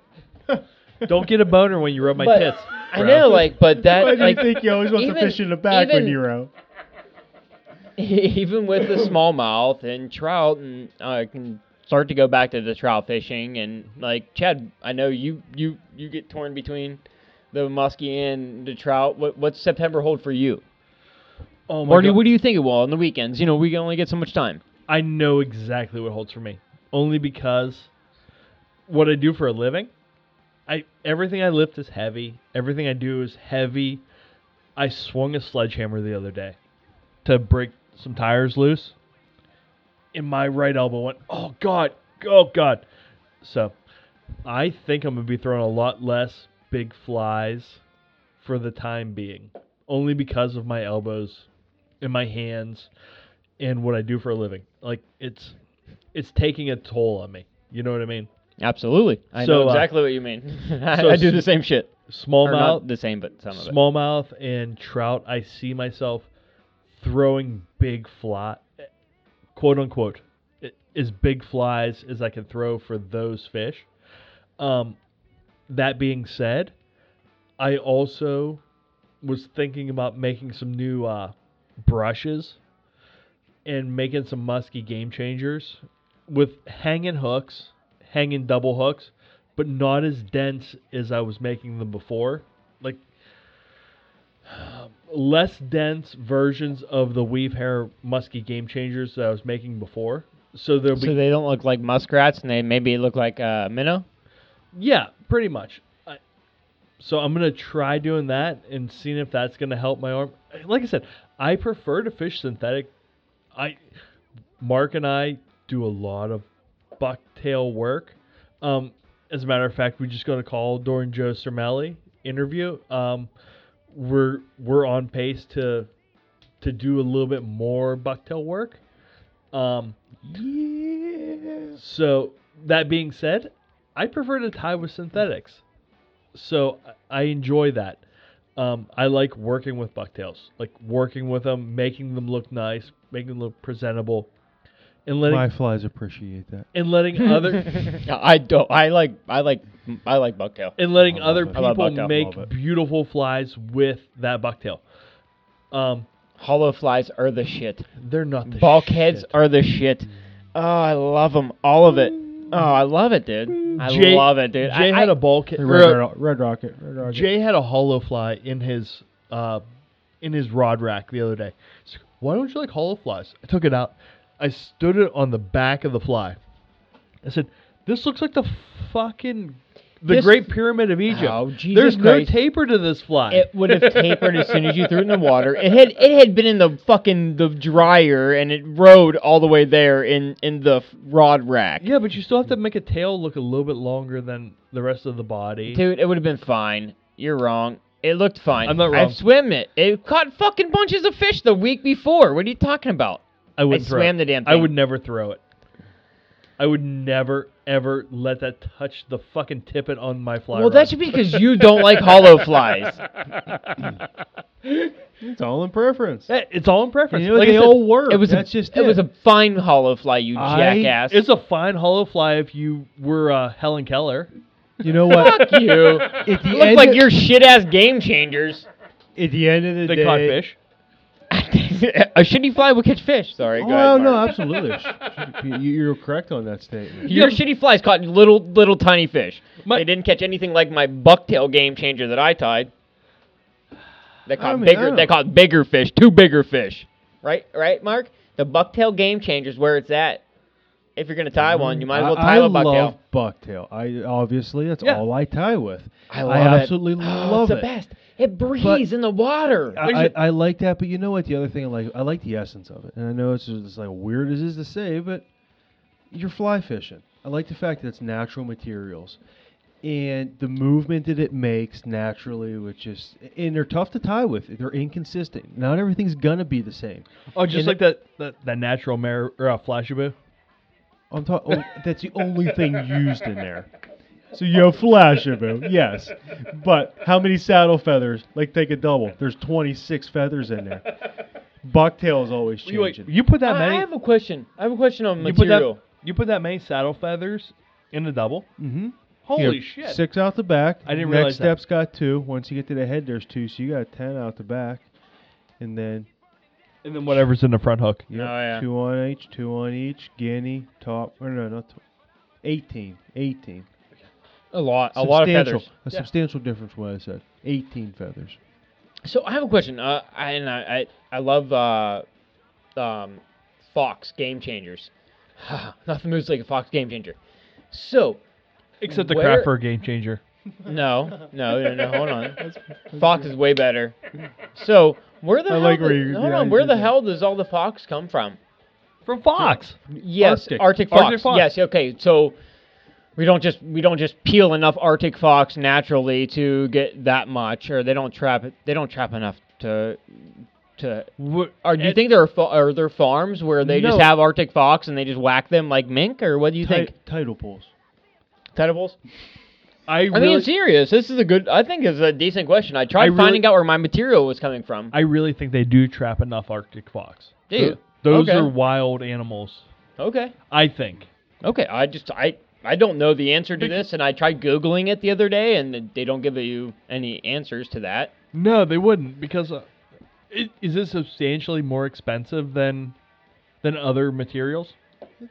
Don't get a boner when you rub my But- tits. I know, like, but that Why do like you think you always want even- to fish in the back when you're out? even with the smallmouth and trout, and uh, I can start to go back to the trout fishing. And mm-hmm. like Chad, I know you you you get torn between the muskie and the trout. What what's September hold for you? Oh my Or do, God. what do you think it will on the weekends? You know, we only get so much time. I know exactly what holds for me. Only because what I do for a living, I everything I lift is heavy. Everything I do is heavy. I swung a sledgehammer the other day to break some tires loose. And my right elbow went, oh god, oh god. So I think I'm gonna be throwing a lot less big flies for the time being. Only because of my elbows and my hands and what I do for a living. Like it's it's taking a toll on me. You know what I mean? Absolutely, I So, know uh, exactly what you mean. I, so I do the same shit. Smallmouth, the same, but some of it. smallmouth, and trout. I see myself throwing big fly, quote unquote, as big flies as I can throw for those fish. Um, that being said, I also was thinking about making some new uh, brushes and making some musky game changers with hanging hooks, hanging double hooks, but not as dense as I was making them before. Like less dense versions of the weave hair musky game changers that I was making before. So be So they don't look like muskrats, and they maybe look like uh, minnow. Yeah, pretty much. I, so I'm gonna try doing that and seeing if that's gonna help my arm. Like I said, I prefer to fish synthetic. I, Mark and I do a lot of bucktail work. Um, as a matter of fact, we just got a call during Joe Cermele interview. Um, we're we're on pace to to do a little bit more bucktail work. Um, Yeah. so that being said, I prefer to tie with synthetics. So I I enjoy that. Um, I like working with bucktails, like working with them, making them look nice, making them look presentable, and letting My flies appreciate that. and letting other I don't. I like. I like. I like bucktail. and letting I love other it. I love people bucktail. make Love it. beautiful flies with that bucktail. Um, Hollow flies are the shit. they're not the Bulkheads shit. are the shit. Oh, I love them. All of it. Oh, I love it, dude. I Jay- love it, dude. Jay I, had I- a bulkhead. Red, or a- Red, Red Rocket. Red Rocket. Jay had a hollow fly in his uh, in his rod rack the other day. He's like, Why don't you like hollow flies? I took it out. I stood it on the back of the fly. I said, "This looks like the fucking the This- Great Pyramid of Egypt. Oh, Jesus There's no taper to this fly." It would have tapered as soon as you threw it in the water. It had it had been in the fucking the dryer and it rode all the way there in in the rod rack. yeah, but you still have to make a tail look a little bit longer than the rest of the body. Dude, it would have been fine. You're wrong. It looked fine. I'm not wrong. I've swim it. It caught fucking bunches of fish the week before. What are you talking about? I wouldn't throw swam it. the damn I would never throw it. I would never ever let that touch the fucking tippet on my fly. Well, rod. that should be because you don't like hollow flies. It's all in preference. It's all in preference. You know, Like they I said, all work. It was That's a, just it, it. was a fine hollow fly, you I- jackass. It's a fine hollow fly if you were uh, Helen Keller. You know what? Fuck you. At the Look end like of- your shit ass game changers. At the end of the They day, caught fish. a shitty fly will catch fish. Sorry. Oh go ahead, no, Mark. absolutely. You- You're correct on that statement. Your shitty flies caught little, little tiny fish. My- they didn't catch anything like my bucktail game changer that I tied. They caught mean, I bigger. don't- They caught bigger fish. Two bigger fish. Right, right, Mark. The bucktail game changer's where it's at. If you're gonna tie one, you might as well mm, tie I a bucktail. love bucktail. I obviously that's Yeah. all I tie with. I love it. absolutely love it's it. the best. It breathes in the water. I, I, I like that, but you know what? The other thing I like, I like the essence of it, and I know it's just it's like weird as it is to say, but you're fly fishing. I like the fact that it's natural materials, and the movement that it makes naturally, which is, and they're tough to tie with. They're inconsistent. Not everything's gonna be the same. Oh, just And like that, that that natural mare or uh, flashabou. I'm talking. Oh, that's the only thing used in there. So you have Flashabou, yes, but how many saddle feathers? Like take a double. There's 26 feathers in there. Bucktail is always You, wait, changing. you put that I, many. I have a question. I have a question on you put material. that. You put that many saddle feathers in a double. mm-hmm. Holy You shit! Six out the back. I didn't Next realize that. step's got two. Once you get to the head, there's two. So you got ten out the back, and then and then whatever's in the front hook. yep, Oh, yeah. two on each, two on each. Guinea top. Or no, not. Tw- 18. 18. A lot, a lot of feathers. A substantial difference from what I said. 18 feathers. So I have a question. Uh, I, and I, I, I love uh, um, Fox Game Changers. Nothing moves like a Fox Game Changer. So Except the Where- craft for a game changer. no, no, no, no. Hold on. Fox is way better. So where the I hell? like where do- you- hold on. Where the hell does all the Fox come from? From Fox. Yes, Arctic. Arctic, Fox. Arctic Fox. Yes, okay. So we don't just we don't just peel enough Arctic Fox naturally to get that much, or they don't trap it. They don't trap enough to to. Or do you think there are fa- are there farms where they just have Arctic Fox and they just whack them like mink, or what do you Ti- think? Title pools. Tentables? I I really, mean, serious. This is a good. I think it's a decent question. I tried I really- finding out where my material was coming from. I really think they do trap enough Arctic fox. Do you? Those Okay. are wild animals. Okay. I think. Okay. I just I I don't know the answer to this, and I tried googling it the other day, and they don't give you any answers to that. No, they wouldn't because uh, i- is this substantially more expensive than than other materials?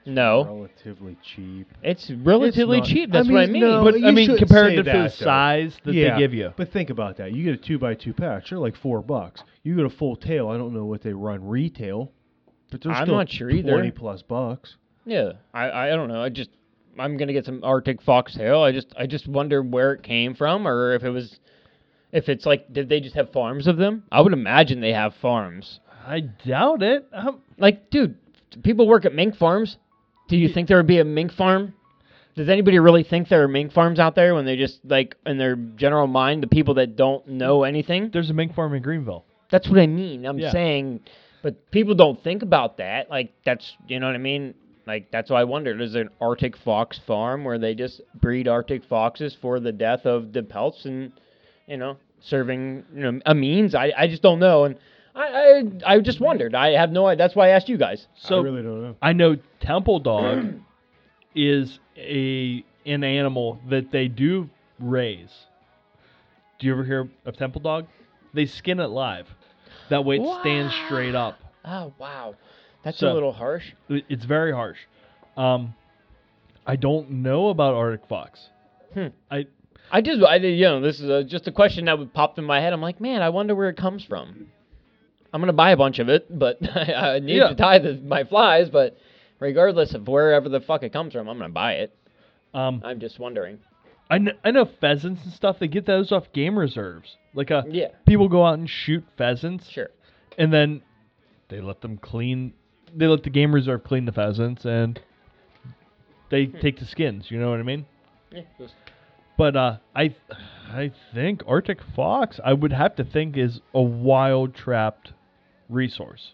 No, Relatively cheap. it's relatively not- cheap. I That's what I mean, mean. no, but I you mean, shouldn't comparative say to the that, though. size that yeah, they give you. But think about that. You get a two by two patch. They're like four bucks. You get a full tail. I don't know what they run retail, but they're I'm still not sure either. twenty plus bucks. Yeah, I, I don't know. I just I'm gonna get some Arctic foxtail. I just I just wonder where it came from, or if it was, if it's like did they just have farms of them? I would imagine they have farms. I doubt it. Um, Like, dude, people work at mink farms. Do you think there would be a mink farm? Does anybody really think there are mink farms out there when they just like in their general mind, the people that don't know anything? there's a mink farm in Greenville. That's what I mean. I'm Yeah. saying, but people don't think about that. Like that's you know what I mean. Like that's why I wondered: is there an Arctic fox farm where they just breed Arctic foxes for the death of the pelts and you know serving you know a means? I I just don't know, and I I, I just wondered. I have no. idea. That's why I asked you guys. So I really don't know. I know Temple Dog is a an animal that they do raise. Do you ever hear of Temple Dog? They skin it live. That way it stands straight up. Oh wow, that's So- a little harsh. It's very harsh. Um, I don't know about Arctic fox. Hmm. I I just I did you know this is a, just a question that would pop in my head. I'm like, man, I wonder where it comes from. I'm gonna buy a bunch of it, but I, I need Yeah. to tie the, my flies. But regardless of wherever the fuck it comes from, I'm gonna buy it. um I'm just wondering. I know, I know pheasants and stuff. They get those off game reserves. Like uh, Yeah, people go out and shoot pheasants, sure. and then they let them clean. They let the game reserve clean the pheasants, and they take the skins. You know what I mean? Yeah, But uh, I, I think Arctic fox. I would have to think is a wild trapped resource.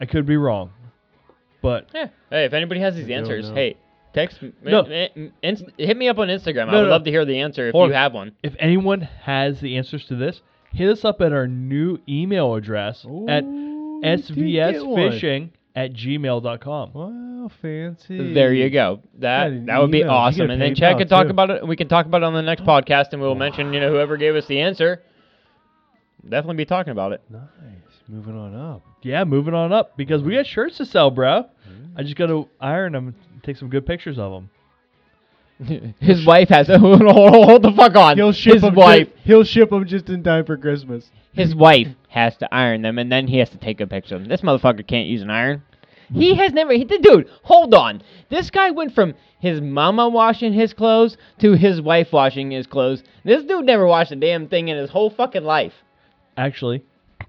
I could be wrong, but yeah. Hey, if anybody has these I answers, hey, text. m- No. m- m- inst- hit me up on Instagram. I would no. love to hear the answer if Hold you have one. if anyone has the answers to this, hit us up at our new email address at Ooh, you did get one. svsfishing at gmail.com. Wow, fancy. There you go. That Got that would be emails. Awesome. And then PayPal, Chad can talk too. about it. We can talk about it on the next podcast, and we'll mention you know whoever gave us the answer. Definitely be talking about it. Nice. Moving on up. Yeah, moving on up because we got shirts to sell, bro. Mm-hmm. I just got to iron them and take some good pictures of them. His wife has hold, hold the fuck on. He'll ship his 'em wife, Just, he'll ship them just in time for Christmas. his wife has to iron them, and then he has to take a picture of them. This motherfucker can't use an iron. He has never. He, the dude, hold on. This guy went from his mama washing his clothes to his wife washing his clothes. This dude never washed a damn thing in his whole fucking life. Actually,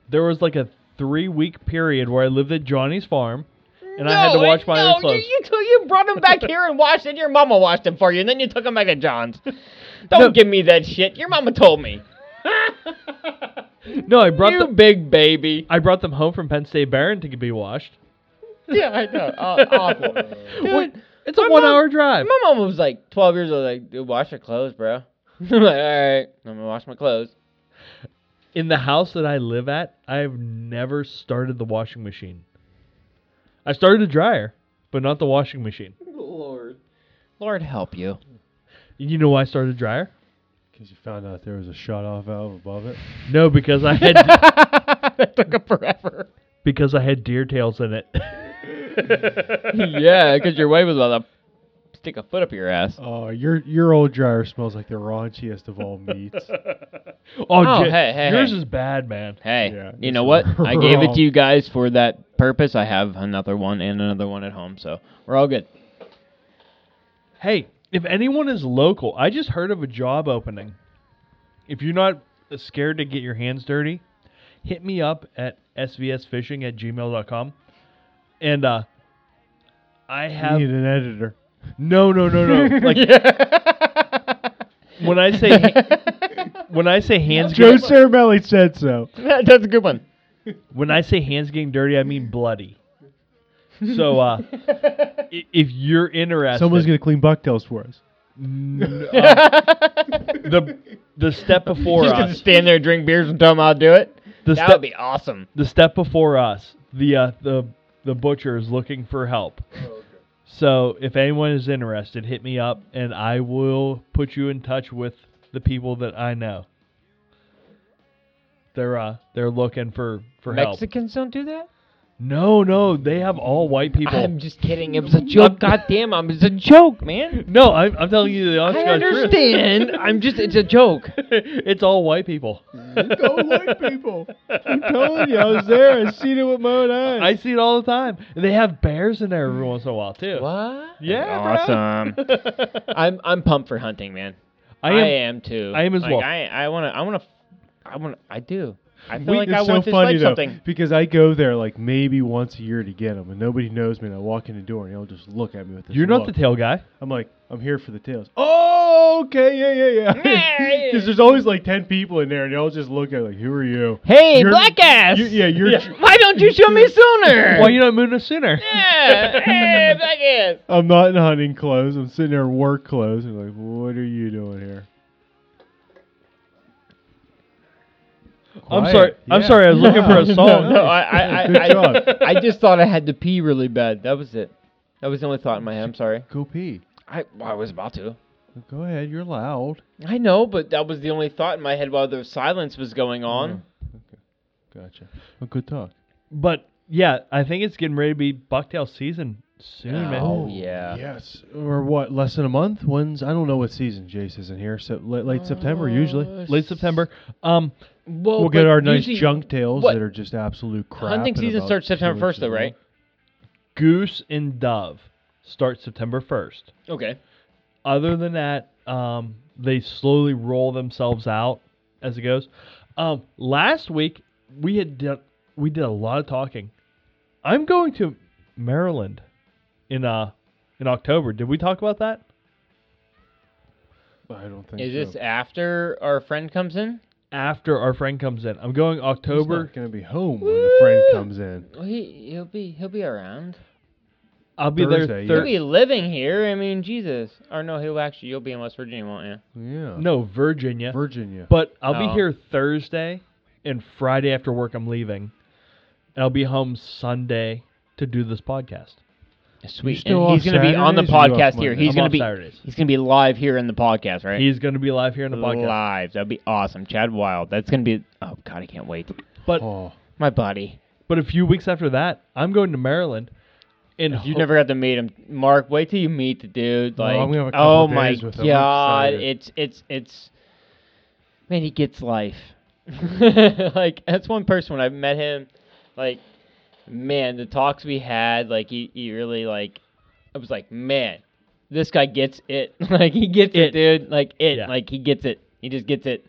there was like a three week period where I lived at Johnny's farm and I had to No, wash my no, own clothes. You, you, you brought him back here and washed it. Your mama washed him for you, and then you took him back to John's. Don't No. give me that shit. Your mama told me. no, I brought you them. big baby. I brought them home from Penn State Behrend to be washed. yeah, I know. Uh, awful. Wait, Dude, it's a one-hour drive. my mom was like 12 years old. Like, dude, wash your clothes, bro. I'm like, all right, I'm gonna wash my clothes. In the house that I live at, I've never started the washing machine. I started the dryer, but not the washing machine. Lord, Lord help you. You know why I started a dryer? Because you found out there was a shut off valve above it. No, because I had that took him forever. because I had deer tails in it. yeah, because your wife was about to stick a foot up your ass. Oh, your your old dryer smells like the raunchiest of all meats. oh, Oh, hey, hey, yours hey. is bad, man. Hey, Yeah, you know what? I gave it wrong. to you guys for that purpose. I have another one and another one at home, so we're all good. Hey, if anyone is local, I just heard of a job opening. If you're not scared to get your hands dirty, hit me up at svsfishing at gmail.com. And uh, I You need an editor. no, no, no, no. Like when I say when I say hands Joe getting, Cermele said so. That's a good one. when I say hands getting dirty, I mean bloody. So uh, i- if you're interested, Someone's gonna clean bucktails for us. N- uh, the the step before us. Just gonna us, stand there, drink beers, and tell them I'll do it. the that step would be awesome. the step before us, the uh, the the butcher is looking for help. So if anyone is interested, hit me up and I will put you in touch with the people that I know. They're uh they're looking for for help. Mexicans don't do that. No, no, they have all white people. I'm just kidding. It was a joke. God damn, I'm it's a joke, man. no, I'm, I'm telling you the honest I God's truth. understand. I'm just it's a joke. it's all white people. Go white people. I'm telling you, I was there. I seen it with my own eyes. I see it all the time. And they have bears in there every once in a while too. What? Yeah, awesome. I'm I'm pumped for hunting, man. I I am. am, too. I am as Like, well. I I want to I want to I want I do. I feel We- like I so want to funny though, something. because I go there like maybe once a year to get them, and nobody knows me. And I walk in the door, and he'll just look at me with this. You're not the tail guy. I'm like, I'm here for the tails. Oh, okay, yeah, yeah, Yeah, yeah. yeah. Because there's always like ten people in there, and they all just look at like, who are you? Hey, You're- black ass. you- yeah, you're. Yeah. tr- Why don't you show me sooner? Why you not moving us sooner? Yeah. Hey, black ass. I'm not in hunting clothes. I'm sitting there in work clothes, and like, what are you doing here? I'm Quiet, sorry. I'm sorry. I was looking for a song. No, I I I, Good I, job. I just thought I had to pee really bad. That was it. That was the only thought in my head. I'm sorry. Go pee. I well, I was about to. Go ahead. You're loud. I know, but that was the only thought in my head while the silence was going mm-hmm. on. Okay. Gotcha. Well, good talk. But yeah, I think it's getting ready to be bucktail season soon, man. Oh, yeah. Yes. Or what? Less than a month? When's? I don't know what season Jace is in here. So late, late September usually. Late September. Um, Well, we'll get our nice junk tails what? that are just absolute crap. Hunting in season starts September first, though, right? goose and dove start September 1st. Okay. Other than that, um, they slowly roll themselves out as it goes. Um, last week we had done, we did a lot of talking. I'm going to Maryland in uh in October. Did we talk about that? I don't think Is so. this after our friend comes in? After our friend comes in, I'm going October. He's October. not gonna be home when a friend comes in. Well, he he'll be he'll be around. I'll be Thursday, there. yeah. He'll be living here. I mean, Jesus. Or no, he'll actually you'll be in West Virginia, won't you? Yeah. No, Virginia. Virginia. But I'll be Oh. here Thursday and Friday after work. I'm leaving, and I'll be home Sunday to do this podcast. Sweet. still and he's off going to be on the Saturdays or you off podcast here. Monday? He's I'm going to off be Saturdays. he's going to be live here in the podcast, right? He's going to be live here in the podcast. Live. That'd be awesome. Chad Wild. That's going to be Oh god, I can't wait. But oh, My buddy. but a few weeks after that, I'm going to Maryland. And You ho- never got to meet him. Mark, wait till you meet the dude. No, Like, I'm gonna have a oh couple oh days my with him. I'm god, excited. it's it's it's man, he gets life. like that's one person when I met him, like man, the talks we had, like he, he really like I was like, man, this guy gets it. like he gets it, It. dude. Like it. Yeah. Like he gets it. He just gets it.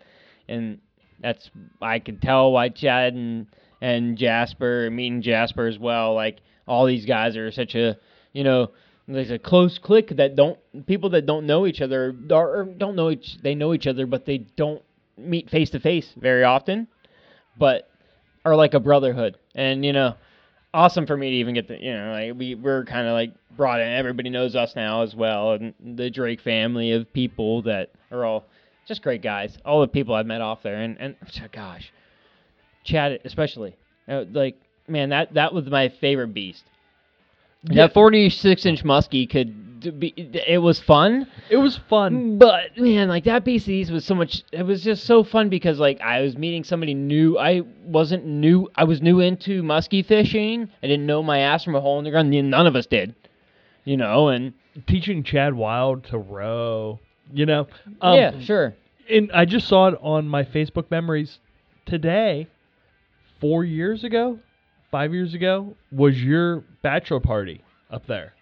And that's I can tell why Chad and and Jasper, meeting Jasper as well, like all these guys are such a you know, there's a close click that don't people that don't know each other or, or don't know each they know each other but they don't meet face to face very often, but are like a brotherhood. And you know, awesome for me to even get the you know like we we're kind of like brought in. Everybody knows us now as well, and the Drake family of people that are all just great guys. All the people I've met off there, and and gosh, Chad especially. Uh, like man, that that was my favorite beast. Yeah. That 46 inch muskie could be, it was fun. It was fun. But man, like that BCDs was so much. It was just so fun because like I was meeting somebody new. I wasn't new. I was new into muskie fishing. I didn't know my ass from a hole in the ground. None of us did. You know, and Teaching Chad Wild to row. You know. Um, yeah, sure. And I just saw it on my Facebook memories today. Four years ago, five years ago, was your bachelor party up there.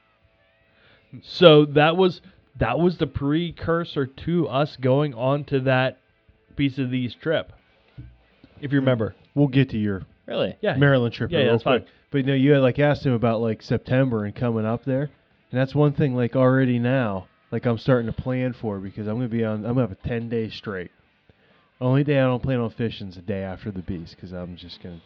So that was that was the precursor to us going on to that piece of these trip. If you remember. We'll get to your Really. Yeah. Maryland trip Yeah, yeah, that's quick. fine. But you know, you had like asked him about like September and coming up there, and that's one thing like already now, like I'm starting to plan for because I'm gonna be on. I'm gonna have a ten day straight. Only day I don't plan on fishing is the day after the beast because I'm just gonna.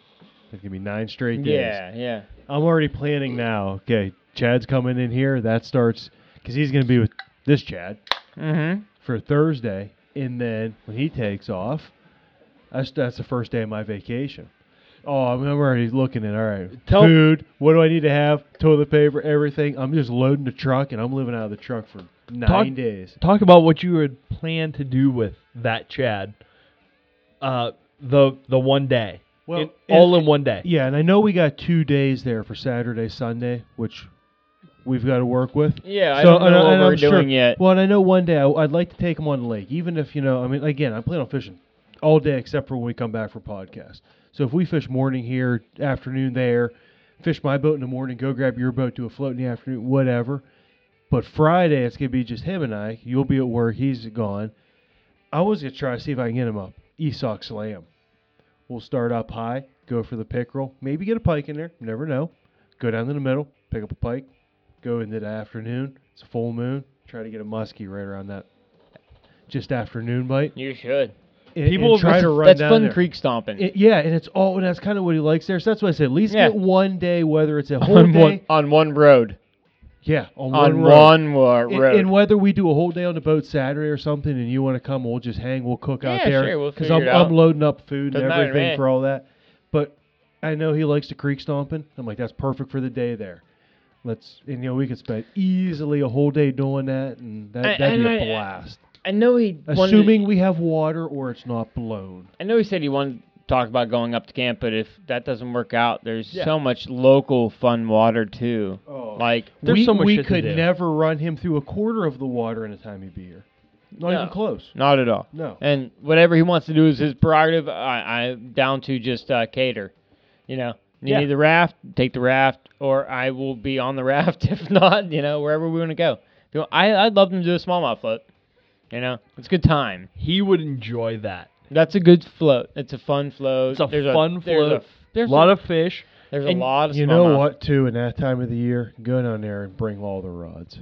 It's gonna be nine straight days. Yeah, yeah. I'm already planning now. Okay, Chad's coming in here. That starts because he's gonna be with this Chad Mm-hmm. for Thursday, and then when he takes off, that's that's the first day of my vacation. Oh, I'm, I'm already looking at all right. Tell- Food. What do I need to have? Toilet paper, everything. I'm just loading the truck, and I'm living out of the truck for nine Talk- days. Talk about what you had planned to do with that Chad. Uh, the the one day. Well, In- all in one day. Yeah, and I know we got two days there for Saturday, Sunday, which we've got to work with. Yeah, I don't know I- what and we're I'm sure- doing yet. Well, and I know one day I, I'd like to take them on the lake, even if you know. I mean, again, I plan on fishing all day except for when we come back for podcast. So if we fish morning here, afternoon there, fish my boat in the morning, go grab your boat, do a float in the afternoon, whatever. But Friday it's gonna be just him and I. You'll be at work, he's gone. I was gonna try to see if I can get him up Esox Slam. We'll start up high, go for the pickerel, maybe get a pike in there. Never know. Go down to the middle, pick up a pike, go into the afternoon. It's a full moon. Try to get a muskie right around that just afternoon bite. You should. And, People- and try to run That's down fun there. creek stomping. It- yeah, and it's all and that's kind of what he likes there. So that's why I said at least Yeah. get one day, whether it's a whole on day. one on one road. yeah, on, On one road. one wa- And, road. and whether we do a whole day on the boat Saturday or something, and you want to come, we'll just hang, we'll cook out Yeah, there. sure, we'll figure I'm, it out. I'm loading up food Doesn't and matter to everything me. for all that. But I know he likes to creek stomping. I'm like, that's perfect for the day there. Let's and you know we could spend easily a whole day doing that, and that, I- that'd be and a I- blast. I know he wanted- Assuming we have water or it's not blown. I know he said he wanted to talk about going up to camp, but if that doesn't work out, there's Yeah. so much local fun water too. Oh. Like There's we so much we shit to could do. never run him through a quarter of the water in a time he'd be here. Not No. even close. not at all. No. And whatever he wants to do is his prerogative. I, I'm down to just uh, cater. You know, you Yeah. need the raft, take the raft, or I will be on the raft. If not, you know, wherever we want to go. I I'd love them to do a smallmouth float. You know, it's a good time. He would enjoy that. That's a good float. It's a fun float. It's a there's fun there's float. A, there's a lot of fish. there's and a lot of You know smallmouth. what, too, in that time of the year, go down there and bring all the rods.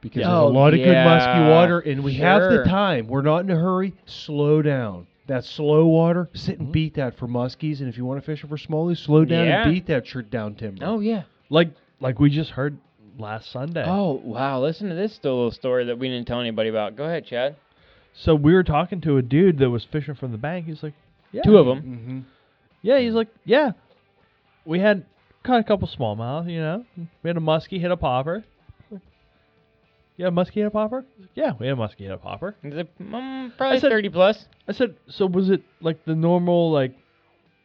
Because Yeah. there's a Oh, lot of good musky water, and we have the time. We're not in a hurry. Slow down. That slow water, sit Mm-hmm. and beat that for muskies. And if you want to fish it for smallies, slow down Yeah. and beat that shirt down timber. Oh yeah. Like like we just heard last Sunday. Oh wow! Listen to this little story that we didn't tell anybody about. Go ahead, Chad. So we were talking to a dude that was fishing from the bank. He's like, yeah. Two of them. Mm-hmm. Yeah, he's like, yeah. We had caught a couple smallmouth, you know. We had a muskie hit a popper. Yeah, muskie hit a popper? Yeah, we had a a popper. Is it, um, probably said- thirty plus. I said, so was it like the normal like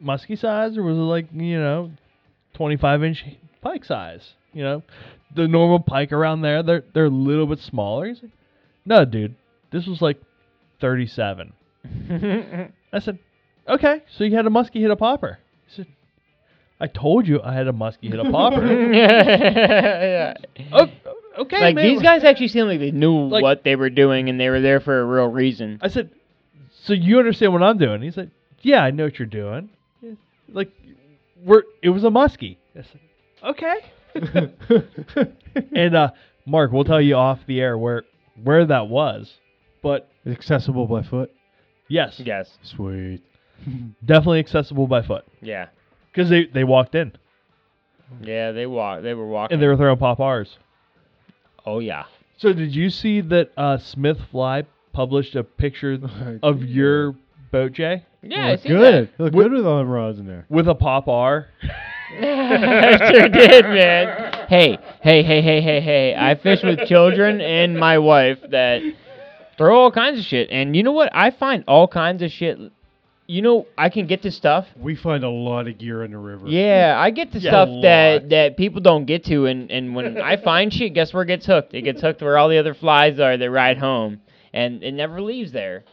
muskie size, or was it like you know, twenty five inch pike size? You know, the normal pike around there, they're they're a little bit smaller. He's like, no, dude, this was like thirty seven. I said, okay, so you had a muskie hit a popper. He said, I told you I had a muskie hit a popper. yeah. oh, okay, Like man. these guys actually seem like they knew Like- what they were doing and they were there for a real reason. I said, so you understand what I'm doing? He's like, yeah, I know what you're doing. Yeah. Like, we're it was a muskie. I said, okay. and uh, Mark, we'll tell you off the air where where that was, but Accessible by foot. yes, Yes. Sweet. definitely accessible by foot Yeah. because they they walked in Yeah. They walk. They were walking. and they were throwing Pop-R's. Oh yeah. So did you see that uh, Smith Fly published a picture of your boat, Jay, Yeah. I Look see good. that. Look What- good with all them rods in there. with a Pop-R? I sure did, man. hey, hey, hey, hey, hey, hey. I fish with children and my wife that throw all kinds of shit. And you know what? I find all kinds of shit. You know, I can get to stuff. We find a lot of gear in the river. Yeah, I get to Yeah, stuff that that people don't get to, and and when I find shit, guess where it gets hooked? It gets hooked where all the other flies are that ride home, and it never leaves there.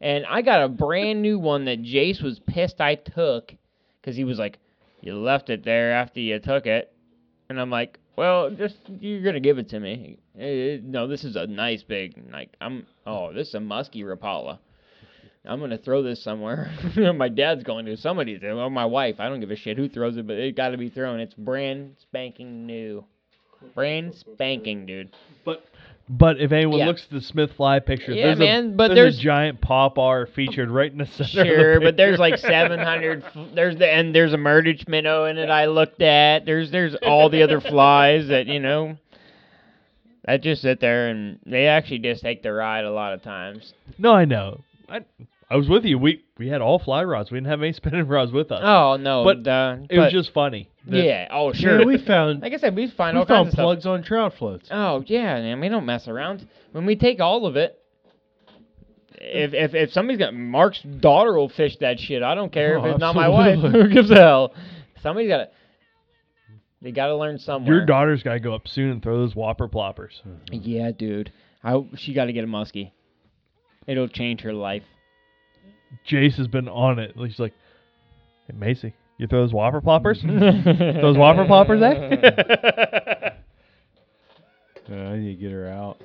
And I got a brand new one that Jace was pissed I took, because he was like, "You left it there after you took it," and I'm like, "Well, just you're gonna give it to me." No, this is a nice big like I'm. Oh, this is a musky Rapala. I'm gonna throw this somewhere. my dad's going to. Somebody's or my wife. I don't give a shit who throws it, but it got to be thrown. It's brand spanking new. Brand spanking, dude. But but if anyone Yeah. looks at the Smith Fly picture, Yeah, there's man, a, but there's, there's- a giant Pop-R featured right in the center. Sure, of the but there's like 700. There's the and there's a Murdich Minnow in it. I looked at. There's there's all the other flies that you know. That just sit there and they actually just take the ride a lot of times. No, I know. I I was with you. We we had all fly rods. We didn't have any spinning rods with us. Oh no, But uh, it was but- just funny. that- yeah. Oh Yeah, sure. we found like I said, we find we all found kinds of stuff. plugs on trout floats. Oh yeah, man, we don't mess around. When we take all of it, if if if somebody's got Mark's daughter will fish that shit. I don't care Oh, if it's not my wife. absolutely. Who gives a hell? Somebody's got to. They got to learn somewhere. Your daughter's got to go up soon and throw those whopper ploppers. Yeah, dude. I she got to get a muskie. It'll change her life. Jace has been on it. He's like, hey, Macy, you throw those whopper poppers? those whopper poppers, eh? Uh, I need to get her out.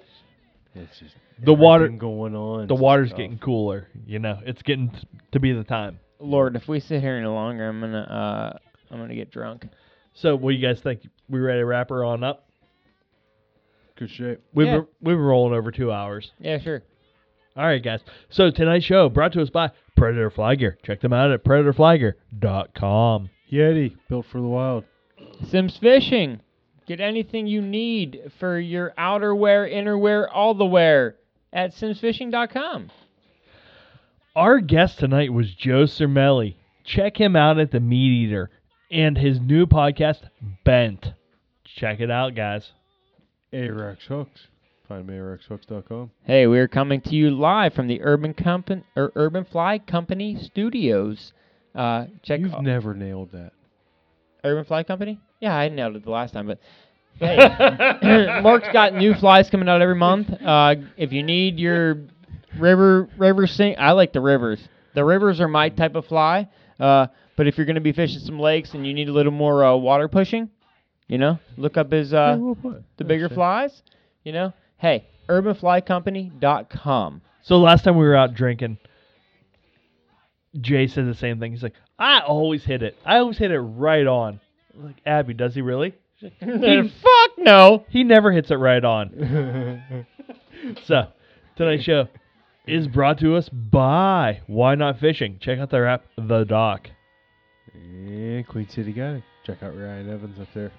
It's just The water- going on. the water's tough. getting cooler. You know, it's getting t- to be the time. Lord, if we sit here any longer, I'm gonna uh I'm gonna get drunk. So, what do you guys think? We ready to wrap her on up? good shape. We've Yeah. been, we've been rolling over two hours. Yeah, sure. All right, guys. So tonight's show brought to us by Predator Fly Gear. Check them out at predatorflygear.com. Yeti built for the wild. Simms Fishing. Get anything you need for your outerwear, innerwear, all the wear at simmsfishing.com. Our guest tonight was Joe Cermele. Check him out at the Meat Eater and his new podcast, Bent. Check it out, guys. Ahrex hooks. Find me at ahrexhooks.com. Hey, we're coming to you live from the Urban Company or Urban Fly Company Studios. Uh, check You've never nailed that. Urban Fly Company? Yeah, I nailed it the last time, but hey, Mark's got new flies coming out every month. Uh, if you need your river river sink, I like the rivers. The rivers are my type of fly. Uh, but if you're going to be fishing some lakes and you need a little more uh, water pushing, you know, look up his uh, the bigger flies. You know, hey, urbanflycompany.com. So last time we were out drinking, Jay said the same thing. He's like, I always hit it. I always hit it right on. I'm like, Abby, does he really? Fuck no. He never hits it right on. so, tonight's show is brought to us by Why Knot Fishing. Check out their app, The Dock. And eh, Queen City Guiding. Check out Ryan Evans up there.